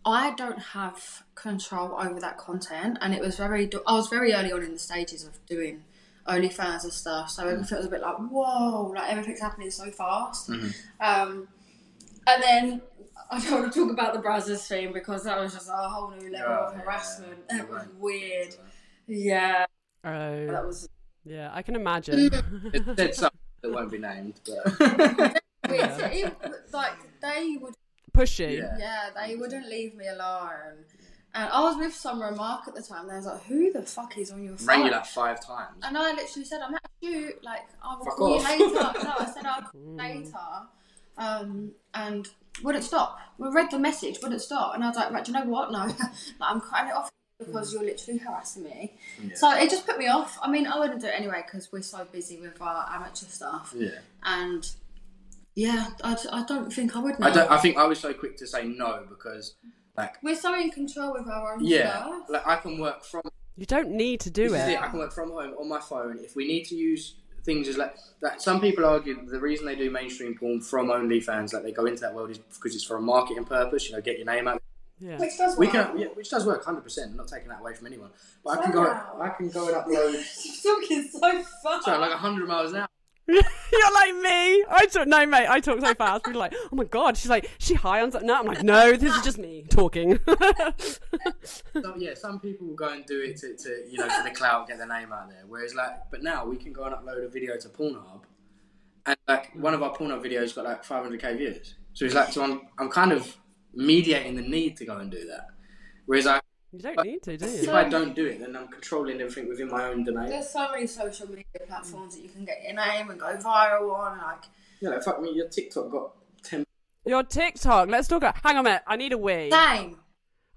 I don't have control over that content, and it was very. I was very early on in the stages of doing OnlyFans and stuff, so it mm. was a bit like, "Whoa!" Like everything's happening so fast. Mm-hmm. Um, and then I don't want to talk about the Brazzers thing because that was just a whole new level Oh, of harassment. Yeah, It was weird. Yeah, Oh, that was yeah, I can imagine. Mm. It said something that won't be named, but weird. So it- like they would, Pushy. Yeah. yeah, they wouldn't leave me alone. And I was with Summer and Mark at the time. They was like, "Who the fuck is on your phone?" rang you like five times. And I literally said, I'm at a shoot, like, I will Fuck call off. you later. no, I said, I'll call you later. Um, and wouldn't stop. We read the message, wouldn't stop. And I was like, right, do you know what? No, like, I'm cutting it off because you're literally harassing me. Yeah. So it just put me off. I mean, I wouldn't do it anyway because we're so busy with our amateur stuff. Yeah. And yeah, I, I don't think I would now. I don't. I think I was so quick to say no because, like, We're so in control with our own yeah, stuff. like I can work from. You don't need to do this is it. I can work from home on my phone. If we need to use things as like that, some people argue the reason they do mainstream porn from OnlyFans, like they go into that world, is because it's for a marketing purpose. You know, get your name out. Yeah. Which does We work. can, yeah, which does work, hundred percent. Not taking that away from anyone, but I can go. down. I can go and upload. You're talking so fast. Sorry, like hundred miles an hour. You're like me. I talk. No, mate. I talk so fast. Are like, oh my god. She's like, she high on something. No, I'm like, no. This is just me talking. Yeah, some people will go and do it to, to you know for the clout, get their name out there. Whereas like, but now we can go and upload a video to Pornhub, and like one of our Pornhub videos got like 500k views. So it's like, so I'm I'm kind of mediating the need to go and do that. Whereas I, you don't need to, do you? if? I don't do it, then I'm controlling everything within my own domain. There's so many social media platforms that you can get your name and go viral on. Like, Yeah, like fuck me, your TikTok got 10. Your TikTok. Let's talk. About, hang on a minute. I need a wee. same.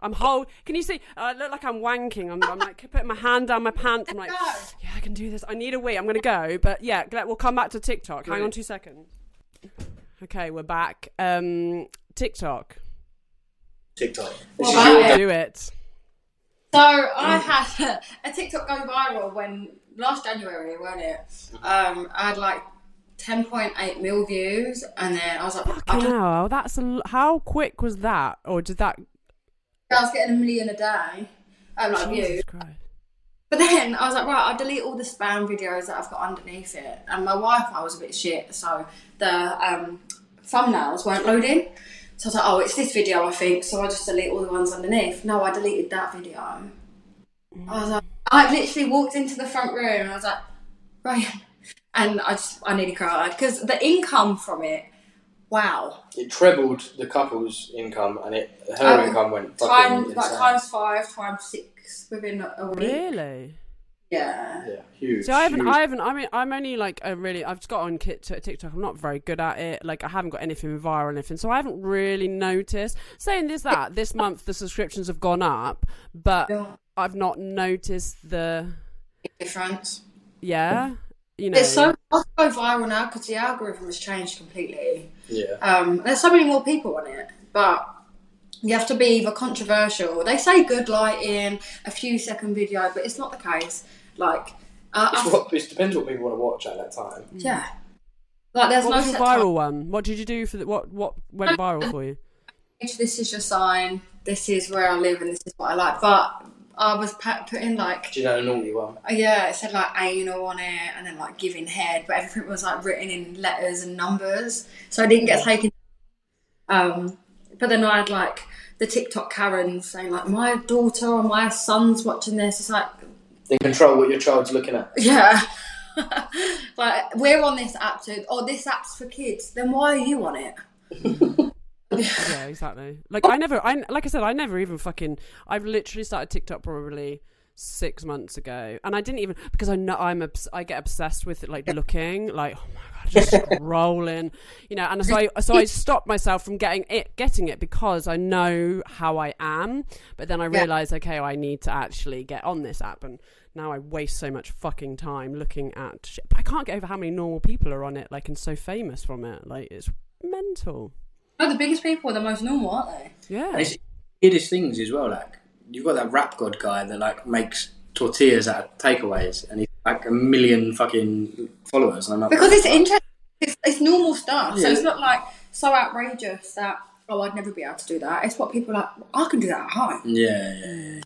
I'm whole. Can you see? I look like I'm wanking. I'm, I'm like putting my hand down my pants. I'm like, Go. yeah, I can do this. I need a wee. I'm gonna go. But yeah, we'll come back to TikTok. Hang on two seconds. Okay, we're back. Um, TikTok. TikTok. What about? Do it. So I had a TikTok go viral when last January, wasn't it? Um, I had like 10.8 mil views, and then I was like, I, hell, that's a, how quick was that? Or did that? I was getting a million a day, um, like views. Jesus Christ. But then I was like, right, I'll delete all the spam videos that I've got underneath it. And my Wi-Fi was a bit shit, so the um, thumbnails weren't loading. So I was like, oh, it's this video, I think. So I just delete all the ones underneath. No, I deleted that video. I was like, I literally walked into the front room and I was like, Ryan. And I just, I nearly cried because the income from it, wow. It trebled the couple's income, and it her Um, income went fucking Times, insane. like times five, times six within a week. Really? Yeah. yeah, huge. So I haven't, huge. I haven't. I mean, I'm only like a really. I've just got on Kit TikTok. I'm not very good at it. Like I haven't got anything viral, or anything. So I haven't really noticed. Saying this, that this month the subscriptions have gone up, but Yeah. I've not noticed the. Difference. Yeah, you know. It's so hard to go viral now because the algorithm has changed completely. yeah. Um, there's so many more people on it, but you have to be either controversial. They say good lighting, a few second video, but it's not the case. Like, uh, It's what, it depends what people want to watch at that time. yeah, like there's what no was the set viral one? What did you do for the what? What went viral for you? This is your sign. This is where I live, and this is what I like. But I was pa- putting like Do you know the naughty one? Yeah, it said like anal on it and then like giving head, but everything was like written in letters and numbers, so I didn't get taken. Um, but then I had like the TikTok Karens saying like my daughter or my son's watching this. It's like Then control what your child's looking at. yeah, like we're on this app too. Oh, this app's for kids. Then why are you on it? yeah, exactly. Like I never, I like I said, I never even fucking. I've literally started TikTok probably six months ago, and I didn't even because I know I'm obs- I get obsessed with like looking, like oh my god, just scrolling, you know. And so I so I stopped myself from getting it, getting it because I know how I am. But then I Yeah. realized, okay, I need to actually get on this app, and now I waste so much fucking time looking at shit. But I can't get over how many normal people are on it, like and so famous from it. Like it's mental. No, the biggest people are the most normal, aren't they? Yeah. And it's weirdest things as well. Like you've got that rap god guy that like makes tortillas out of takeaways, and he's like a million fucking followers. And I'm like, Because it's interesting. It's, it's normal stuff, so it's not like so outrageous that oh I'd never be able to do that. It's what people are like. I can do that at home. yeah, yeah. yeah.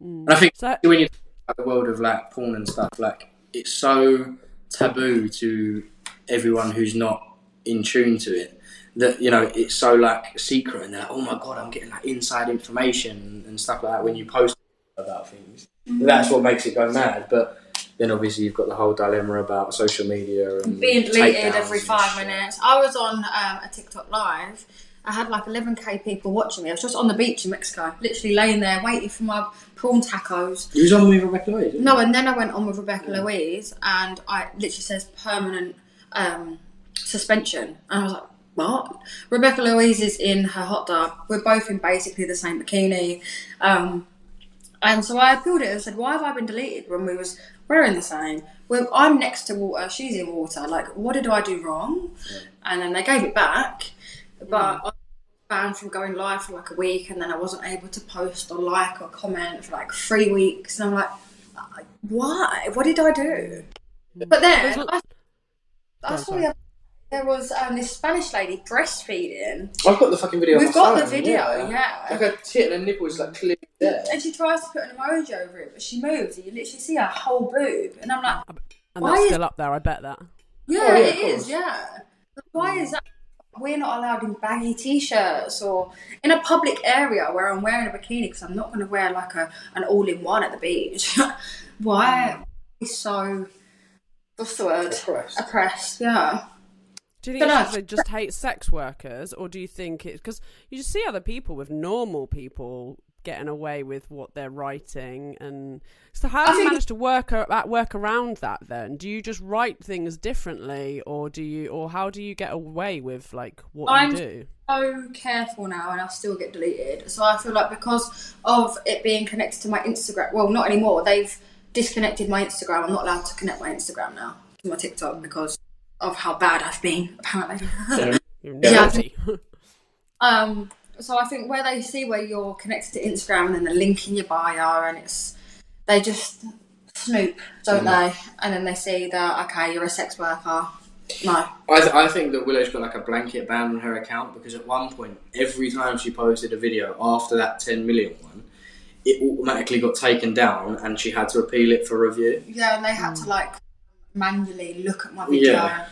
Mm. And I think So when you the world of like porn and stuff, like it's so taboo to everyone who's not in tune to it. That you know, it's so like secret, and they're like, "Oh my god, I'm getting like inside information and stuff like that." When you post about things, that's what makes it go mad. But then obviously you've got the whole dilemma about social media and being deleted every five minutes. I was on um, a TikTok live. I had like 11k people watching me. I was just on the beach in Mexico, literally laying there waiting for my prawn tacos. You was on with Rebecca Louise? No, you? and then I went on with Rebecca Louise, and I literally says permanent um, suspension, and I was like, "What?" Rebecca Louise is in her hot tub. We're both in basically the same bikini, um, and so I appealed it and said, "Why have I been deleted when we was wearing the same? Well, I'm next to water, she's in water. Like, what did I do wrong?" And then they gave it back, but. I was banned from going live for like a week, and then I wasn't able to post or like or comment for like three weeks, and I'm like, why? What did I do? But then There's a- I, I Go on, saw the other- there was um, this Spanish lady breastfeeding. I've got the fucking video. We've my got the video, yeah. Like her tit and her nipple is like clearly there. And she tries to put an emoji over it, but she moves, and you literally see her whole boob. And I'm like, and Why that's is- still up there. I bet that. yeah, Oh, yeah, it of course. is, yeah. But why is that? We're not allowed in baggy t-shirts or in a public area where I'm wearing a bikini because I'm not going to wear like a an all-in-one at the beach. why mm. are we so what's the word? Oppressed. Oppressed, yeah. Do you think Dunno. it's 'cause they just hate sex workers, or do you think it's because you just see other people with normal people getting away with what they're writing, and so how do you manage to work a- that work around that? Then do you just write things differently, or do you, or how do you get away with like what I'm- you do? so careful now and I still get deleted. So I feel like because of it being connected to my Instagram, well, not anymore. They've disconnected my Instagram. I'm not allowed to connect my Instagram now to my TikTok because of how bad I've been, apparently. You're Yeah. um, so I think where they see where you're connected to Instagram and then the link in your bio, and it's they just snoop, don't mm. they? And then they see that okay, you're a sex worker. No, I, th- I think that Willow's got like a blanket ban on her account because at one point, every time she posted a video after that 10 million one, it automatically got taken down and she had to appeal it for review. yeah, and they had to mm. like manually look at my video, Yeah.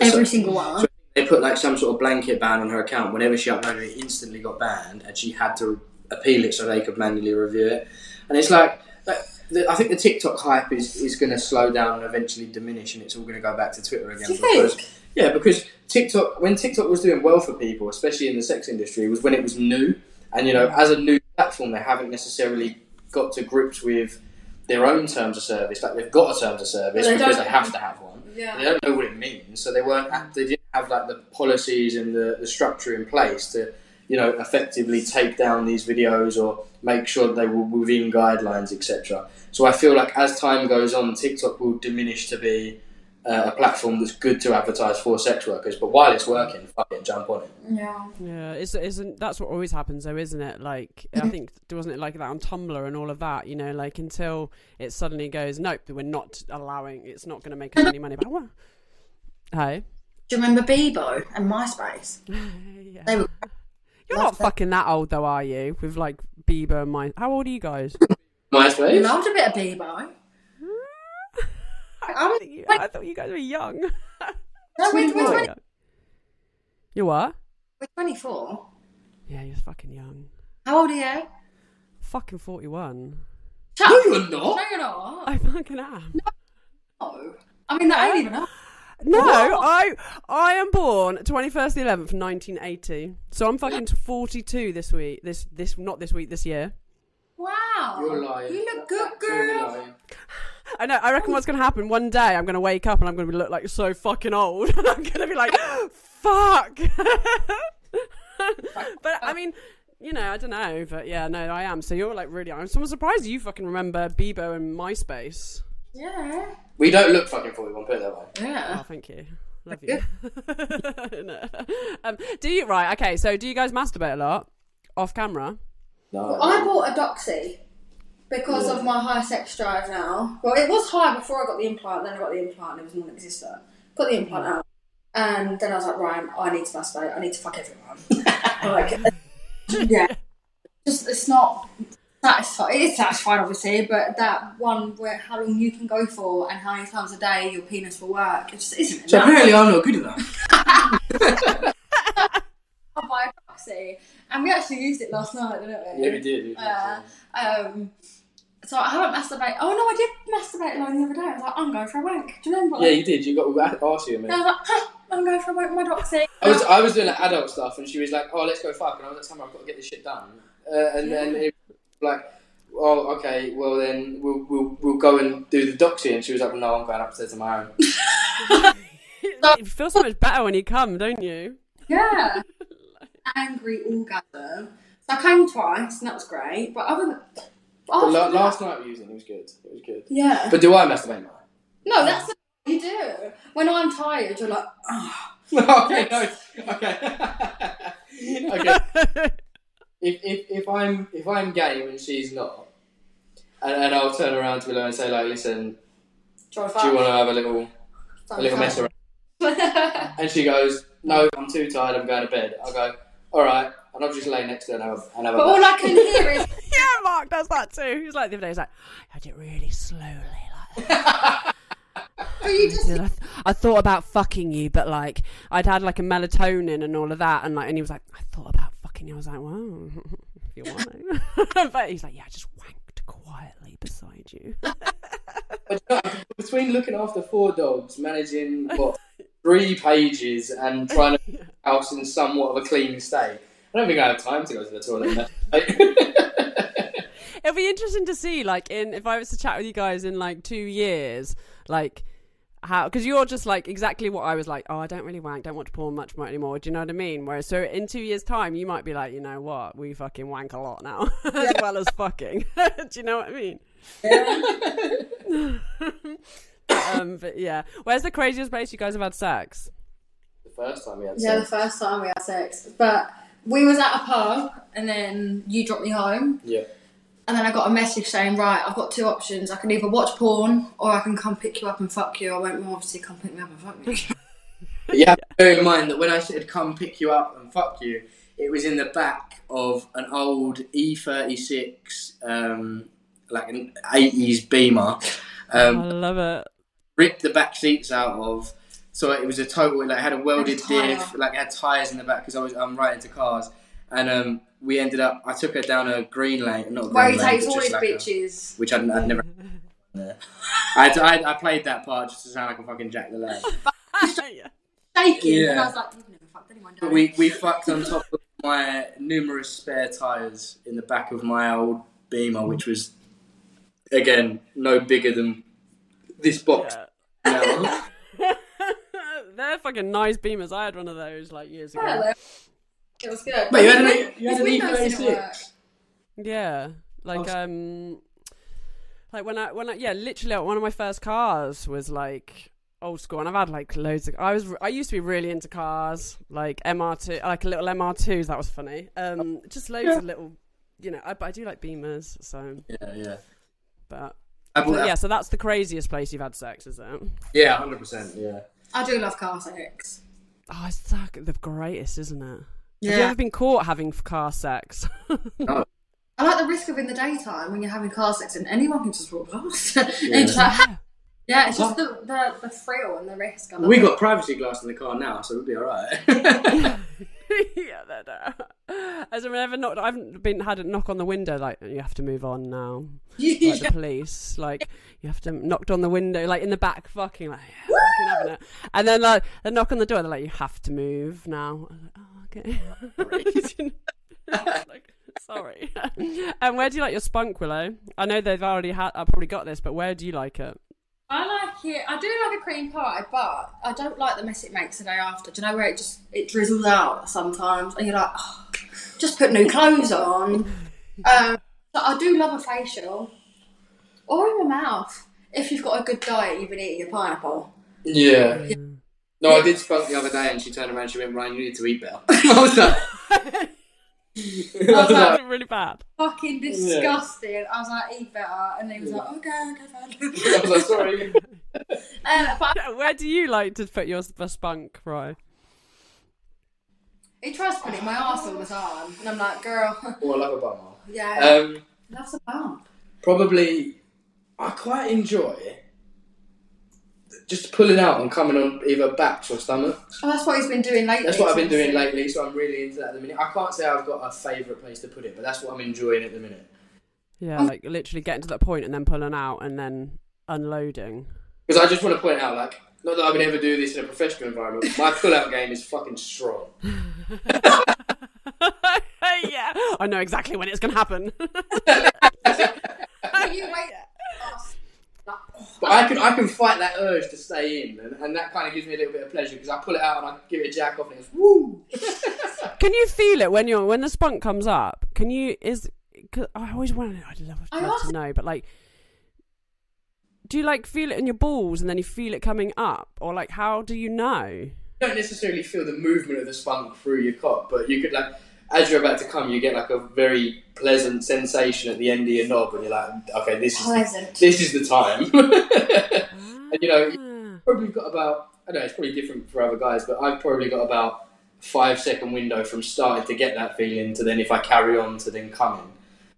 every So- single one. They put like some sort of blanket ban on her account. Whenever she uploaded it, instantly got banned, and she had to appeal it so they could manually review it. And it's like, like the, I think the TikTok hype is, is going to slow down and eventually diminish, and it's all going to go back to Twitter again. Because, think? Yeah, because TikTok, when TikTok was doing well for people, especially in the sex industry, was when it was new. And you know, mm. as a new platform, they haven't necessarily got to grips with their own terms of service. Like they've got a terms of service they because they have to have one. They don't know what it means, so they weren't. They didn't have like the policies and the, the structure in place to, you know, effectively take down these videos or make sure that they were within guidelines, etc. So I feel like as time goes on, TikTok will diminish to be uh, a platform that's good to advertise for sex workers. But while it's working, fuck it, jump on it. Yeah. Yeah, it's, isn't that's what always happens though, isn't it? Like I think wasn't it like that on Tumblr and all of that? You know, like until it suddenly goes, nope, we're not allowing. It's not going to make us any money. But what? Hey, Do you remember Bebo and MySpace? yeah. They were You're not fucking that old though, are you? With like Bieber and my. How old are you guys? MySpace. loved a bit of Bebo. I, I'm- think you, I thought you guys were young. No, we're, we're, 20, You what? we're 24. Yeah, you're fucking young. How old are you? Fucking forty-one. Shut No, up. you're not. No, you're not. I fucking am. No. I mean, that ain't even up. No, I I am born twenty first the eleventh, nineteen eighty. So I'm fucking forty two this week. This this not this week. This year. Wow. You're lying. You look good, girl. I know. I reckon what's gonna happen one day. I'm gonna wake up and I'm gonna look like so fucking old. and I'm gonna be like, fuck. but I mean, you know, I don't know. But yeah, no, I am. So you're like really. I'm so surprised you fucking remember Bebo and MySpace. Yeah. We don't look fucking 41, put it that way. Yeah. Oh, thank you. Love you. No. um, do you right? Okay, so do you guys masturbate a lot off camera? No. I bought a Doxy because of my high sex drive now. Well, it was high before I got the implant, then I got the implant and it was non existent. Got the implant out. And then I was like, Ryan, I need to masturbate. I need to fuck everyone. like, yeah. Just, it's not satisfying. It is satisfying, obviously, but that one where how long you can go for and how many times a day your penis will work, it just isn't So enough. apparently I'm not good enough. I buy a Doxy. And we actually used it last night, didn't we? Yeah, we did. we did. Uh, um, so I haven't masturbated. Oh no, I did masturbate alone the other day. I was like, I'm going for a wank. Do you remember? yeah, you did. You got asked you a And. I was like, huh, I'm going for a wank with my doxy. I was I was doing like adult stuff, and she was like, "Oh, let's go fuck," and I was like, "Summer, I've got to get this shit done." Uh, and then it was like, "Oh, okay, well then we'll we'll, we'll go and do the doxy," and she was like, "No, I'm going upstairs on my own." you feel so much better when you come, don't you? Yeah. Angry orgasm. So I came twice, and that was great. But other than But after la- that- last night we used it. It was good. It was good. yeah. But do I masturbate now? No, that's what you do. When I'm tired, you're like, oh. okay, no, okay, okay. If, if if I'm if I'm game and she's not, and, and I'll turn around to her and say like, "Listen, do you want to have a little a little mess around?" And she goes, "No, I'm too tired. I'm going to bed." I'll go, "All right," and I'll just lay next to her and have, and have a but all. I can hear is, yeah, Mark does that too. He's like the other day. He's like, I did it really slowly. Like, but you just I, th- I thought about fucking you, but like I'd had like a melatonin and all of that, and like, and he was like, I thought about fucking you. I was like, well, if you want but he's like, yeah, I just wanked quietly beside you. But you know, between looking after four dogs, managing what three pages, and trying to keep the house in somewhat of a clean state, I don't think I have time to go to the toilet. It'll be interesting to see, like, in if I was to chat with you guys in like two years, like how because you're just like exactly what I was like. Oh, I don't really wank, don't watch porn much more anymore. Do you know what I mean? Whereas, so in two years' time, you might be like, you know what, we fucking wank a lot now, as well as fucking. Do you know what I mean? um, but yeah, where's the craziest place you guys have had sex? the first time we had sex. Yeah, the first time we had sex. But we was at a pub and then you dropped me home Yeah. And then I got a message saying, Right, I've got two options. I can either watch porn or I can come pick you up and fuck you. I went, Well obviously come pick me up and fuck me. But you have to bear in mind that when I said come pick you up and fuck you, it was in the back of an old E36, um, like an 80s Beamer. I Um, love it. ripped the back seats out of, So it was a total like it had a welded tyre. diff, like had tires in the back because I was I'm right into cars, and um, we ended up. I took her down a green lane, not a green Where he lane, takes but all just his like a- bitches. which I'd, I'd never. I, I I played that part just to sound like a fucking Jack the Lad. yeah. Shaking. And I was like, you've never fucked anyone, But Joey. we we fucked on top of my numerous spare tires in the back of my old Beamer, which was again no bigger than this box now. They're fucking nice beamers. I had one of those like years ago. Yeah, it was good. Mate, you had an E- you had an windows didn't E36. Yeah, like um, like when I when I yeah, literally like, one of my first cars was like old school, and I've had like loads of. I was I used to be really into cars, like MR2, like a little MR2s. That was funny. Um, just loads of little, you know. I, but I do like Beamers, so Yeah, yeah. but. I but yeah, so that's the craziest place you've had sex, is it? yeah, hundred percent. Yeah. I do love car sex. Oh, it's like the greatest, isn't it? Have you Yeah. ever been caught having car sex? Oh. I like the risk of in the daytime when you're having car sex and anyone can just walk past. and Yeah. you're just like, yeah, it's just the, the, the thrill and the risk. We it. got privacy glass in the car now, so we'll be all right. yeah, no, no. As I've never knocked, I haven't been had a knock on the window. Like you have to move on now. Like the police, like you have to knocked on the window, like in the back, fucking like fucking having it. And then like they knock on the door, they're like, you have to move now. Like, oh, okay. like, sorry. and where do you like your spunk, Willow? I know they've already had. I've probably got this, but where do you like it? I like it. I do like a cream pie, but I don't like the mess it makes the day after. Do you know where it just it drizzles out sometimes, and you're like, oh, just put new clothes on. Um, but I do love a facial, or in my mouth. If you've got a good diet, you've been eating a pineapple. yeah. No, I did spunk the other day, and she turned around. and She went, "Ryan, you need to eat better." I was like, I was like, That's really bad. Fucking disgusting. I was like, eat better, and he was like, okay, okay, I fine. was like, "Sorry." uh, but Where do you like to put your the spunk, Roy? he tries to put it in my arse all the time, and I'm like, girl, Oh, I love a bum. yeah, Um, that's a bump. probably, I quite enjoy just pulling out and coming on either backs or stomachs. Oh, that's what he's been doing lately. That's what I've been doing lately, so I'm really into that at the minute. I can't say I've got a favourite place to put it, but that's what I'm enjoying at the minute. Yeah, um, like literally getting to that point and then pulling out and then unloading. Because I just want to point out, like, not that I would ever do this in a professional environment, my pull-out game is fucking strong. yeah, I know exactly when it's gonna happen. You wait. But I can I can fight that urge to stay in, and, and that kind of gives me a little bit of pleasure because I pull it out and I give it a jack off and it's woo. Can you feel it when you're when the spunk comes up? Can you is? Cause I always want. I'd love, I love to know, but like, do you like feel it in your balls and then you feel it coming up, or like how do you know? You don't necessarily feel the movement of the spunk through your cock, but you could like as you're about to come, you get like a very pleasant sensation at the end of your knob, and you're like, okay, this is Pleasant. this is the time. and you know, Ah. probably got about I don't know, it's probably different for other guys, but I've probably got about five second window from starting to get that feeling to then if I carry on to then coming.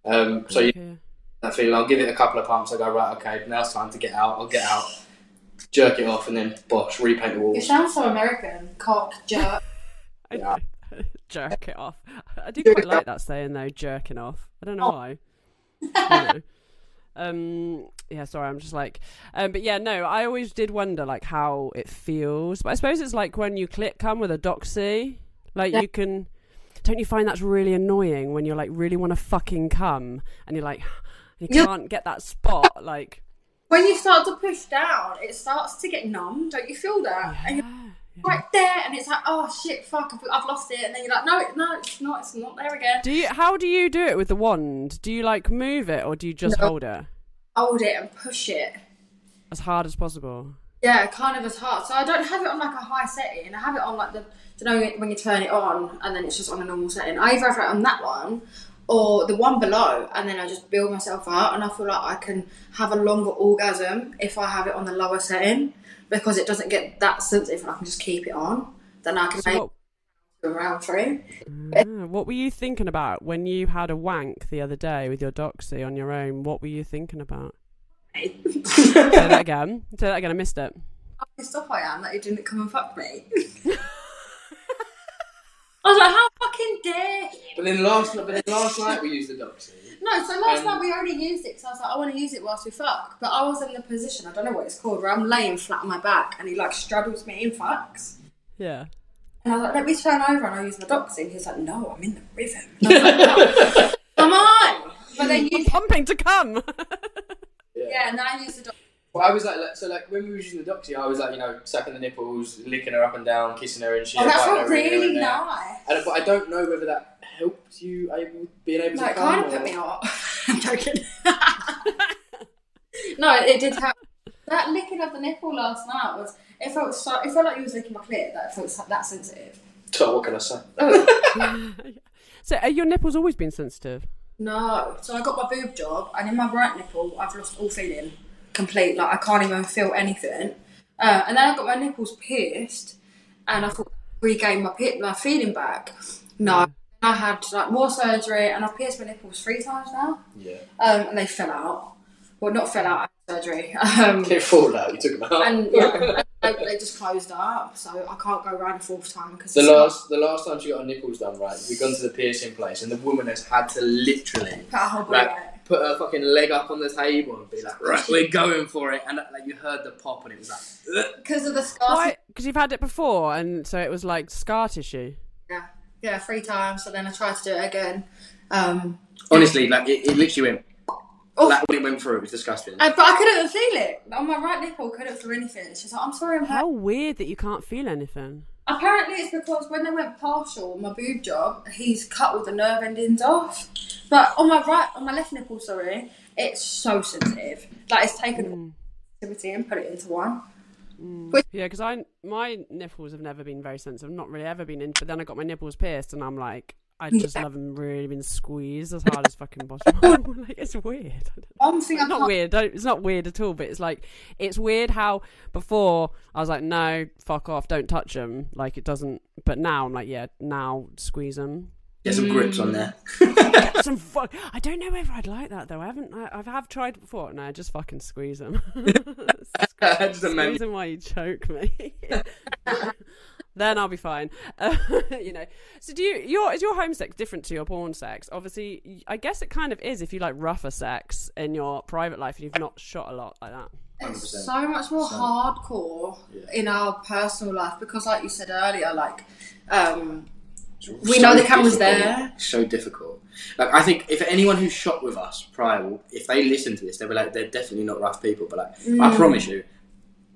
Um, so you Okay. that feeling, I'll give it a couple of pumps. I go right, okay, now it's time to get out. I'll get out, jerk it off, and then bosh, repaint the You walls. sound so American. Cock, jerk. Yeah. Jerk it off. I do quite like that saying though, jerking off. I don't know Oh. why. You know. Um. Yeah. Sorry. I'm just like. Um. But yeah. No. I always did wonder like how it feels. But I suppose it's like when you click come with a doxy. Like Yeah. you can. Don't you find that's really annoying when you're like really want to fucking come and you're like you can't get that spot like. When you start to push down, it starts to get numb. Don't you feel that? You're Yeah. right there, and it's like, oh shit, fuck, I've, lost it. And then you're like, no, no, it's not. It's not there again. Do you? How do you do it with the wand? Do you like move it or do you just No. hold it Hold it and push it. as hard as possible? Yeah, kind of as hard. So I don't have it on like a high setting. I have it on like the, you know, when you turn it on and then it's just on a normal setting. I either have it on that one or the one below, and then I just build myself out, and I feel like I can have a longer orgasm if I have it on the lower setting because it doesn't get that sensitive, and I can just keep it on. Then I can So make what, it around through. Ah, what were you thinking about when you had a wank the other day with your doxy on your own? What were you thinking about? Say that again. Say that again. I missed it. How pissed off I am that he didn't come and fuck me. I was like, how fucking dare But then last, but then last night we used the doxy. No, so last Um, night we only used it because I was like, I want to use it whilst we fuck. But I was in the position, I don't know what it's called, where I'm laying flat on my back and he like straddles me and fucks. Yeah. And I was like, let me turn over and I'll use my doxy. And he's like, no, I'm in the rhythm. And I was like, Come on! But then you, Pumping to come. yeah, and then I used the doxy. Well, I was like, like, so like when we were using the doxy, I was like, you know, sucking the nipples, licking her up and down, kissing her, and she. Oh, that biting felt really nice. And, but I don't know whether that helped you able being able No, to it kind of put me off. I'm joking. no, it did help. That licking of the nipple last night was. It felt so. It felt like you was licking my clit. That felt that sensitive. So what can I say? so, are your nipples always been sensitive? No. So I got my boob job, and in my right nipple, I've lost all feeling, complete. Like I can't even feel anything. Uh, and then I got my nipples pierced, and I thought regain my pit, my feeling back. No, I had like more surgery, and I've pierced my nipples three times now, Yeah. um, and they fell out. Well, not fell out. I had surgery. Um, They fall out. You took them out. and yeah, and they, they just closed up, so I can't go around a fourth time because The last, the last time she got her nipples done, right? We've gone to the piercing place, and the woman has had to literally put a like put her fucking leg up on the table and be like, right, we're going for it, and like you heard the pop, and it was like, because of the scar. Because you've had it before, and so it was like scar tissue. Yeah, yeah, three times. So then I tried to do it again. Um, honestly, like it, it literally went. Oh. Like when it went through, it was disgusting. I, but I couldn't feel it on my right nipple. Couldn't feel anything. She's like, "I'm sorry, I'm hurt." How weird that you can't feel anything. Apparently, it's because when they went partial my boob job, he's cut all the nerve endings off. But on my right, on my left nipple, sorry, it's so sensitive. Like it's taken all sensitivity and put it into one. Mm. Yeah, because I my nipples have never been very sensitive. I've not really ever been in, but then I got my nipples pierced, and I'm like, I just Yeah. love them really been squeezed as hard as fucking possible. like it's weird. I don't. One thing I It's not can't. weird. Don't, it's not weird at all. But it's like it's weird how before I was like, no, fuck off, don't touch them. Like it doesn't. But now I'm like, yeah, now squeeze them. Get some grips on there. Get some fuck. I don't know whether I'd like that though. I haven't. I, I have tried it before. No, just fucking squeeze them. Just imagine. Squeeze them while you choke me. then I'll be fine. Uh, you know. So do you? Your is your home sex different to your porn sex? Obviously, I guess it kind of is if you like rougher sex in your private life and you've not shot a lot like that. 100%. It's so much more So- hardcore Yeah. in our personal life because, like you said earlier, like um, We know the camera's there. So difficult. Like I think if anyone who shot with us prior, if they listen to this, they'll be like, they're definitely not rough people. But like, Mm. I promise you,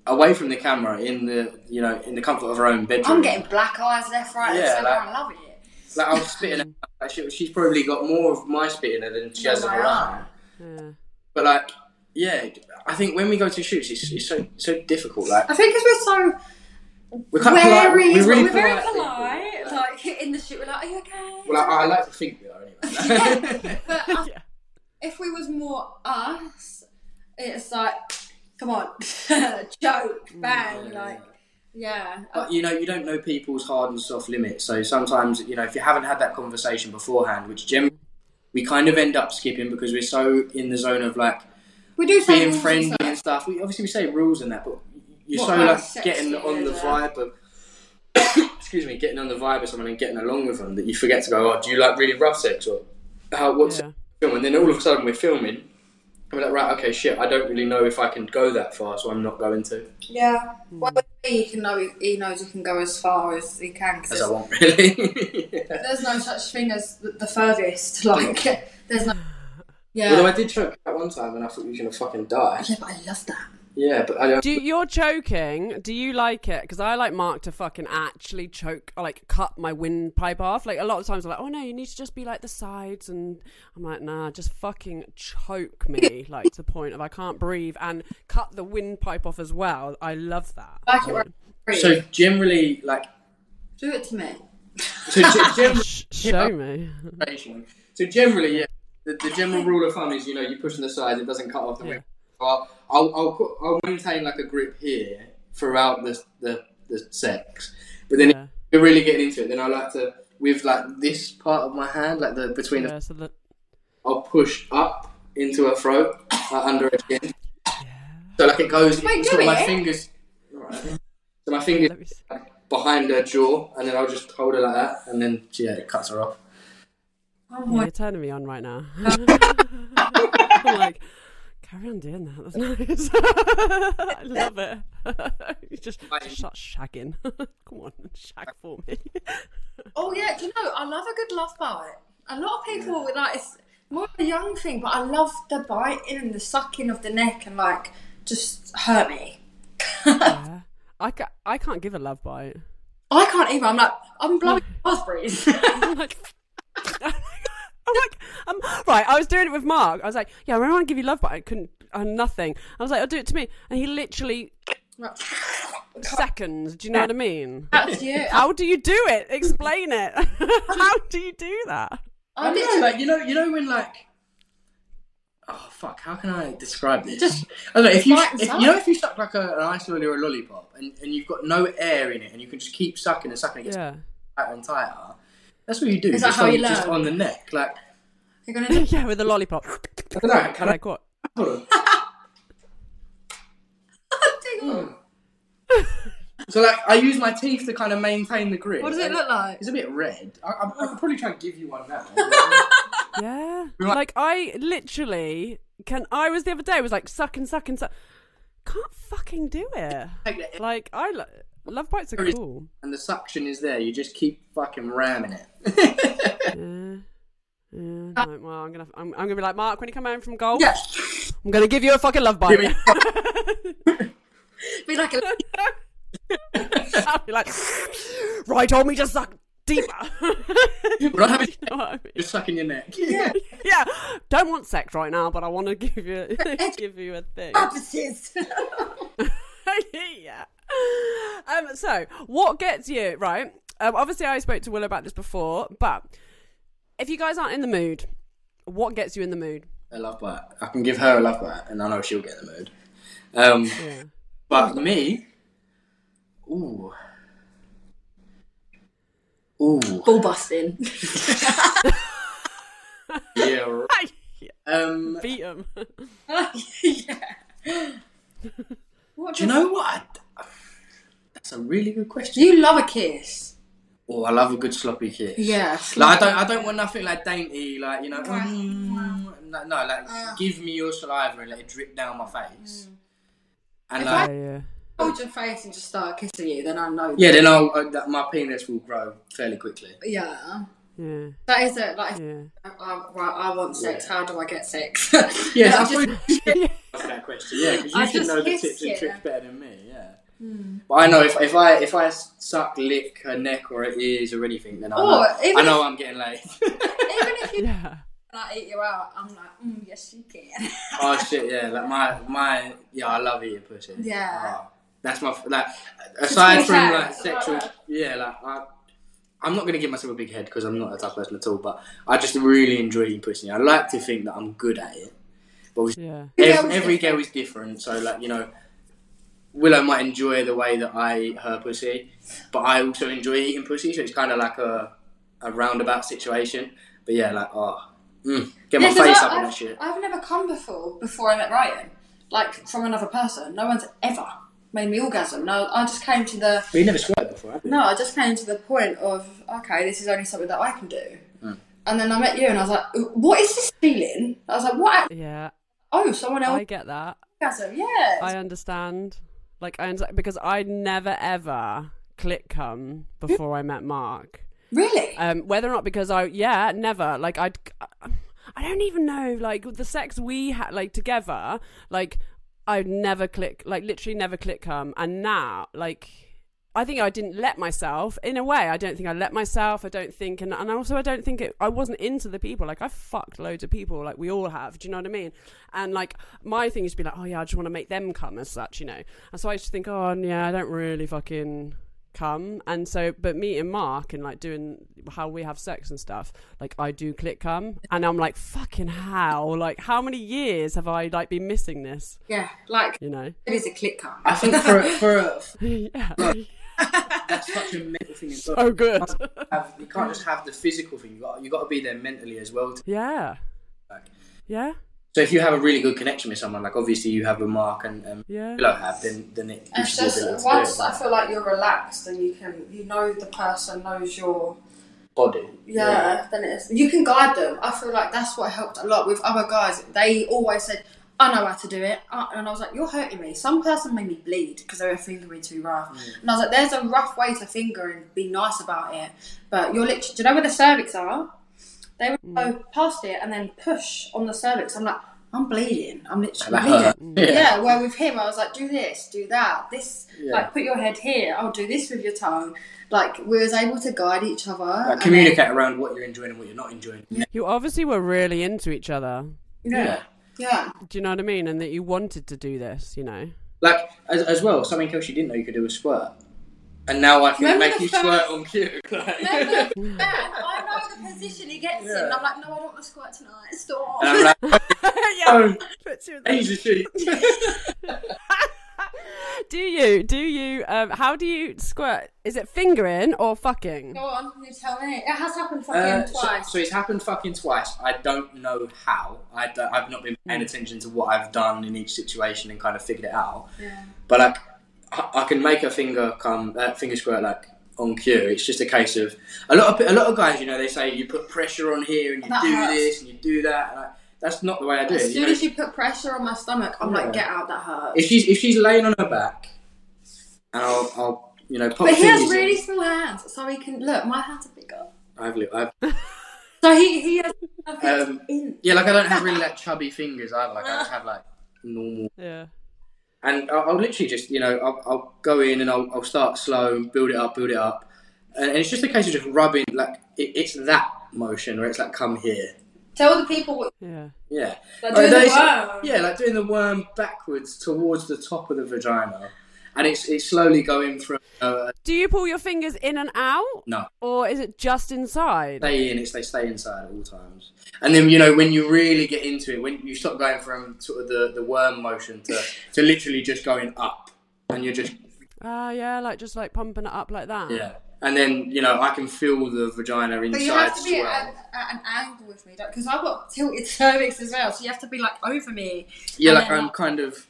away from the camera, in the you know, in the comfort of our own bedroom, I'm getting black eyes left, right, and Yeah, centre. like- I love it. like I was spitting. her- like, she, she's probably got more of my spit in her than she has of her own. Yeah. But like, yeah, I think when we go to shoots, it's, it's so so difficult. Like I think because we're so we're kind of polite. We're really we're very polite. Like in the shoot, we're like, "Are you okay?" well, I, I like to think we are anyway. Yeah, but I- Yeah. if we was more us, it's like, come on, joke, mm, bang, yeah, like, yeah. But you know, you don't know people's hard and soft limits. So sometimes, you know, if you haven't had that conversation beforehand, which generally we kind of end up skipping because we're so in the zone of like we do say being rules and friendly stuff. and stuff. We obviously we say rules and that, but you're What so like sex getting on the vibe of. excuse me, getting on the vibe of someone and getting along with them that you forget to go. Oh, do you like really rough sex or how? What's Yeah. film? And then all of a sudden we're filming. And we're like, right, okay, shit. I don't really know if I can go that far, so I'm not going to. Yeah. Hmm. Well, with he can know he knows he can go as far as he can As I want, really. Yeah. there's no such thing as the, the furthest. Like, there's no. Yeah. Although I did choke at one time and I thought you were gonna fucking die. yeah, but I love that. Yeah, but I don't. Do you, you're choking? Do you like it? Because I like Mark to fucking actually choke, or like cut my windpipe off. Like a lot of times, I'm like, oh no, you need to just be like the sides, and I'm like, nah, just fucking choke me, like to the point of I can't breathe, and cut the windpipe off as well. I love that. Like it where So generally, like, Do it to me. so ge- generally, show me. so generally, yeah. The, the general rule of thumb is, you know, you push on the sides, it doesn't cut off the Yeah. wing. I'll, I'll, I'll, put, I'll maintain like a grip here throughout the the, the sex, but then Yeah. if you're really getting into it, then I like to with like this part of my hand, like the between the so the, I'll push up into her throat, like under her chin. Yeah. So like it goes Wait, sort do of my it. fingers. Alright. So my finger's Let me see. behind her jaw, and then I'll just hold her like that, and then yeah, it cuts her off. Oh Yeah, my you're turning me on right now. Like, carry on doing that. That's nice. I love it. you just, just start shagging. Come on, shag for me. Oh yeah, do you know I love a good love bite. A lot of people with like it's more of a young thing, but I love the biting and the sucking of the neck and like just hurt me. yeah. I, ca- I can't give a love bite. I can't even. I'm like I'm blowing raspberries. I'm like, I'm like, um, right. I was doing it with Mark. I was like, yeah, I really want to give you love, but I couldn't. Uh, nothing. I was like, I'll do it to me, and he literally seconds. Do you know what I mean? That's you. How do you do it? Explain it. How do you do that? I I know, like you know, you know when like. Oh fuck! How can I describe this? Just I don't know if you if, suck. you know if you suck like a, an ice lolly or a lollipop and, and you've got no air in it and you can just keep sucking and sucking it gets Yeah. tighter and tighter. That's what you do. Is that just how on, you Just learn? on the neck, like you're gonna do. yeah, with a lollipop. I don't know. Can I? What? Hold on. Hmm. So like I use my teeth to kind of maintain the grip. What does it look like? It's a bit red. I, I, I could probably try and give you one now. Yeah. Like I literally can. I was the other day. I was like suck and suck and suck. Can't fucking do it. Like I lo- love bites are cool. and the suction is there. You just keep fucking ramming it. Yeah. Yeah. Like, well, I'm gonna. I'm, I'm gonna be like Mark when you come home from golf. yeah. I'm gonna give you a fucking love bite. Give me- Be like a I'll be like, right, told me to suck deeper. We're not having you know I mean? just sucking your neck. yeah. Yeah, don't want sex right now, but I want to give you give you a thing. purposes. yeah. Um. So, what gets you right? Um, obviously, I spoke to Will about this before, but if you guys aren't in the mood, what gets you in the mood? A love bite. I can give her a love bite, and I know she'll get in the mood. Um, Yeah. but me, ooh, ooh, Ball busting. yeah. right. Um, Beat him. yeah. What do you know what? That's a really good question. You love a kiss. Oh, I love a good sloppy kiss. Yeah. Like I don't, I don't want nothing like dainty, like you know. mm, no, no, like Uh. give me your saliva and let it drip down my face. And If like, Yeah, yeah. Hold your face and just start kissing you, then I know. yeah, then I'll, uh, that my penis will grow fairly quickly. Yeah. Yeah. That is it. Like, Yeah. uh, right, I want sex. How do I get sex? yeah, I I just- probably answer that question. Yeah, because you I should know the kiss tips and tricks better than me. Yeah. But I know if, if I if I suck, lick her neck or her ears or anything, then I Or know, even I know I'm getting laid. Even if you Yeah. and I eat you out, I'm like, mm, yes, you can. oh shit, yeah, like my my yeah, I love eating pussy. Yeah. Oh, that's my like aside from tag. like sexual, yeah, like I. I'm not gonna give myself a big head because I'm not a tough person at all. But I just really enjoy eating pussy. I like to think that I'm good at it. But obviously Yeah. Every every, girl's every girl is different. So like you know, Willow might enjoy the way that I eat her pussy, but I also enjoy eating pussy. So it's kind of like a a roundabout situation. But yeah, like oh, mm, get my Yeah, 'cause face I, up on I've, that shit. I've never come before before I met Ryan, like from another person. No one's ever made me orgasm. No, I just came to the But you never squirted before, have you? no, I just came to the point of okay, this is only something that I can do. Mm. And then I met you, and I was like, "What is this feeling?" I was like, "What? Yeah. Oh, someone else I get that. orgasm? Yeah." I understand. Like I because I never ever click come before I met Mark. really? Um, whether or not because I yeah never like I'd I don't even know like the sex we had like together like I'd never click like literally never click come and now like I think I didn't let myself in a way I don't think I let myself I don't think and, and also I don't think it I wasn't into the people like I fucked loads of people like we all have do you know what I mean? And like my thing is to be like oh yeah I just want to make them come as such you know? And so I just think oh yeah I don't really fucking come. And so but meeting mark and like doing how we have sex and stuff like i do click come and i'm like fucking hell like how many years have i like been missing this? Yeah, like you know? it is a click come. I think for for a, yeah that's such a mental thing. as well. so good You can't have- you can't just have the physical thing. You got you got to be there mentally as well. To, yeah like, yeah So if you have a really good connection with someone, like obviously you have a Mark and, and Yeah. Willow have, then then it And gives It's just ability to do once it. I feel like you're relaxed and you can, you know, the person knows your body. yeah, then it's you can guide them. I feel like that's what helped a lot with other guys. They always said, "I know how to do it," Uh, and I was like, "You're hurting me." Some person made me bleed because they were fingering too rough, and I was like, "There's a rough way to finger and be nice about it." But you're literally, do you know where the cervix are? They would go past it and then push on the cervix. I'm like, I'm bleeding. I'm literally bleeding. hurt. Yeah. Where with him, I was like, do this, do that, this. Yeah. Like, put your head here. I'll do this with your tongue. Like, we was able to guide each other. Like, and communicate around what you're enjoying and what you're not enjoying. You obviously were really into each other. then- yeah. Yeah. Do you know what I mean? And that you wanted to do this, you know? Like as, as well, something else you didn't know you could do was squirt. And now I can Remember make you first- squirt on cue. Like, Remember that? I know the position he gets in. Yeah. And I'm like, no, I don't want to squirt tonight. Stop. and I'm like, yeah. oh, Puts you in Asia sheet. Do you? Do you? Um, how do you squirt? Is it fingering or fucking? Go on, you tell me. It has happened fucking Uh, twice. so it's happened fucking twice. I don't know how. I don't, I've not been paying attention to what I've done in each situation and kind of figured it out. yeah. But like, I, I can make a finger come, uh, finger squirt like on cue. It's just a case of a lot of a lot of guys. You know, they say you put pressure on here and you That do hurts. this and you do that. And I, that's not the way I do As it. you soon know. as you put pressure on my stomach, I'm Yeah. like, get out, that hurts. if she's if she's laying on her back, and I'll, I'll you know pop But he has fingers in. really small hands, so he can look. My hands are bigger, I've, li- I've so he he has. Um, yeah, like I don't have really like chubby fingers either. Like I just have like normal. Yeah. And I'll, I'll literally just you know I'll, I'll go in and I'll, I'll start slow, build it up, build it up, and, and it's just a case of just rubbing like it, it's that motion where it's like come here. Tell the people what Yeah. Yeah. they're Oh, doing. that the worm. Yeah, like doing the worm backwards towards the top of the vagina, and it's it's slowly going from uh, Do you pull your fingers in and out, no or is it just inside? stay in. It's they stay inside at all times. And then you know when you really get into it, when you stop going from sort of the, the worm motion to to literally just going up, and you're just Ah, yeah, like just like pumping it up like that. yeah. And then you know I can feel the vagina inside But you have to be at, at an angle with me because I've got tilted cervix as well. So you have to be like over me, yeah, like then, I'm like, kind of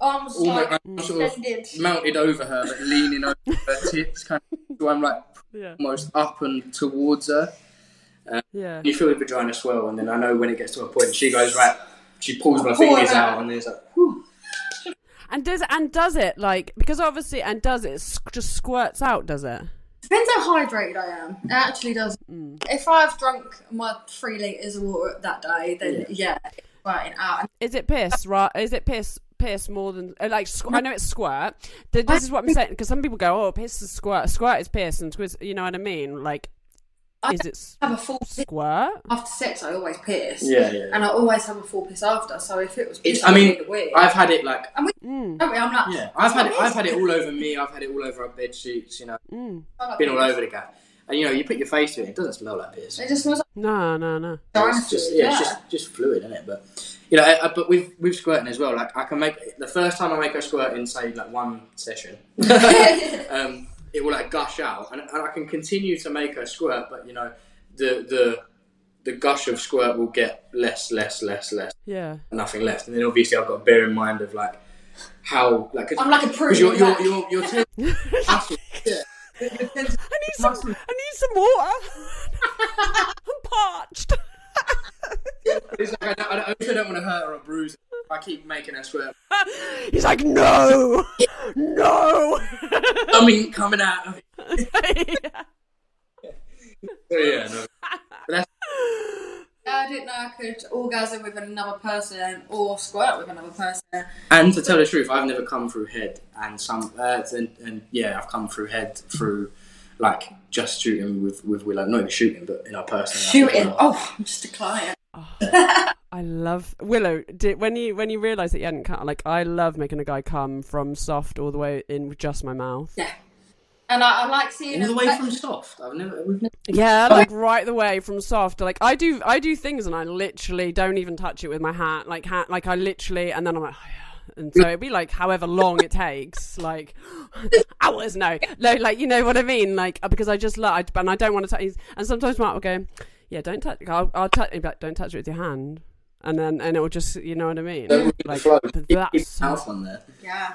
arms almost like I'm sort of extended. mounted over her, but leaning over her tits, kind of. So I'm like Yeah. almost up and towards her. Uh, yeah. You feel the vagina swell, and then I know when it gets to a point, she goes right. She pulls my Pull fingers it out. out, and there's like, whew. And does and does it like because obviously and does it just squirts out? Does it? Depends how hydrated I am. It actually does. Mm. If I've drunk my three litres of water that day, then yeah, squirting out. Is it piss? Right? Is it piss? Piss more than uh, like squ- I know it's squirt. This is what I'm saying because some people go, "Oh, piss is squirt. Squirt is piss," and you know what I mean? Like, I is it have a full piss squirt? after sex. I always piss. yeah, yeah. And I always have a full piss after. So if it was piss, It's, I mean, weird. I've had it like Mm, Don't we? I'm like, yeah, I've had it. It's I've had it all over me. I've had it all over our bed sheets. You know, mm. Like been all over the guy. And you know, you put your face to it, it doesn't smell like piss. It just smells like No, no, no. It's just yeah, it's just just fluid, isn't it? But you know, I, I- but with with squirting as well. Like I can make the first time I make a squirt in say like one session, um, it will like gush out, and, and I can continue to make a squirt. But you know, the the the gush of squirt will get less, less, less, less, Yeah. nothing left. And then obviously I've got to bear in mind of like how like I'm like a because prude. you're you're you're, you're ten- yeah. I need some. I need some water. I'm parched. It's like I, don't- I also don't want to hurt her or bruise her. I keep making her swear. He's like, no, no. I mean, coming out of it. So, yeah, no. But that's I didn't know I could orgasm with another person or squirt with another person. And to tell the truth, I've never come through head, and some, uh, and, and yeah, I've come through head through like just shooting with with Willow, not even shooting, but in our personal Shooting. Oh, I'm just a client. Oh, I love Willow. Did, when you when you realised that you hadn't come, like I love making a guy come from soft all the way in with just my mouth. Yeah. And I, I like seeing all the way I- from soft. I've never, we've never. Yeah, like right the way from soft. Like I do, I do things and I literally don't even touch it with my hand. Like hand, like I literally, and then I'm like, oh, yeah. And so it'd be like however long it takes, like hours. No, no, like you know what I mean. Like uh, because I just love, I, and I don't want to touch. And sometimes Mark will go, yeah, don't touch. I'll, I'll touch. He'd like, don't touch it with your hand. and then and it will just you know what I mean. That would be the Like, flow. but Keep that's so- on there. Yeah.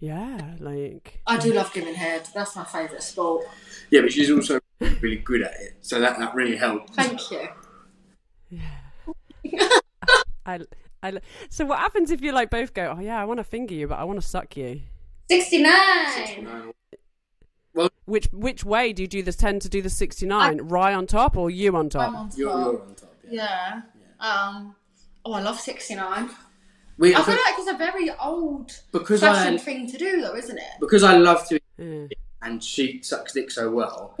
yeah, like I do love giving head. That's my favourite sport. Yeah, but she's also really good at it, so that that really helps. Thank you. Yeah. I. I, so what happens if you like both go? Oh yeah, I want to finger you, but I want to suck you. 69. No, Which which way do you do this? Tend to do the sixty nine, right on top or you on top? I'm on top. You're, you're on top. Yeah. Yeah. Um. Oh, I love 69. We, I feel like it's a very old because I fashioned thing to do, though, isn't it? because I love to Yeah. and she sucks dick so well.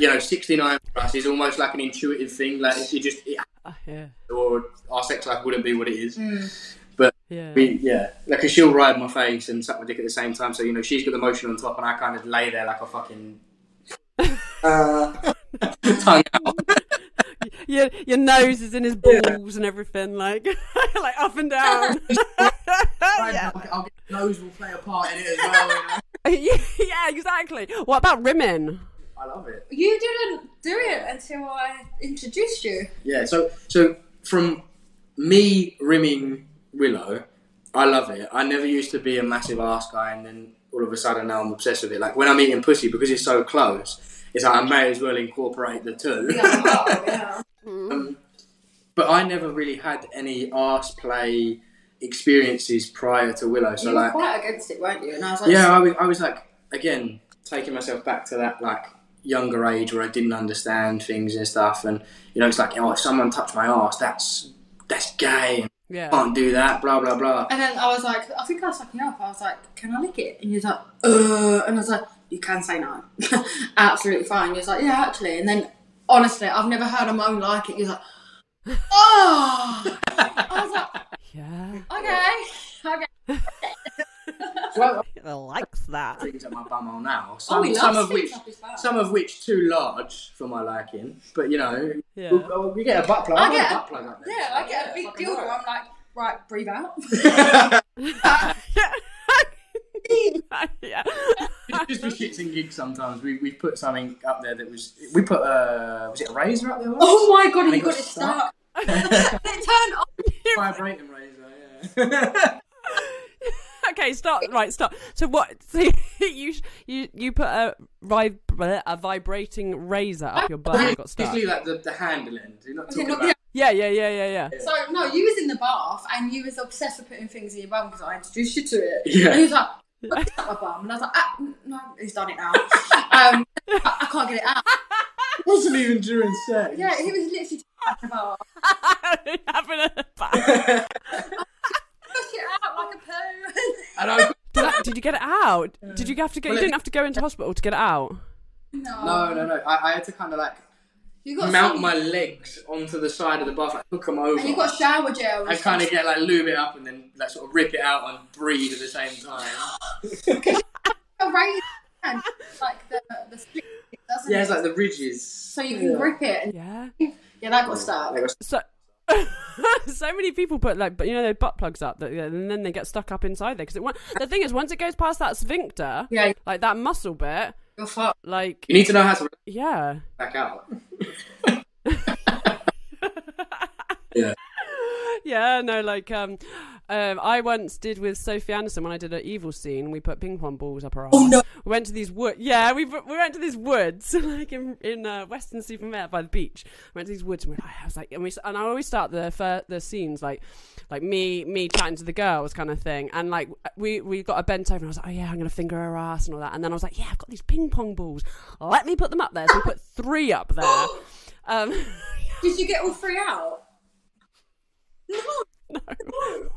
you know, 69 for us is almost like an intuitive thing. Like you just, it, yeah, or our sex life wouldn't be what it is. But yeah. We, yeah, like 'cause she'll ride my face and suck my dick at the same time. So you know, she's got the motion on top, and I kind of lay there like a fucking uh, tongue out. Your your nose is in his balls and everything, like like up and down. yeah. I'll, I'll get nose will play a part in it as well. You know? yeah, exactly. What about rimming? I love it. You didn't do it until I introduced you. Yeah, so so from me rimming Willow, I love it. I never used to be a massive ass guy, and then all of a sudden now I'm obsessed with it. Like when I'm eating pussy, because it's so close, it's like I may as well incorporate the two. Yeah. yeah. Um, but I never really had any ass play experiences prior to Willow. So you were like, quite against it, weren't you? And I was like, yeah, I was, I was like, again, taking myself back to that like younger age where I didn't understand things and stuff, and you know, it's like, oh, if someone touched my ass, that's that's gay, and Yeah. can't do that, blah blah blah. And then I was like, I think I was sucking up. I was like, can I lick it? And he was like, uh, and I was like, you can say no. Absolutely fine. He was like, yeah, actually. And then, honestly, I've never heard a moan like it. He was like, oh. I was like, Yeah. okay, okay. Well, He likes that. things at my bumhole now. Oh, Some, he some loves of which, things up his butt. some of which too large for my liking. But you know, Yeah. we'll, we'll- get a butt plug. I I've get a a- butt plug up there. Yeah, I get a big fucking dildo. I'm like, right, breathe out. yeah. It's just for shits and gigs sometimes we, we put something up there that was we put uh was it a razor up there once? oh my god, And he it got got it stuck. stuck. it turned off. vibrating razor yeah okay, stop. Right, stop. So what? So you you you put a vib- a vibrating razor up your butt and got stuck. Basically like the, the handle end you're not talking Yeah, about Yeah, yeah, yeah, yeah, yeah. So no, you was in the bath and you was obsessed with putting things in your bum because I introduced you to it. Yeah. And he was like, "What's up my bum?" And I was like, ah, no, he's done it now. um, I, I can't get it out. it wasn't even during sex Yeah, he was literally talking about Having a bath. push it out like a poo. and I, Did, that, did you get it out? Did you have to go? You Well, it- didn't have to go into hospital to get it out. no, no no no I, I had to kind of like You got mount some- my legs onto the side of the bath like hook them over and you got shower gel. and and kind of get like lube it up and then like sort of rip it out and breathe at the same time a razor like the the stick, doesn't yeah it? it's like the ridges so you can Yeah. grip it. And, Yeah. yeah, that got stuck. So. so many people put like, but you know, their butt plugs up, that, and then they get stuck up inside there. Because the thing is, once it goes past that sphincter, Yeah, like that muscle bit, you're fucked. like you need to know how to yeah, back out yeah yeah, no, like um, um, I once did with Sophie Anderson when I did an evil scene. We put ping pong balls up her arse. Oh, no. We went to these wood. Yeah, we we went to these woods, like in in uh, Weston-super-Mare by the beach. We went to these woods, and we I was like, and we and I always start the fir- the scenes like like me me chatting to the girls kind of thing, and like we we got a bent over, and I was like, oh yeah, I'm gonna finger her ass and all that, and then I was like, yeah, I've got these ping pong balls. Let me put them up there. So we put three up there. Um, Did you get all three out? No. no,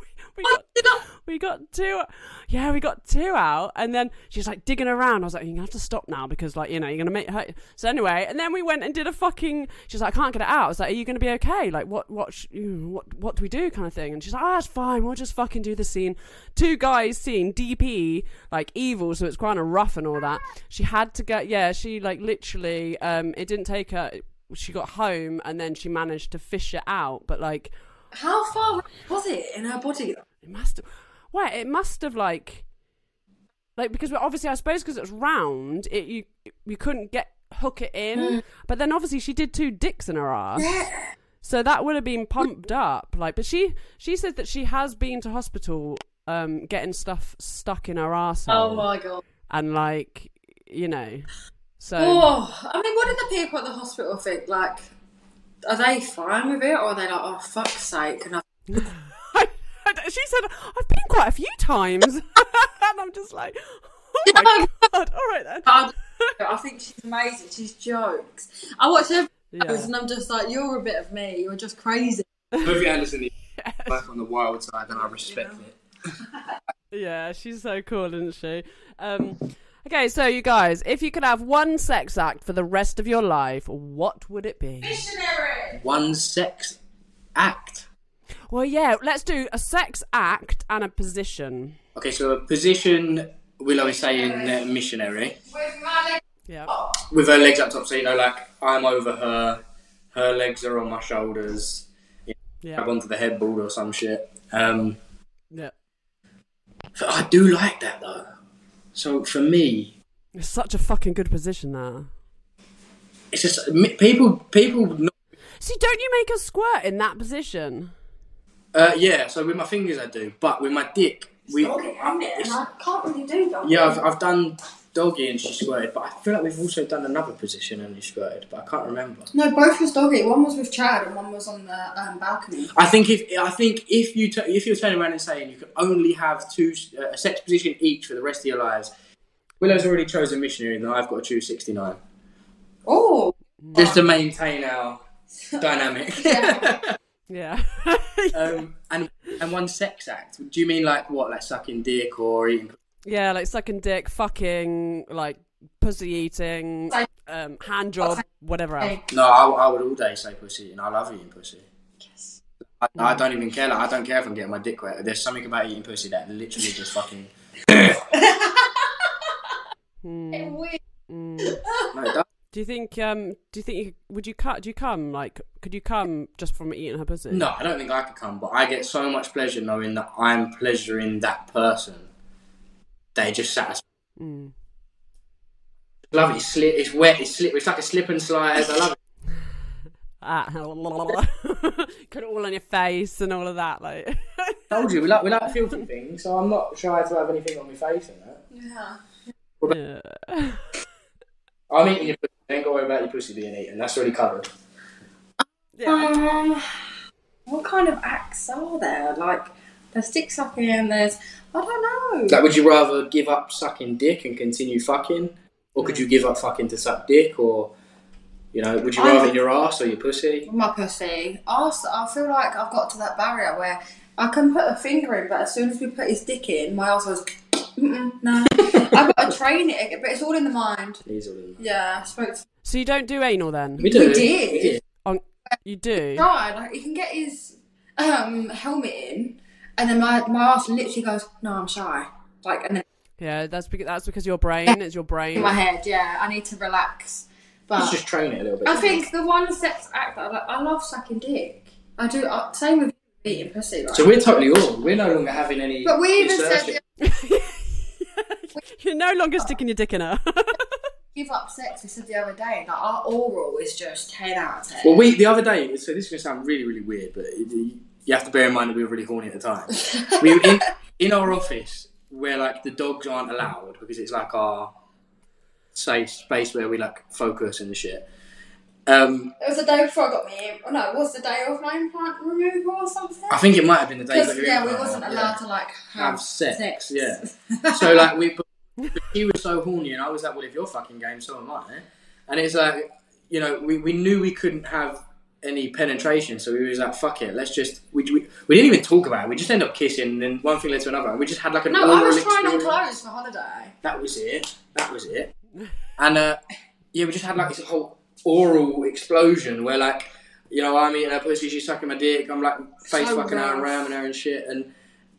we got we got two. Yeah, we got two out, and then she's like digging around. I was like, "You're gonna have to stop now because, like, you know, you're gonna make her." So anyway, and then we went and did a fucking. She's like, "I can't get it out." I was like, "Are you gonna be okay? Like, what, what, sh- what, what do we do?" Kind of thing. And she's like, "Ah, it's fine. We'll just fucking do the scene." Two guys scene, DP, like evil, so it's kind of rough and all that. She had to get. Yeah, she like literally. Um, it didn't take her. She got home and then she managed to fish it out, but like. How far was it in her body? It must have. Wait, it must have like, like because obviously I suppose because it's round, it you you couldn't get hook it in. But then obviously she did two dicks in her ass. Yeah. So that would have been pumped up, like. But she she said that she has been to hospital, um, getting stuff stuck in her arsehole. Oh my god. and like you know, so Oh, I mean, what did the people at the hospital think? Like, are they fine with it, or are they like, oh fuck's sake? And I, she said I've been quite a few times, and I'm just like, oh my god, all right then. I, I think she's amazing. She's jokes. I watch her Yeah. videos and I'm just like, you're a bit of me. You're just crazy. Sophie Anderson is back on the wild side, and I respect it. Yeah, she's so cool, isn't she? Um, okay, so you guys, if you could have one sex act for the rest of your life, what would it be? Missionary. One sex act. Well, yeah, let's do a sex act and a position. Okay, so a position, Willow is saying uh, missionary. With my leg. Yeah. with her legs up top, so you know, like I'm over her, her legs are on my shoulders, Yeah. grab onto the headboard or some shit. Um, Yeah. I do like that though. So for me, It's such a fucking good position there. it's just people, people. Not, See, don't you make a squirt in that position? Uh, yeah, so with my fingers I do, but with my dick, we. Doggy, isn't it? And I can't really do doggy. Yeah, I've, I've done doggy and she squirted, but I feel like we've also done another position and you squirted, but I can't remember. No, both was doggy. One was with Chad and one was on the um, balcony. I think if I think if you t- if you're turning around and saying you can only have two uh, a sex position each for the rest of your lives, Willow's already chosen missionary, and I've got to choose sixty nine. Oh, just to maintain our dynamic. Yeah. Yeah. um, and and one sex act. Do you mean like what, like sucking dick or eating? yeah, like sucking dick, fucking, like pussy eating, um, hand job, whatever else. No, I, I would all day say pussy, and I love eating pussy. yes. I, I don't even care. Like, I don't care if I'm getting my dick wet. There's something about eating pussy that literally just fucking. Hmm, Weird. hmm. No, it does. Do you think? Um, do you think? You, would you cut? Do you come? Like, could you come just from eating her pussy? No, I don't think I could come, but I get so much pleasure knowing that I'm pleasuring that person. They just satisfy. Mm. Love it. It's, sli- it's wet. It's slip. It's like a slip and slide. I love it. Ah, cut it all on your face and all of that. Like, told you we like we like filthy things, so I'm not shy to have anything on my face and that. Yeah. yeah. I'm eating your pussy. Don't go worry about your pussy being eaten. That's already covered. yeah. Um, what kind of acts are there? Like, there's dick sucking and there's, I don't know. Like, would you rather give up sucking dick and continue fucking, or could you give up fucking to suck dick, or you know, would you I- rather your ass or your pussy? My pussy. Arse, I feel like I've got to that barrier where I can put a finger in, but as soon as we put his dick in, my arse goes, Mm-mm, no. I've got to train it, but it's all in the mind. These are the- Yeah, I spoke to So you don't do anal then? We do. We did. We did. On, you do. tried. Like, you can get his um, helmet in, and then my, my ass literally goes, no, I'm shy. Like, and then Yeah, that's because that's because your brain. is your in brain. my head, yeah, I need to relax. Let's But just train it a little bit. I think the one sex act that I like, I love sucking dick. I do. Uh, same with eating pussy. Like. So we're totally all. We're no longer having any. but we even research. said You're no longer sticking your dick in her. give up sex. We said the other day, like our oral is just ten out of ten. Well, we the other day. So this is going to sound really, really weird, but it, you have to bear in mind that we were really horny at the time. we were in, in our office where like the dogs aren't allowed because it's like our safe space where we like focus and the shit. Um, It was the day before I got me. Oh no, it was the day of my implant removal or something. I think it might have been the day Because yeah, we wasn't allowed to like have, have sex. sex. Yeah. so like we, but he was so horny, and I was like, well, if you're fucking game, so am I. And it's like, you know, we, we knew we couldn't have any penetration, so we was like, fuck it, let's just. We, we, we didn't even talk about it. We just ended up kissing, and then one thing led to another, and we just had like an. no, I was trying on experience. clothes for holiday. That was it. That was it. And uh, yeah, we just had like this whole oral explosion where like. You know, I'm eating her pussy, she's sucking my dick, I'm like face So fucking her and rough. ramming her and shit, and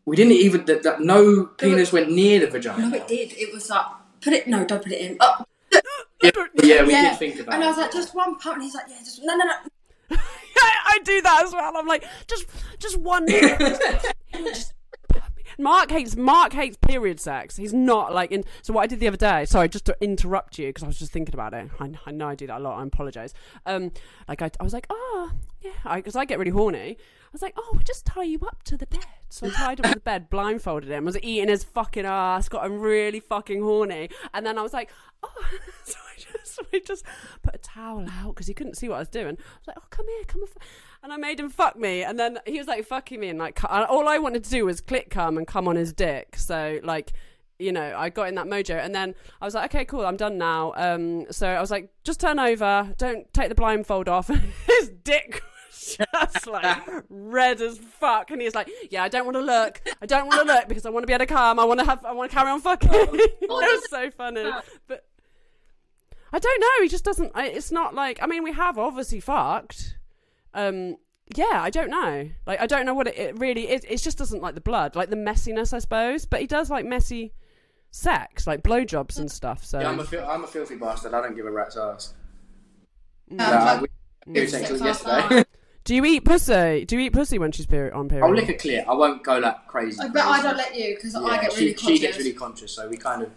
we didn't even that, that no penis went near the vagina. No, it did. It was like put it. No, don't put it in. Oh, Yeah, yeah, we yeah. did think about it. and it. I was like, just one pump, and he's like, yeah, just no, no, no. I do that as well. I'm like, just, just one. just, Mark hates Mark hates period sex. He's not like in. So what I did the other day. Sorry, just to interrupt you because I was just thinking about it. I, I know I do that a lot. I apologize. Um, like I, I was like, oh yeah, because I, I, get really horny. I was like, oh, we'll just tie you up to the bed. So I tied him to the bed, blindfolded him. I was eating his fucking ass, got him really fucking horny, and then I was like, oh, so I just, so I just put a towel out because he couldn't see what I was doing. I was like, oh, come here, come. And I made him fuck me, and then he was like fucking me, and like all I wanted to do was click come and come on his dick. So like you know, I got in that mojo, and then I was like, okay, cool, I'm done now. Um, so I was like, just turn over, don't take the blindfold off. His dick was just like red as fuck, and he's like, "Yeah, I don't want to look. I don't want to look because I want to be able to come. I want to have. I want to carry on fucking." Oh, it was so funny, but I don't know. He just doesn't. It's not like. I mean, we have obviously fucked. Um, yeah, I don't know. Like, I don't know what it, it really is. It just doesn't like the blood, like the messiness, I suppose. But he does like messy sex, like blowjobs and stuff. So yeah, I'm a, I'm a filthy bastard. I don't give a rat's ass. Um, yeah, we, yesterday. Do you eat pussy? Do you eat pussy when she's peri- on period? I'll lick a clear. I won't go like crazy. But crazy. I don't let you because yeah, I get really she, conscious. She gets really conscious, so we kind of.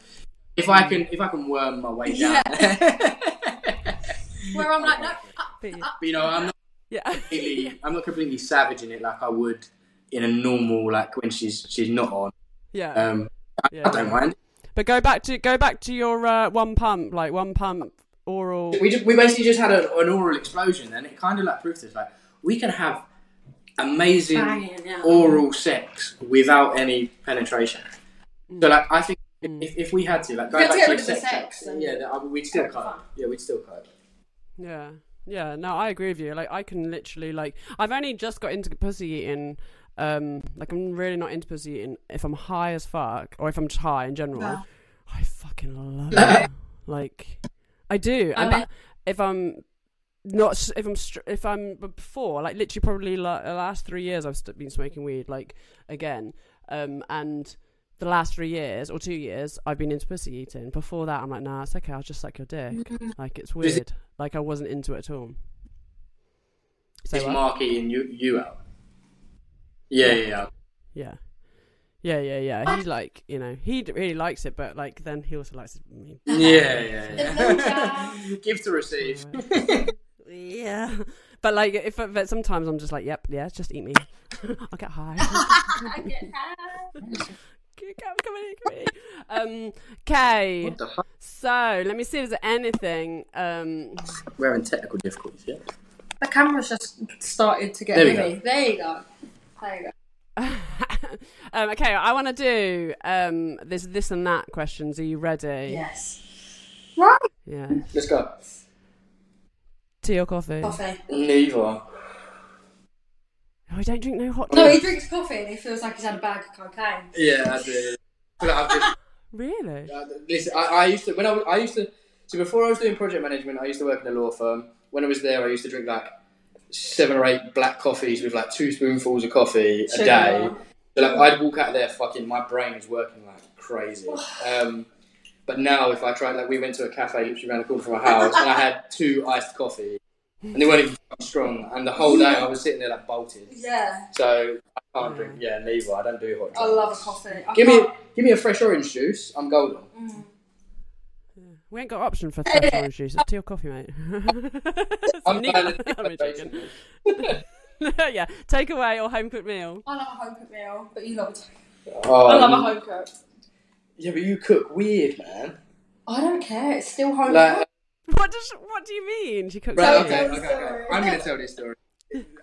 If I can, if I can worm my way down. Yeah. Where I'm like, no. But, you know, I'm not. Yeah. Completely, I'm not completely savage in it like I would in a normal like when she's she's not on. Yeah. Um, I, yeah. I don't mind. But go back to go back to your uh, one pump, like one pump oral. We just, we basically just had a, an oral explosion, and it kind of like proved this. like we can have amazing Banging, yeah. oral sex without any penetration. Mm. So like I think mm. if, if we had to like go back to, sex, sex yeah, I mean, we'd still cut. Yeah, we'd still cut. Yeah. Yeah, no, I agree with you. Like, I can literally like, I've only just got into pussy eating. Um, like, I'm really not into pussy eating if I'm high as fuck, or if I'm just high in general. Yeah. I fucking love it. like, I do. and oh, if I'm not if I'm if I'm before like literally probably like the last three years I've been smoking weed like again, um, and the last three years or two years I've been into pussy eating. Before that I'm like, nah, it's okay. I'll just suck your dick. Mm-hmm. Like it's weird. Like I wasn't into it at all. So is Mark eating you you out? Yeah, yeah, yeah. Yeah. Yeah, yeah, yeah. He like, you know, he really likes it, but like then he also likes me. Yeah, yeah, yeah. Give to receive yeah. But like, if but sometimes I'm just like, yep, yeah, just eat me. I'll get high. I get high. Come, come in, come in. Um, okay. What the fuck? So let me see if there's anything. Um, We're having technical difficulties, yeah. The camera's just started to get there heavy. There you go. There you go. um, okay, I want to do um, this, this and that questions. Are you ready? Yes. Right. Yeah. Let's go. Tea or coffee? Coffee. Neither. Oh, I don't drink no hot. No, he drinks coffee and he feels like he's had a bag of cocaine. Yeah, I do. really? Listen, I, I used to when I, I used to so before I was doing project management, I used to work in a law firm. When I was there, I used to drink like seven or eight black coffees with like two spoonfuls of coffee a day. So like I'd walk out there, fucking my brain was working like crazy. Um, but now, if I try, like, we went to a cafe literally around the corner from our house, and I had two iced coffee, and they weren't even strong. And the whole day, I was sitting there like bolted. Yeah. So I can't drink. Yeah, neither. I don't do hot. Drinks. I love a coffee. I give can't... me, give me a fresh orange juice. I'm golden. Mm. We ain't got option for fresh orange juice. It's tea or coffee, mate. I'm, I'm joking. yeah, takeaway or home cooked meal. I love a home cooked meal, but you love a. Oh, I love a home cooked. Yeah, but you cook weird, man. I don't care. It's still home. Like, what does? What do you mean? She cooks. Right, okay, okay, okay, I'm going to tell this story.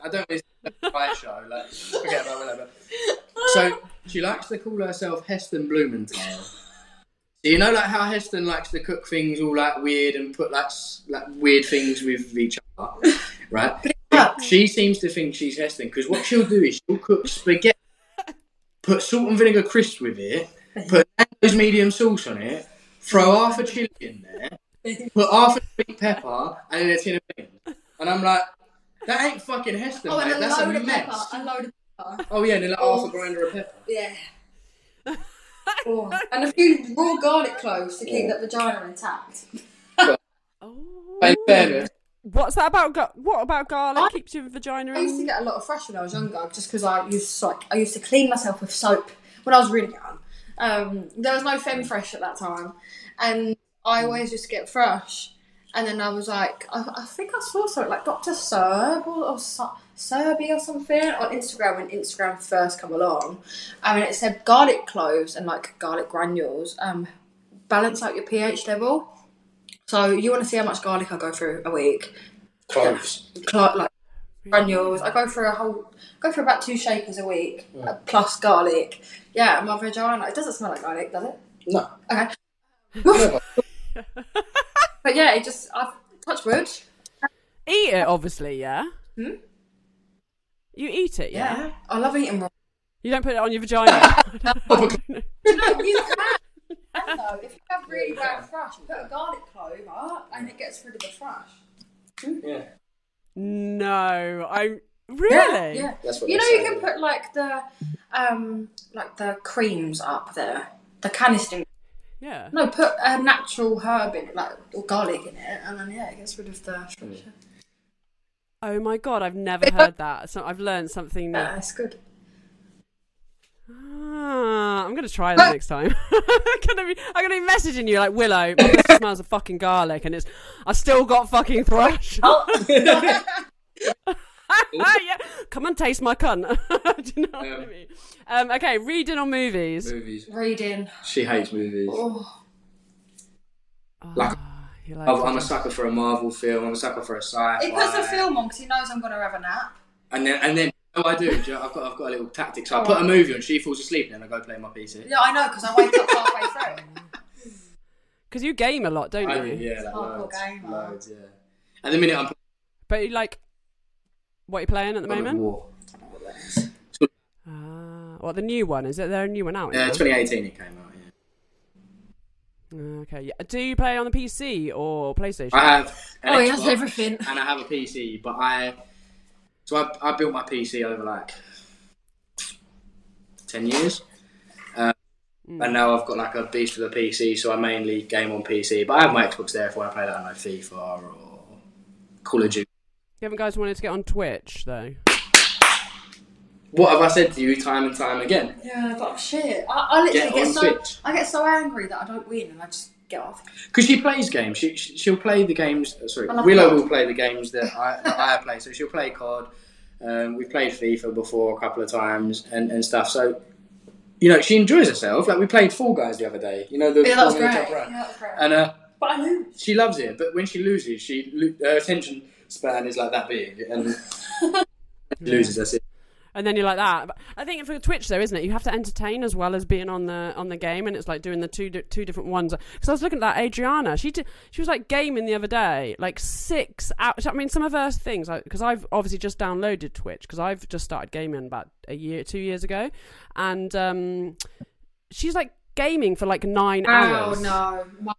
I don't miss the fire show. Like, forget about whatever. So she likes to call herself Heston Blumenthal. So you know, like how Heston likes to cook things all like weird and put like like weird things with each other, right? she seems to think she's Heston because what she'll do is she'll cook spaghetti, put salt and vinegar crisps with it, put Nando's medium sauce on it, throw half a chili in there, put half a sweet pepper, and then a tin of beans. And I'm like, that ain't fucking Heston, oh, mate. That's a mess. Pepper, a load of pepper. Oh yeah, and then like oh. half a grinder of pepper. Yeah. oh. And a few raw garlic cloves to keep yeah. that vagina intact. oh. In fairness, What's that about? What about garlic I, keeps your vagina? I used to get a lot of thrush when I was younger, just because I used to like I used to clean myself with soap when I was really young. Um, there was no Femfresh at that time, and I always just get thrush. And then I was like, I, I think I saw something like Dr. Serb or, or so, Serby or something on Instagram when Instagram first come along. I mean, it said garlic cloves and like garlic granules um, balance out your pH level. So you want to see how much garlic I go through a week? Cloves. Cl- like granules. I go through a whole, go through about two shakers a week uh, plus garlic. Yeah, my vagina. It doesn't smell like garlic, does it? No. Okay. Never. But yeah, it just I've touched wood. Eat it, obviously, yeah? Hmm? You eat it, yeah? Yeah, I love eating raw. You don't put it on your vagina. No, you can. And though, if you have really bad thrush, put a garlic clove up and it gets rid of the thrush. yeah. no, I really. Yeah. That's what You know, say, you can put like the um like the creams up there, the Canesten. Yeah. No, put a natural herb in like or garlic in it, and then yeah, it gets rid of the structure. Oh my god, I've never heard that. So I've learned something new. Yeah, it's good. Ah, I'm gonna try that next time. I'm gonna be, I'm gonna be messaging you like Willow. My smells of fucking garlic, and it's I still got fucking thrush. yeah, come and taste my cunt. Do you know what I mean? Um, okay, reading or movies. Movies. Reading. She hates movies. Oh, Like- Ah, you like I'm I'm a sucker for a Marvel film. I'm a sucker for a sci-fi. he puts the film on because he knows I'm gonna have a nap. And then, and then, oh, I do. do you know, I've got, I've got a little tactic. So I put a movie on. She falls asleep, and then I go play my PC. Yeah, I know because I wake up halfway through. Because you game a lot, don't I you? do, yeah, like Hardcore loads, gamer. loads, yeah. And the minute I'm But you like, what are you playing at the God moment? War, Ah, what the new one? Is it there a new one out? yeah, now? 2018 it came out. Yeah. Okay. Yeah. Do you play on the PC or PlayStation? I have an Oh, he has everything. and I have a PC, but I so I, I built my PC over like ten years, uh, Hmm. and now I've got like a beast of a PC. So I mainly game on PC, but I have my Xbox there if I want to play that. I don't know FIFA or Call of Duty. You haven't guys wanted to get on Twitch though? What have I said to you time and time again? Yeah, but shit. I, I literally Get get, so Twitch. I get so angry that I don't win and I just get off. Because she plays games. She she- she'll play the games. uh, Sorry, Willow will play the games that I that I play. So she'll play COD. Um, we've played FIFA before a couple of times and, and stuff. So you know she enjoys herself. Like we played Fall Guys the other day. You know the Yeah, that was one in great. the top right. Yeah, that was great. And uh, but I lose. she loves it. But when she loses, she lo- her attention span is like that big, and she loses. That's it. And then you're like that. But I think for Twitch though, isn't it? You have to entertain as well as being on the on the game, and it's like doing the two di- two different ones. Because I was looking at that Adriana. She did, she was like gaming the other day, like six hours. I mean, some of her things because I've obviously just downloaded Twitch because I've just started gaming about a year, two years ago, and um, she's like gaming for like nine Oh hours. Oh no,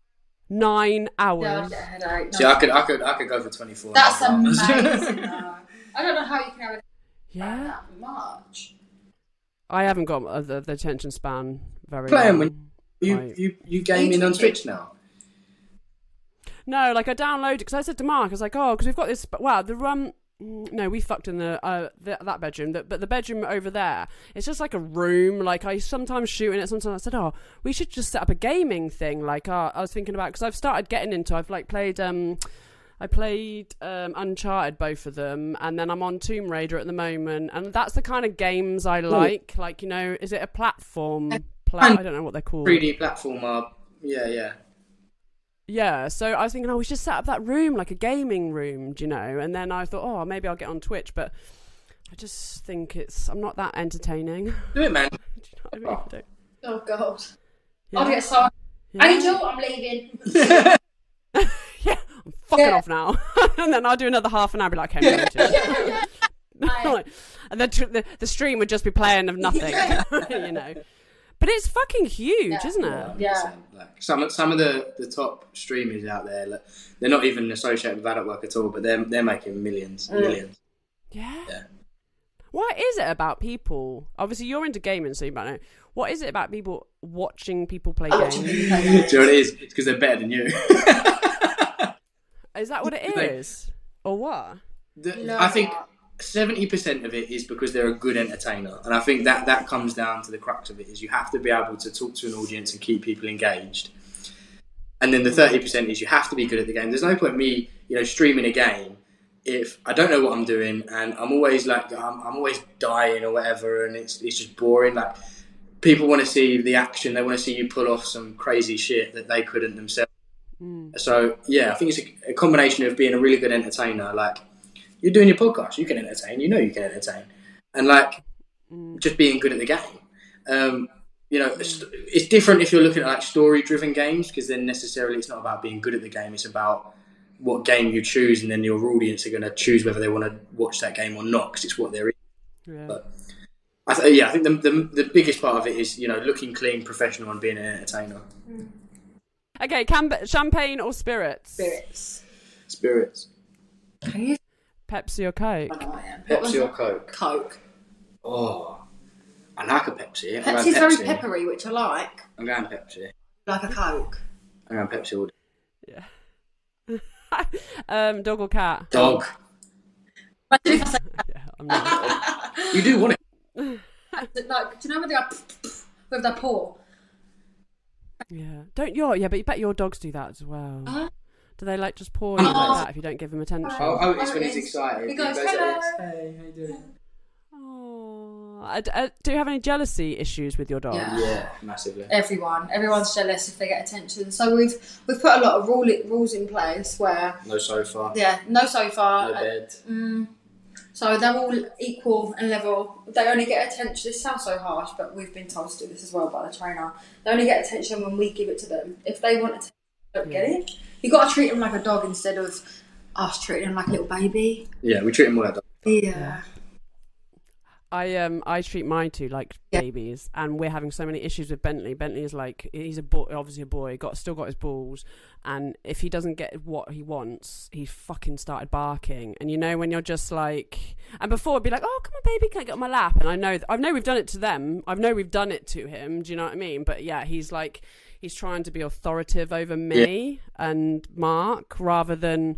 My, Nine yeah, I hours. get a headache. No. See, I could I could I could go for twenty four. That's amazing. though. I don't know how you can have it Yeah, that much. I haven't got uh, the, the attention span very. Playing long. when- You Right. you you gaming on Twitch now? No, like I downloaded because I said to Mark, I was like, oh, because we've got this. Wow, the um, no, we fucked in the uh the, that bedroom, that, but the bedroom over there, it's just like a room. Like I sometimes shoot in it. Sometimes I said, oh, we should just set up a gaming thing. Like uh, I was thinking about because I've started getting into. I've like played um. I played um, Uncharted, both of them, and then I'm on Tomb Raider at the moment, and that's the kind of games I like. Like, you know, is it a platform? Pla- I don't know what they're called. 3D platformer. Yeah, yeah. Yeah, so I was thinking, oh, we should set up that room, like a gaming room, do you know? And then I thought, oh, maybe I'll get on Twitch, but I just think it's I'm not that entertaining. do Do it, man. you know what I mean? Oh, oh god. Yeah. I'll get so Yeah. Angel, I'm leaving. yeah, I'm fucking Yeah. off now. and then I'll do another half an hour, be like, okay, I'm going and then tr- the, the stream would just be playing of nothing, you know. But it's fucking huge, Yeah. isn't it? Yeah. Like some some of the, the top streamers out there, like, they're not even associated with adult work at all, but they're they're making millions, Mm. millions. Yeah. Yeah. What is it about people? Obviously, you're into gaming, so you might know. What is it about people watching people play games? people Do you know what it is? It's because they're better than you. Is that what it is, Like- or what? The- You know I think what? Seventy percent of it is because they're a good entertainer, and I think that that comes down to the crux of it is you have to be able to talk to an audience and keep people engaged. And then the thirty percent is you have to be good at the game. There's no point me, you know, streaming a game if I don't know what I'm doing and I'm always like I'm, I'm always dying or whatever, and it's it's just boring. Like people want to see the action, they want to see you pull off some crazy shit that they couldn't themselves. Mm. So yeah, I think it's a, a combination of being a really good entertainer. Like you're doing your podcast, you can entertain. You know you can entertain, and like just being good at the game. Um, you know, it's, it's different if you're looking at like story-driven games because then necessarily it's not about being good at the game. It's about what game you choose, and then your audience are going to choose whether they want to watch that game or not because it's what they're. in. Yeah. But I th- yeah, I think the, the the biggest part of it is you know looking clean, professional, and being an entertainer. Okay, cam- champagne or spirits? Spirits. Spirits, Can you? Pepsi or Coke? I know I am. Pepsi or Coke. Coke. Oh, I like a Pepsi. I'm going Pepsi's very Pepsi. peppery, which I like. I'm going Pepsi. Like a Coke. I'm going Pepsi all day. Yeah. um, dog or cat? Dog. Imagine if I said, Yeah, I'm not. You do want it. like, do you know when they go with their paw? yeah. Don't your yeah, but you bet your dogs do that as well. Uh, Do they like just paw you like Oh. that if you don't give them attention? Oh, oh it's Oh, when he's excited. He goes, like "Hello." this. Hey, how you doing? Oh. Uh, d- uh, do you have any jealousy issues with your dog? Yeah. Yeah, massively. Everyone, everyone's jealous if they get attention. So we've we've put a lot of rule, rules in place where No sofa. yeah, no sofa. No bed. Mm, so they're all equal and level. They only get attention. This sounds so harsh, but we've been told to do this as well by the trainer. They only get attention when we give it to them. If they want attention, they don't get it. You got to treat them like a dog instead of us treating them like a little baby. Yeah, we treat him all like that. Yeah. I um I treat my two like Yeah. babies, and we're having so many issues with Bentley. Bentley is like he's a boy, obviously a boy, got still got his balls, and if he doesn't get what he wants, he fucking started barking. And you know when you're just like, and before it'd be like, oh come on baby, can I get on my lap? And I know I know we've done it to them. I know we've done it to him. Do you know what I mean? But yeah, he's like he's trying to be authoritative over me and Mark rather than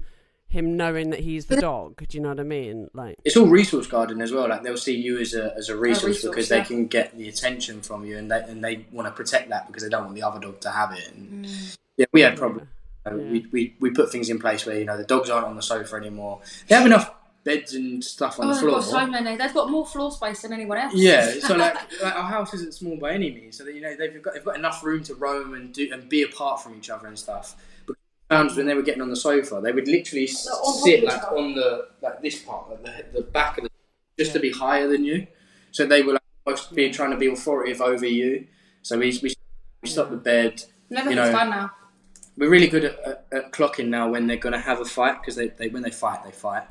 him knowing that he's the dog. Do you know what I mean? Like. It's all resource guarding as well. Like they'll see you as a as a resource, resource, because yeah. they can get the attention from you, and they and they want to protect that because they don't want the other dog to have it. And mm. yeah, we had problems. You know, Yeah. we, we we put things in place where you know the dogs aren't on the sofa anymore. They have enough beds and stuff on Oh, the they've floor. got so many. They've got more floor space than anyone else. Yeah, so like, like our house isn't small by any means, so that you know they've got they've got enough room to roam and do and be apart from each other and stuff. But times when they were getting on the sofa, they would literally s- Like, on sit like other. on the like this part, like the, the back of the just to be higher than you. So they were like almost being trying to be authoritative over you. So we we, we stopped the bed. Never you know, fun now. We're really good at, at, at clocking now when they're going to have a fight because they, they when they fight they fight.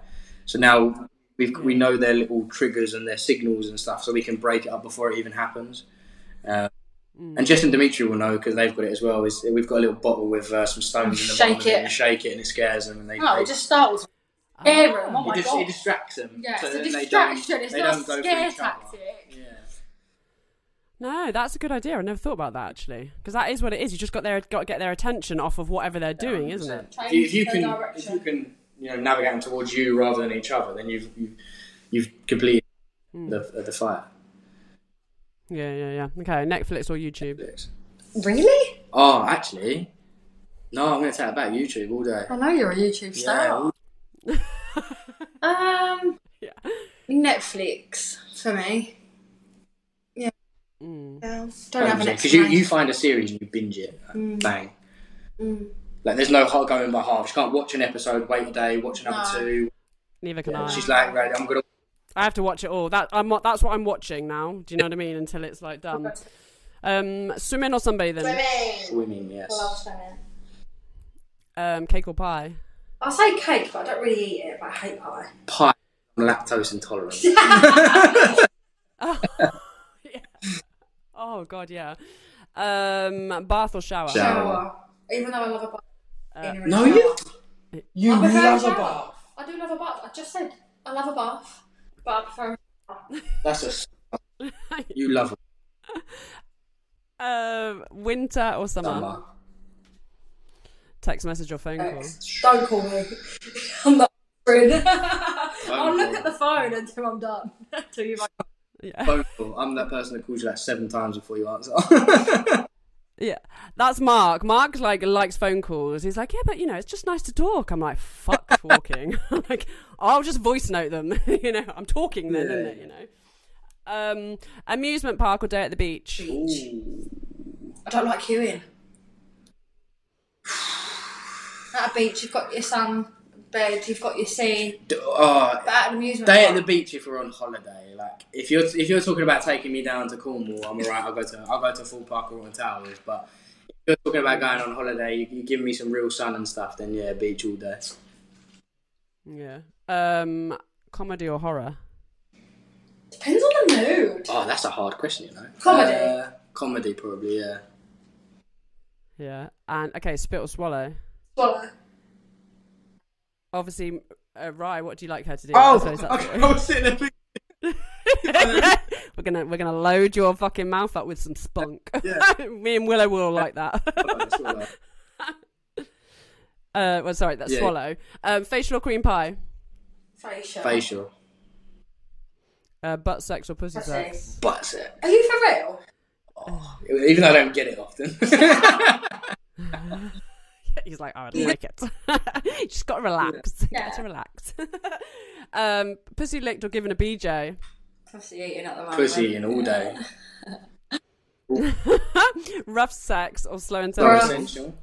So now we we know their little triggers and their signals and stuff, so we can break it up before it even happens. Uh, And Jess and Dimitri will know because they've got it as well. Is we've got a little bottle with uh, some stones in the Shake bottom it, it. and shake it and it scares them and they. No, they it just startles. Scare them. Oh it, just, god. it distracts them. yeah, so it's a distraction. It's they not don't a scare tactic. Yeah. No, that's a good idea. I never thought about that actually, because that is what it is. You just got their got to get their attention off of whatever they're doing, isn't it? If you, if you can, the if you can, you know, navigating towards you rather than each other, then you've you've, you've completed Hmm. the the fight. Yeah, yeah, yeah. Okay, Netflix or YouTube? Really? Oh, actually, no, I'm going to take it back. YouTube all day. I know you're a YouTube star. all- Um, Yeah. Netflix for me. Yeah. Mm. Yeah. Don't have an because you, you find a series and you binge it, Mm. bang. Mm. Like there's no hard going by half. She can't watch an episode, wait a day, watch another No. two. Neither can Yeah, I. she's like, right, I'm gonna. I have to watch it all. That I'm. That's what I'm watching now. Do you know what I mean? Until it's like done. Um, swimming or sunbathing? Swimming. Swimming, yes. I Love swimming. Um, cake or pie? I say cake, but I don't really eat it. But I hate pie. Pie. I'm lactose intolerant. Oh, yeah. oh God, yeah. Um, bath or shower? Shower. Shower. Even though I love a bath. Uh, no, you. You I love a bath. I do love a bath. I just said I love a bath, but I prefer. That's a. You love Um, winter or a summer? summer. Text message or phone call? Don't call me. I'm not. answering. I'll look at the phone until I'm done. Until you Yeah. phone call. I'm that person that calls you like seven times before you answer. Yeah, that's Mark. Mark like likes phone calls. He's like, yeah, but you know, it's just nice to talk. I'm like, fuck talking. Like, I'll just voice note them. you know, I'm talking then, Yeah. isn't it? You know. Um, amusement park or day at the beach. I don't like queuing. At a beach, you've got your sun bed, you've got your sea. D- oh, But at an amusement Day at the beach if we're on holiday. Like if you're if you're talking about taking me down to Cornwall, I'm alright. I'll go to I'll go to Thorpe Park or Royal Towers. But if you're talking about going on holiday, you, you give me some real sun and stuff. Then yeah, beach all day. Yeah. Um, comedy or horror. depends on the mood. Oh, that's a hard question, you know. Comedy. Uh, comedy, probably. Yeah. Yeah. And okay, spit or swallow. Swallow. Obviously, uh, Rye, what do you like her to do? Oh, I okay, I was sitting there. we're gonna we're gonna load your fucking mouth up with some spunk. Yeah. Me and Willow will like that. Oh, that's all right. uh, well, sorry, that's Yeah. swallow. Um, facial or cream pie. Facial. Facial. Uh, butt sex or pussy Pussy. sex. Butt it. Are you for real? Even though I don't get it often. He's like, I would like it. you just got to relax. Yeah. Got to relax. um, pussy licked or given a BJ. Pussy eating at the moment. Pussy eating all day. Rough sex or slow and So Rough. terrible. essential.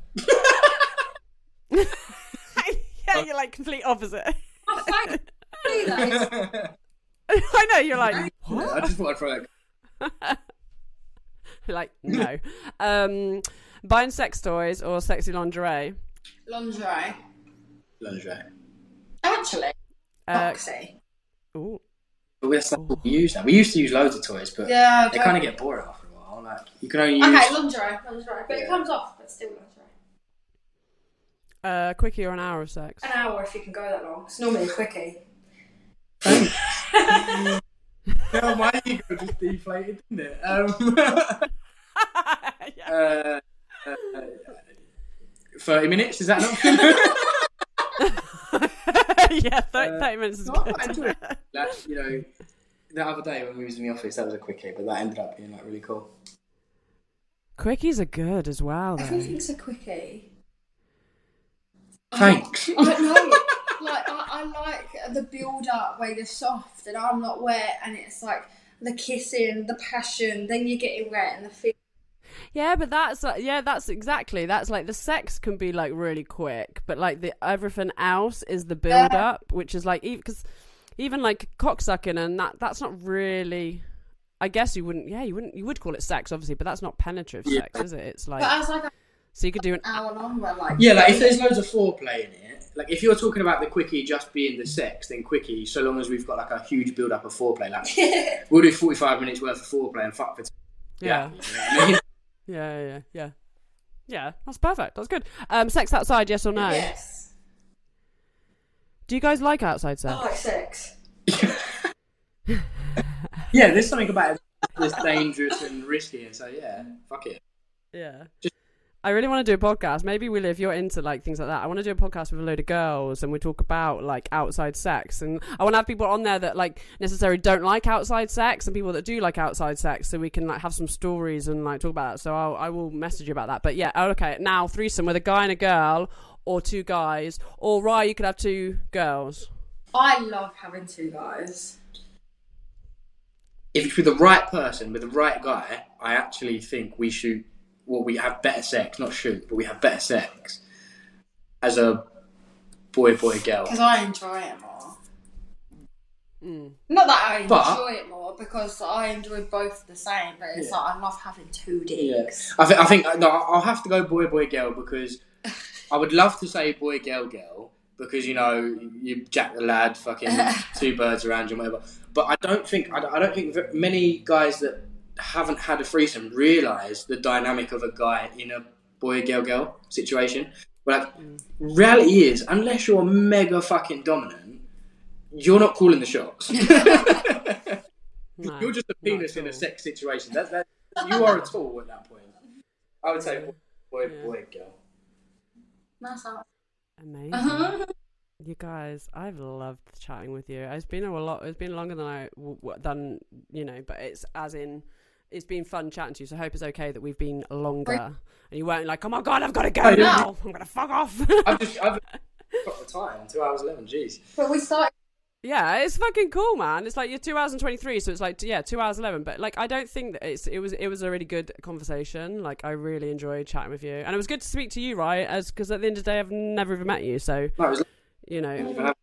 yeah, you're like complete opposite. Oh, thank you. though. I know. You're like, what? I just thought I'd throw that. Like, no. um, buying sex toys or sexy lingerie. Lingerie. Lingerie. Actually, Uh, Foxy. ooh. But that's not what we use now. We used to use loads of toys, but Yeah, they kind of get boring after a while. Like you can only use. Okay, lingerie. Lingerie. But Yeah. it comes off, but still lingerie. Uh, quickie or an hour of sex. An hour if you can go that long. It's normally a quickie. No, my ego just deflated, didn't it? Um, yeah. uh, uh, Thirty minutes is that an option? yeah, 30, Uh, 30 minutes is no, I good. enjoy it. that you know, the other day when we was in the office, that was a quickie, but that ended up being like really cool. Quickies are good as well, though. Everything's a quickie. Thanks. I don't know. like I, I like the build up where you're soft and I'm not wet, and it's like the kissing, the passion. Then you're getting wet and the feel. Yeah, but that's like, yeah, that's exactly. That's like the sex can be like really quick, but like the everything else is the build up, which is like because even like cocksucking and that that's not really. I guess you wouldn't. Yeah, you wouldn't. You would call it sex, obviously, but that's not penetrative Yeah. sex, is it? It's like But as like an so you could do an. hour long, where like Yeah, like if there's loads of foreplay in it, like if you're talking about the quickie just being the sex, then quickie, so long as we've got like a huge build up of foreplay, like we'll do 45 minutes worth of foreplay and fuck for. T- Yeah, You know what I mean? yeah, yeah, yeah, yeah. That's perfect. That's good. Um, sex outside, yes or no? yes, Do you guys like outside sex? I like sex. yeah, there's something about it that's dangerous and risky, and so yeah, fuck it. Yeah. Just- I really want to do a podcast. Maybe Willie, if you're into like things like that, I want to do a podcast with a load of girls and we talk about like outside sex. And I want to have people on there that like necessarily don't like outside sex and people that do like outside sex, so we can like have some stories and like talk about that. So I'll, I will message you about that. But yeah, okay. Now threesome with a guy and a girl, or two guys, or right, you could have two girls. I love having two guys. If it's with the right person, with the right guy, I actually think we shoot. Well, we have better sex, not shoot, but we have better sex as a boy, boy, girl. Because I enjoy it more. Mm. Not that I enjoy But- it more, because I enjoy both the same, but it's Yeah. like I love having two Yeah. dicks. I think I think no, I'll have to go boy boy girl because I would love to say boy girl girl because you know you Jack the lad fucking two birds around you and whatever. But I don't think I don't- think many guys that haven't had a threesome realise the dynamic of a guy in a boy girl girl situation. But like, reality is unless you're mega fucking dominant, you're not calling the shots. No, You're just a penis in a sex situation. That, that you are a tool at that point. I would say boy, boy, Yeah. boy, girl. That's how. Amazing. Uh-huh. You guys, I've loved chatting with you. It's been a lot. It's been longer than I done, you know. But it's as in, it's been fun chatting to you. So I hope it's okay that we've been longer, and you weren't like, "Oh my god, I've got to go oh, now. I'm gonna fuck off." I've just, I've got the time. Two hours eleven. Jeez. But we started yeah, it's fucking cool, man. It's like you're two hours and twenty three, so it's like yeah, two hours eleven. But like, I don't think that it's it was it was a really good conversation. Like, I really enjoyed chatting with you, and it was good to speak to you, right? As because at the end of the day, I've never even met you, so no, was... you know,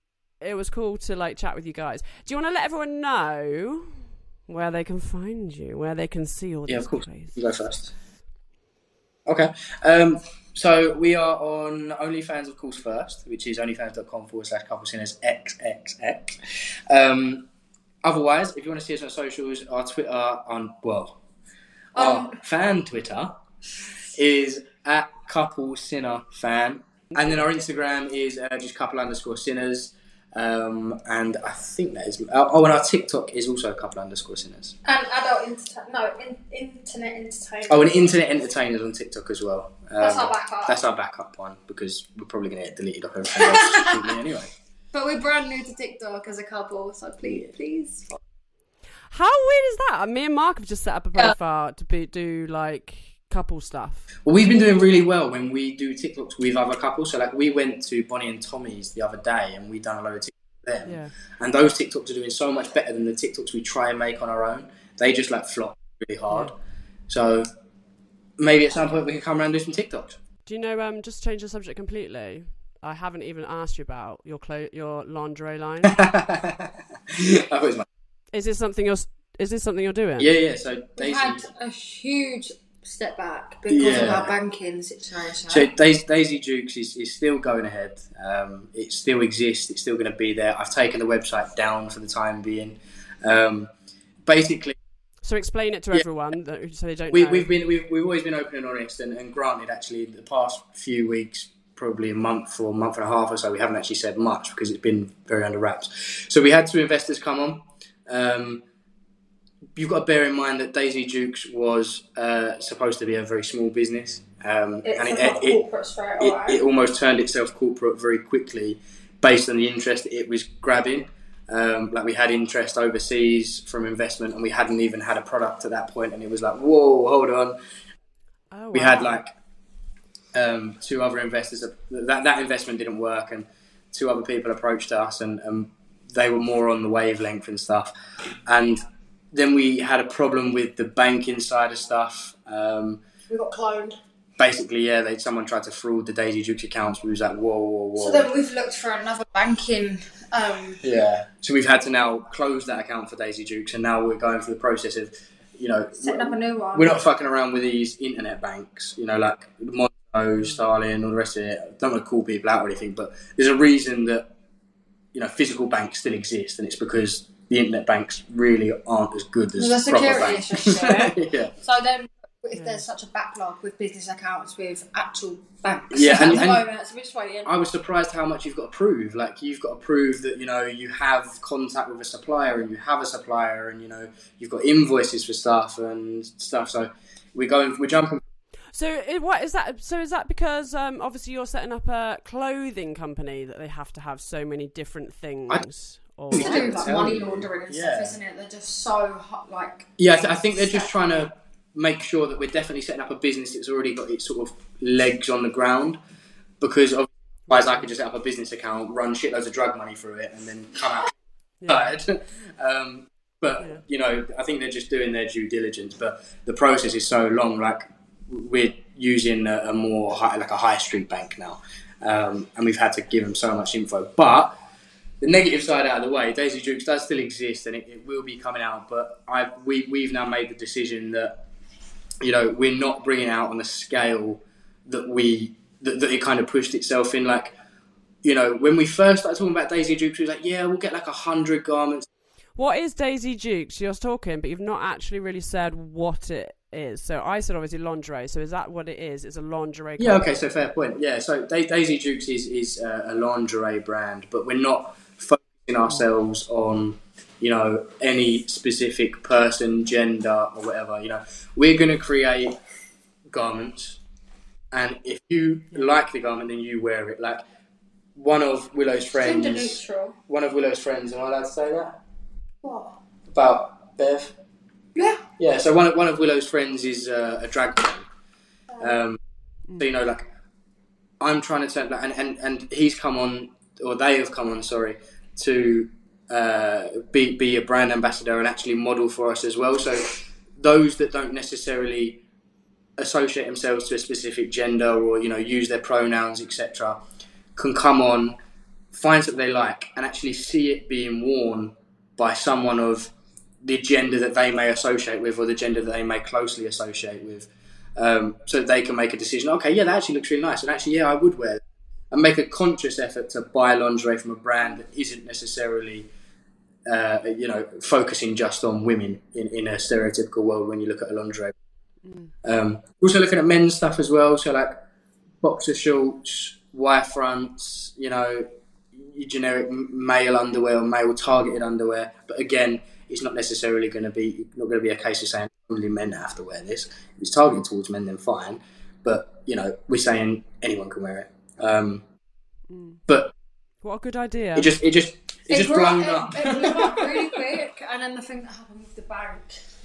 it was cool to like chat with you guys. Do you want to let everyone know where they can find you, where they can see all yeah, these of course. Plays? You go first. Okay. Um, so we are on OnlyFans, of course, first, which is onlyfans.com forward slash couple sinners XXX. Um, otherwise, if you want to see us on socials, our Twitter, on well, our um, fan Twitter is at couple sinner fan. And then our Instagram is uh, just couple underscore sinners. Um, and I think that is. Oh, and our TikTok is also a couple underscore sinners. And adult enter- no in, internet entertainers. Oh, and internet entertainers on TikTok as well. Um, that's our backup. That's our backup one because we're probably going to get deleted off everything else anyway. But we're brand new to TikTok as a couple, so please, please. How weird is that? Me and Mark have just set up a profile to be, do like couple stuff? Well, we've been doing really well when we do TikToks with other couples. So, like, we went to Bonnie and Tommy's the other day and we done a load of TikToks with them. Yeah. And those TikToks are doing so much better than the TikToks we try and make on our own. They just like flop really hard. Yeah. So, maybe at some point we can come around and do some TikToks. Do you know, um, just change the subject completely? I haven't even asked you about your clo- your lingerie line. is this something you're is this something you're doing? Yeah, yeah. So Daisy... we had a huge step back because yeah. of our banking situation. So Daisy, Daisy Dukes is, is still going ahead. Um, it still exists. It's still going to be there. I've taken the website down for the time being. Um, basically. So explain it to yeah, everyone so they don't. We, know. We've been we've, we've always been open and honest, and, and granted, actually, the past few weeks, probably a month or a month and a half or so, we haven't actually said much because it's been very under wraps. So we had two investors come on. Um, you've got to bear in mind that Daisy Dukes was uh, supposed to be a very small business, um, and it, it, it, it, almost turned itself corporate very quickly, based on the interest it was grabbing. Um, like we had interest overseas from investment, and we hadn't even had a product at that point, and it was like, whoa, hold on. Oh, wow. We had like um, two other investors. That that investment didn't work, and two other people approached us, and, and they were more on the wavelength and stuff, and then we had a problem with the banking side of stuff. Um, we got cloned. Basically, yeah, they someone tried to fraud the Daisy Dukes accounts. We was like, whoa, whoa, whoa. So then we've looked for another banking. Um... Yeah, so we've had to now close that account for Daisy Dukes, and now we're going through the process of, you know, setting up a new one. We're not fucking around with these internet banks, you know, like Monzo, Starling, all the rest of it. I don't want to call people out or anything, but there's a reason that you know physical banks still exist, and it's because the internet banks really aren't as good as the security banks. issue. yeah. So then, if yeah. there's such a backlog with business accounts with actual banks, yeah, and, and moment, I was surprised how much you've got to prove. Like you've got to prove that you know you have contact with a supplier and you have a supplier, and you know you've got invoices for stuff and stuff. So we're going, we're jumping. So what is that? So is that because um, obviously you're setting up a clothing company that they have to have so many different things? I, or to do like money laundering and yeah. stuff, isn't it? They're just so hot, like. Yeah, I, th- I think they're just trying to make sure that we're definitely setting up a business that's already got its sort of legs on the ground, because otherwise I could just set up a business account, run shitloads of drug money through it, and then come out yeah. um, but yeah. you know, I think they're just doing their due diligence. But the process is so long. Like we're using a, a more high, like a high street bank now, um, and we've had to give them so much info. But the negative side out of the way, Daisy Dukes does still exist and it, it will be coming out. But I we we've now made the decision that you know we're not bringing out on the scale that we that, that it kind of pushed itself in. Like you know when we first started talking about Daisy Dukes, we was like, yeah, we'll get like a hundred garments. What is Daisy Dukes? You're talking, but you've not actually really said what it is. So I said obviously lingerie. So is that what it is? It's a lingerie. Yeah. Okay. So fair point. Yeah. So Daisy Dukes is is a lingerie brand, but we're not ourselves on you know any specific person, gender, or whatever. You know, we're going to create garments, and if you like the garment, then you wear it. Like one of Willow's friends. Gender neutral. One of Willow's friends. Am I allowed to say that What? about Bev? Yeah. Yeah. So one of one of Willow's friends is uh, a drag queen. Um, so you know, like I'm trying to turn, like, and, and and he's come on, or they have come on, sorry, to uh, be be a brand ambassador and actually model for us as well. So those that don't necessarily associate themselves to a specific gender or you know use their pronouns, etc., can come on, find something they like, and actually see it being worn by someone of the gender that they may associate with or the gender that they may closely associate with um, so they can make a decision. Okay, yeah, that actually looks really nice, and actually, yeah, I would wear. And make a conscious effort to buy lingerie from a brand that isn't necessarily, uh, you know, focusing just on women in, in a stereotypical world when you look at a lingerie. Um, also looking at men's stuff as well, so like boxer shorts, Y-fronts, you know, your generic male underwear or male targeted underwear. But again, it's not necessarily going to be not going to be a case of saying only men have to wear this. If it's targeted towards men, then fine. But you know, we're saying anyone can wear it. Um, but What a good idea. it just it just it, just grew blown it- up. It, blew up really quick, and then the thing that happened with the bank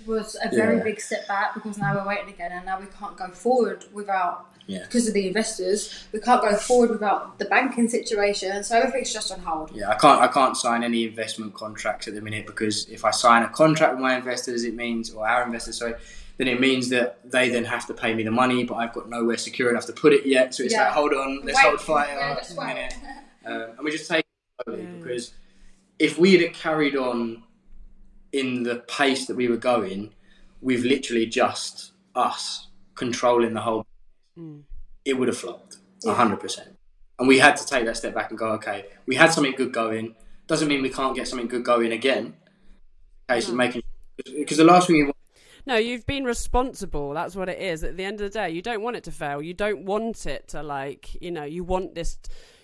was a very Yeah. big setback because now we're waiting again, and now we can't go forward without Yeah. because of the investors. We can't go forward without the banking situation, so everything's just on hold. Yeah, I can't. I can't sign any investment contracts at the minute because if I sign a contract with my investors, it means, or our investors, sorry, then it means that they then have to pay me the money, but I've got nowhere secure enough to put it yet. So it's Yeah. like, hold on, let's Wait. hold fire Yeah, a just wait. minute, um, and we just take it slowly Yeah. because if we had carried on in the pace that we were going, with literally just us controlling the whole, Mm. it would have flopped Yeah. hundred percent. And we had to take that step back and go, okay, we had something good going. Doesn't mean we can't get something good going again. Case of making because the last thing you want, No, you've been responsible. That's what it is. At the end of the day, you don't want it to fail. You don't want it to like, you know, you want this.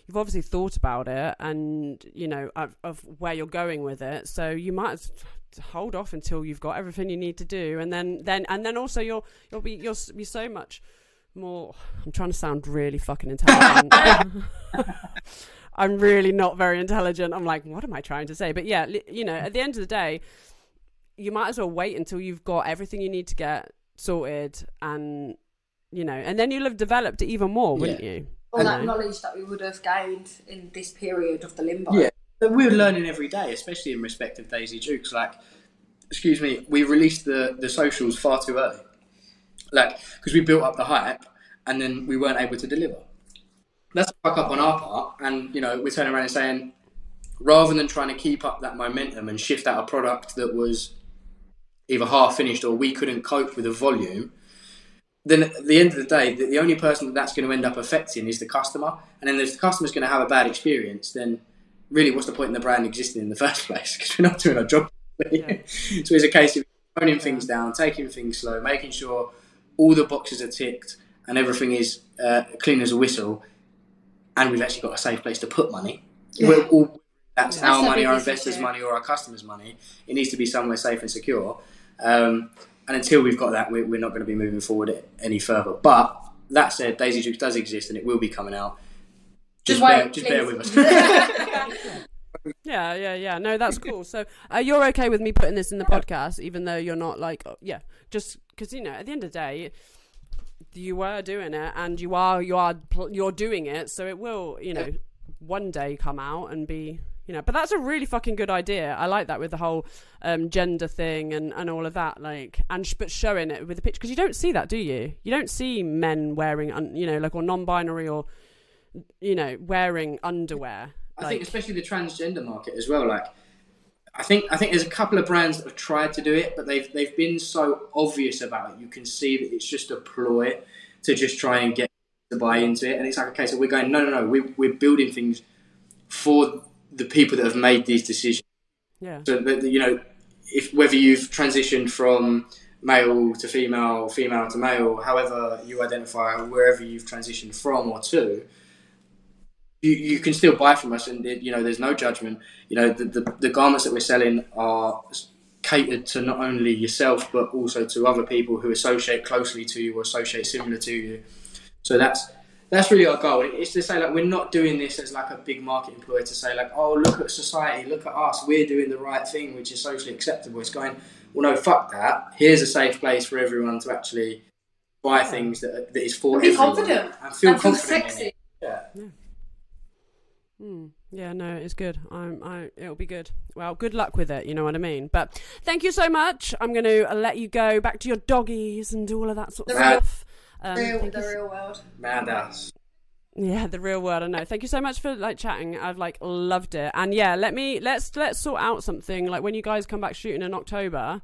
You've obviously thought about it, and you know of, of where you're going with it. So you might hold off until you've got everything you need to do, and then then and then also you'll you'll be you'll be so much more. I'm trying to sound really fucking intelligent. I'm really not very intelligent. I'm like, what am I trying to say? But yeah, you know, at the end of the day, you might as well wait until you've got everything you need to get sorted and you know and then you'll have developed it even more wouldn't you All that And- knowledge that we would have gained in this period of the limbo. Yeah. but we're learning every day, especially in respect of Daisy Dukes. Like, excuse me, we released the the socials far too early, like because we built up the hype and then we weren't able to deliver. That's a fuck up on our part, and you know we're turning around and saying, rather than trying to keep up that momentum and shift out a product that was either half finished or we couldn't cope with the volume, then at the end of the day, the, only person that that's going to end up affecting is the customer. And then if the customer's going to have a bad experience, then really what's the point in the brand existing in the first place? Because we're not doing our job. Yeah. so it's a case of toning things down, taking things slow, making sure all the boxes are ticked and everything is uh, clean as a whistle, and we've actually got a safe place to put money. Yeah. We're all, that's That's our money, our investors' money, or our customers' money. It needs to be somewhere safe and secure. Um, and until we've got that, we're, we're not going to be moving forward any further. But that said, Daisy Dukes does exist and it will be coming out. Just, Just wait, bear, just bear with us. yeah yeah yeah no that's cool so uh, you're okay with me putting this in the podcast even though you're not like oh, yeah just because you know at the end of the day you were doing it and you are you are you're doing it so it will you know one day come out and be you know but that's a really fucking good idea i like that with the whole um, gender thing and, and all of that like and sh- but showing it with the picture because you don't see that do you you don't see men wearing un- you know like or non-binary or you know wearing underwear I think especially the transgender market as well. Like, I think I think there's a couple of brands that have tried to do it, but they've they've been so obvious about it. You can see that it's just a ploy to just try and get to buy into it. And it's like okay, so we're going no no no. We we're building things for the people that have made these decisions. yeah So that you know, if whether you've transitioned from male to female, female to male, however you identify, wherever you've transitioned from or to, you, you can still buy from us, and you know there's no judgment. You know the, the the garments that we're selling are catered to not only yourself but also to other people who associate closely to you or associate similar to you. So that's that's really our goal. It's to say like we're not doing this as like a big market employer to say like, oh look at society, look at us, we're doing the right thing, which is socially acceptable. It's going, well no, fuck that. Here's a safe place for everyone to actually buy things that, that is for And be everyone confident. and feel and feel confident. in sexy. it. Yeah. Mm. Yeah, no, it's good. I'm, I, it'll be good. Well, good luck with it. You know what I mean. But thank you so much. I'm going to let you go back to your doggies and do all of that sort of The stuff. Um, Real, the you real world. Madhouse. yeah, the real world. I know. Thank you so much for like chatting. I've like loved it. And yeah, let me let's let's sort out something. Like when you guys come back shooting in October,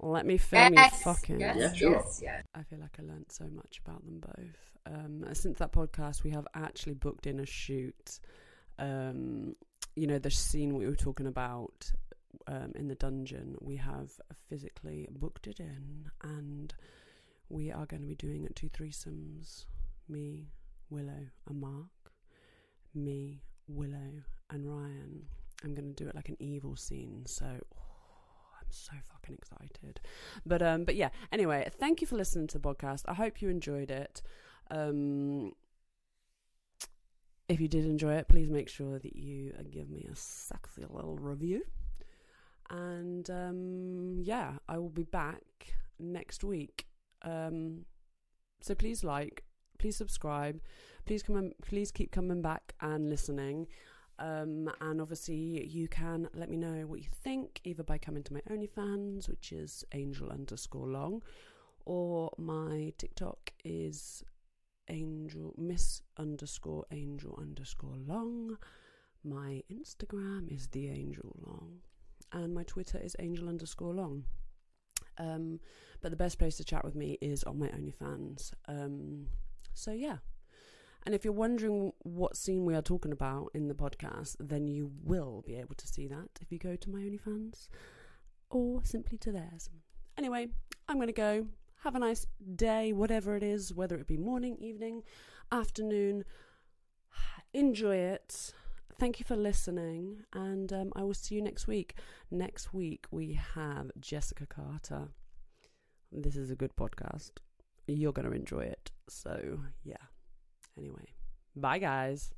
let me film Yes. you fucking. Yes, Yeah, sure. yes, yes. I feel like I learned so much about them both. Um, since that podcast, we have actually booked in a shoot. Um, you know, the scene we were talking about um, in the dungeon, we have physically booked it in, and we are going to be doing it two threesomes me, Willow, and Mark, me, Willow, and Ryan. I'm going to do it like an evil scene, so. oh, I'm so fucking excited. But um, but yeah. Anyway, thank you for listening to the podcast. I hope you enjoyed it. Um, if you did enjoy it, please make sure that you uh, give me a sexy little review. And um, yeah, I will be back next week. Um, so please like, please subscribe, please come, and, please keep coming back and listening. Um, and obviously, you can let me know what you think either by coming to my OnlyFans, which is angel underscore long, or my TikTok is angel miss underscore angel underscore long. My Instagram is the angel long, and my Twitter is angel underscore long. Um, but the best place to chat with me is on my OnlyFans. Um, so yeah. And if you're wondering what scene we are talking about in the podcast, then you will be able to see that if you go to my OnlyFans or simply to theirs. Anyway, I'm going to go. Have a nice day, whatever it is, whether it be morning, evening, afternoon. Enjoy it. Thank you for listening, and um, I will see you next week. Next week, we have Jessica Carter. This is a good podcast. You're going to enjoy it. So, yeah. Anyway, bye, guys.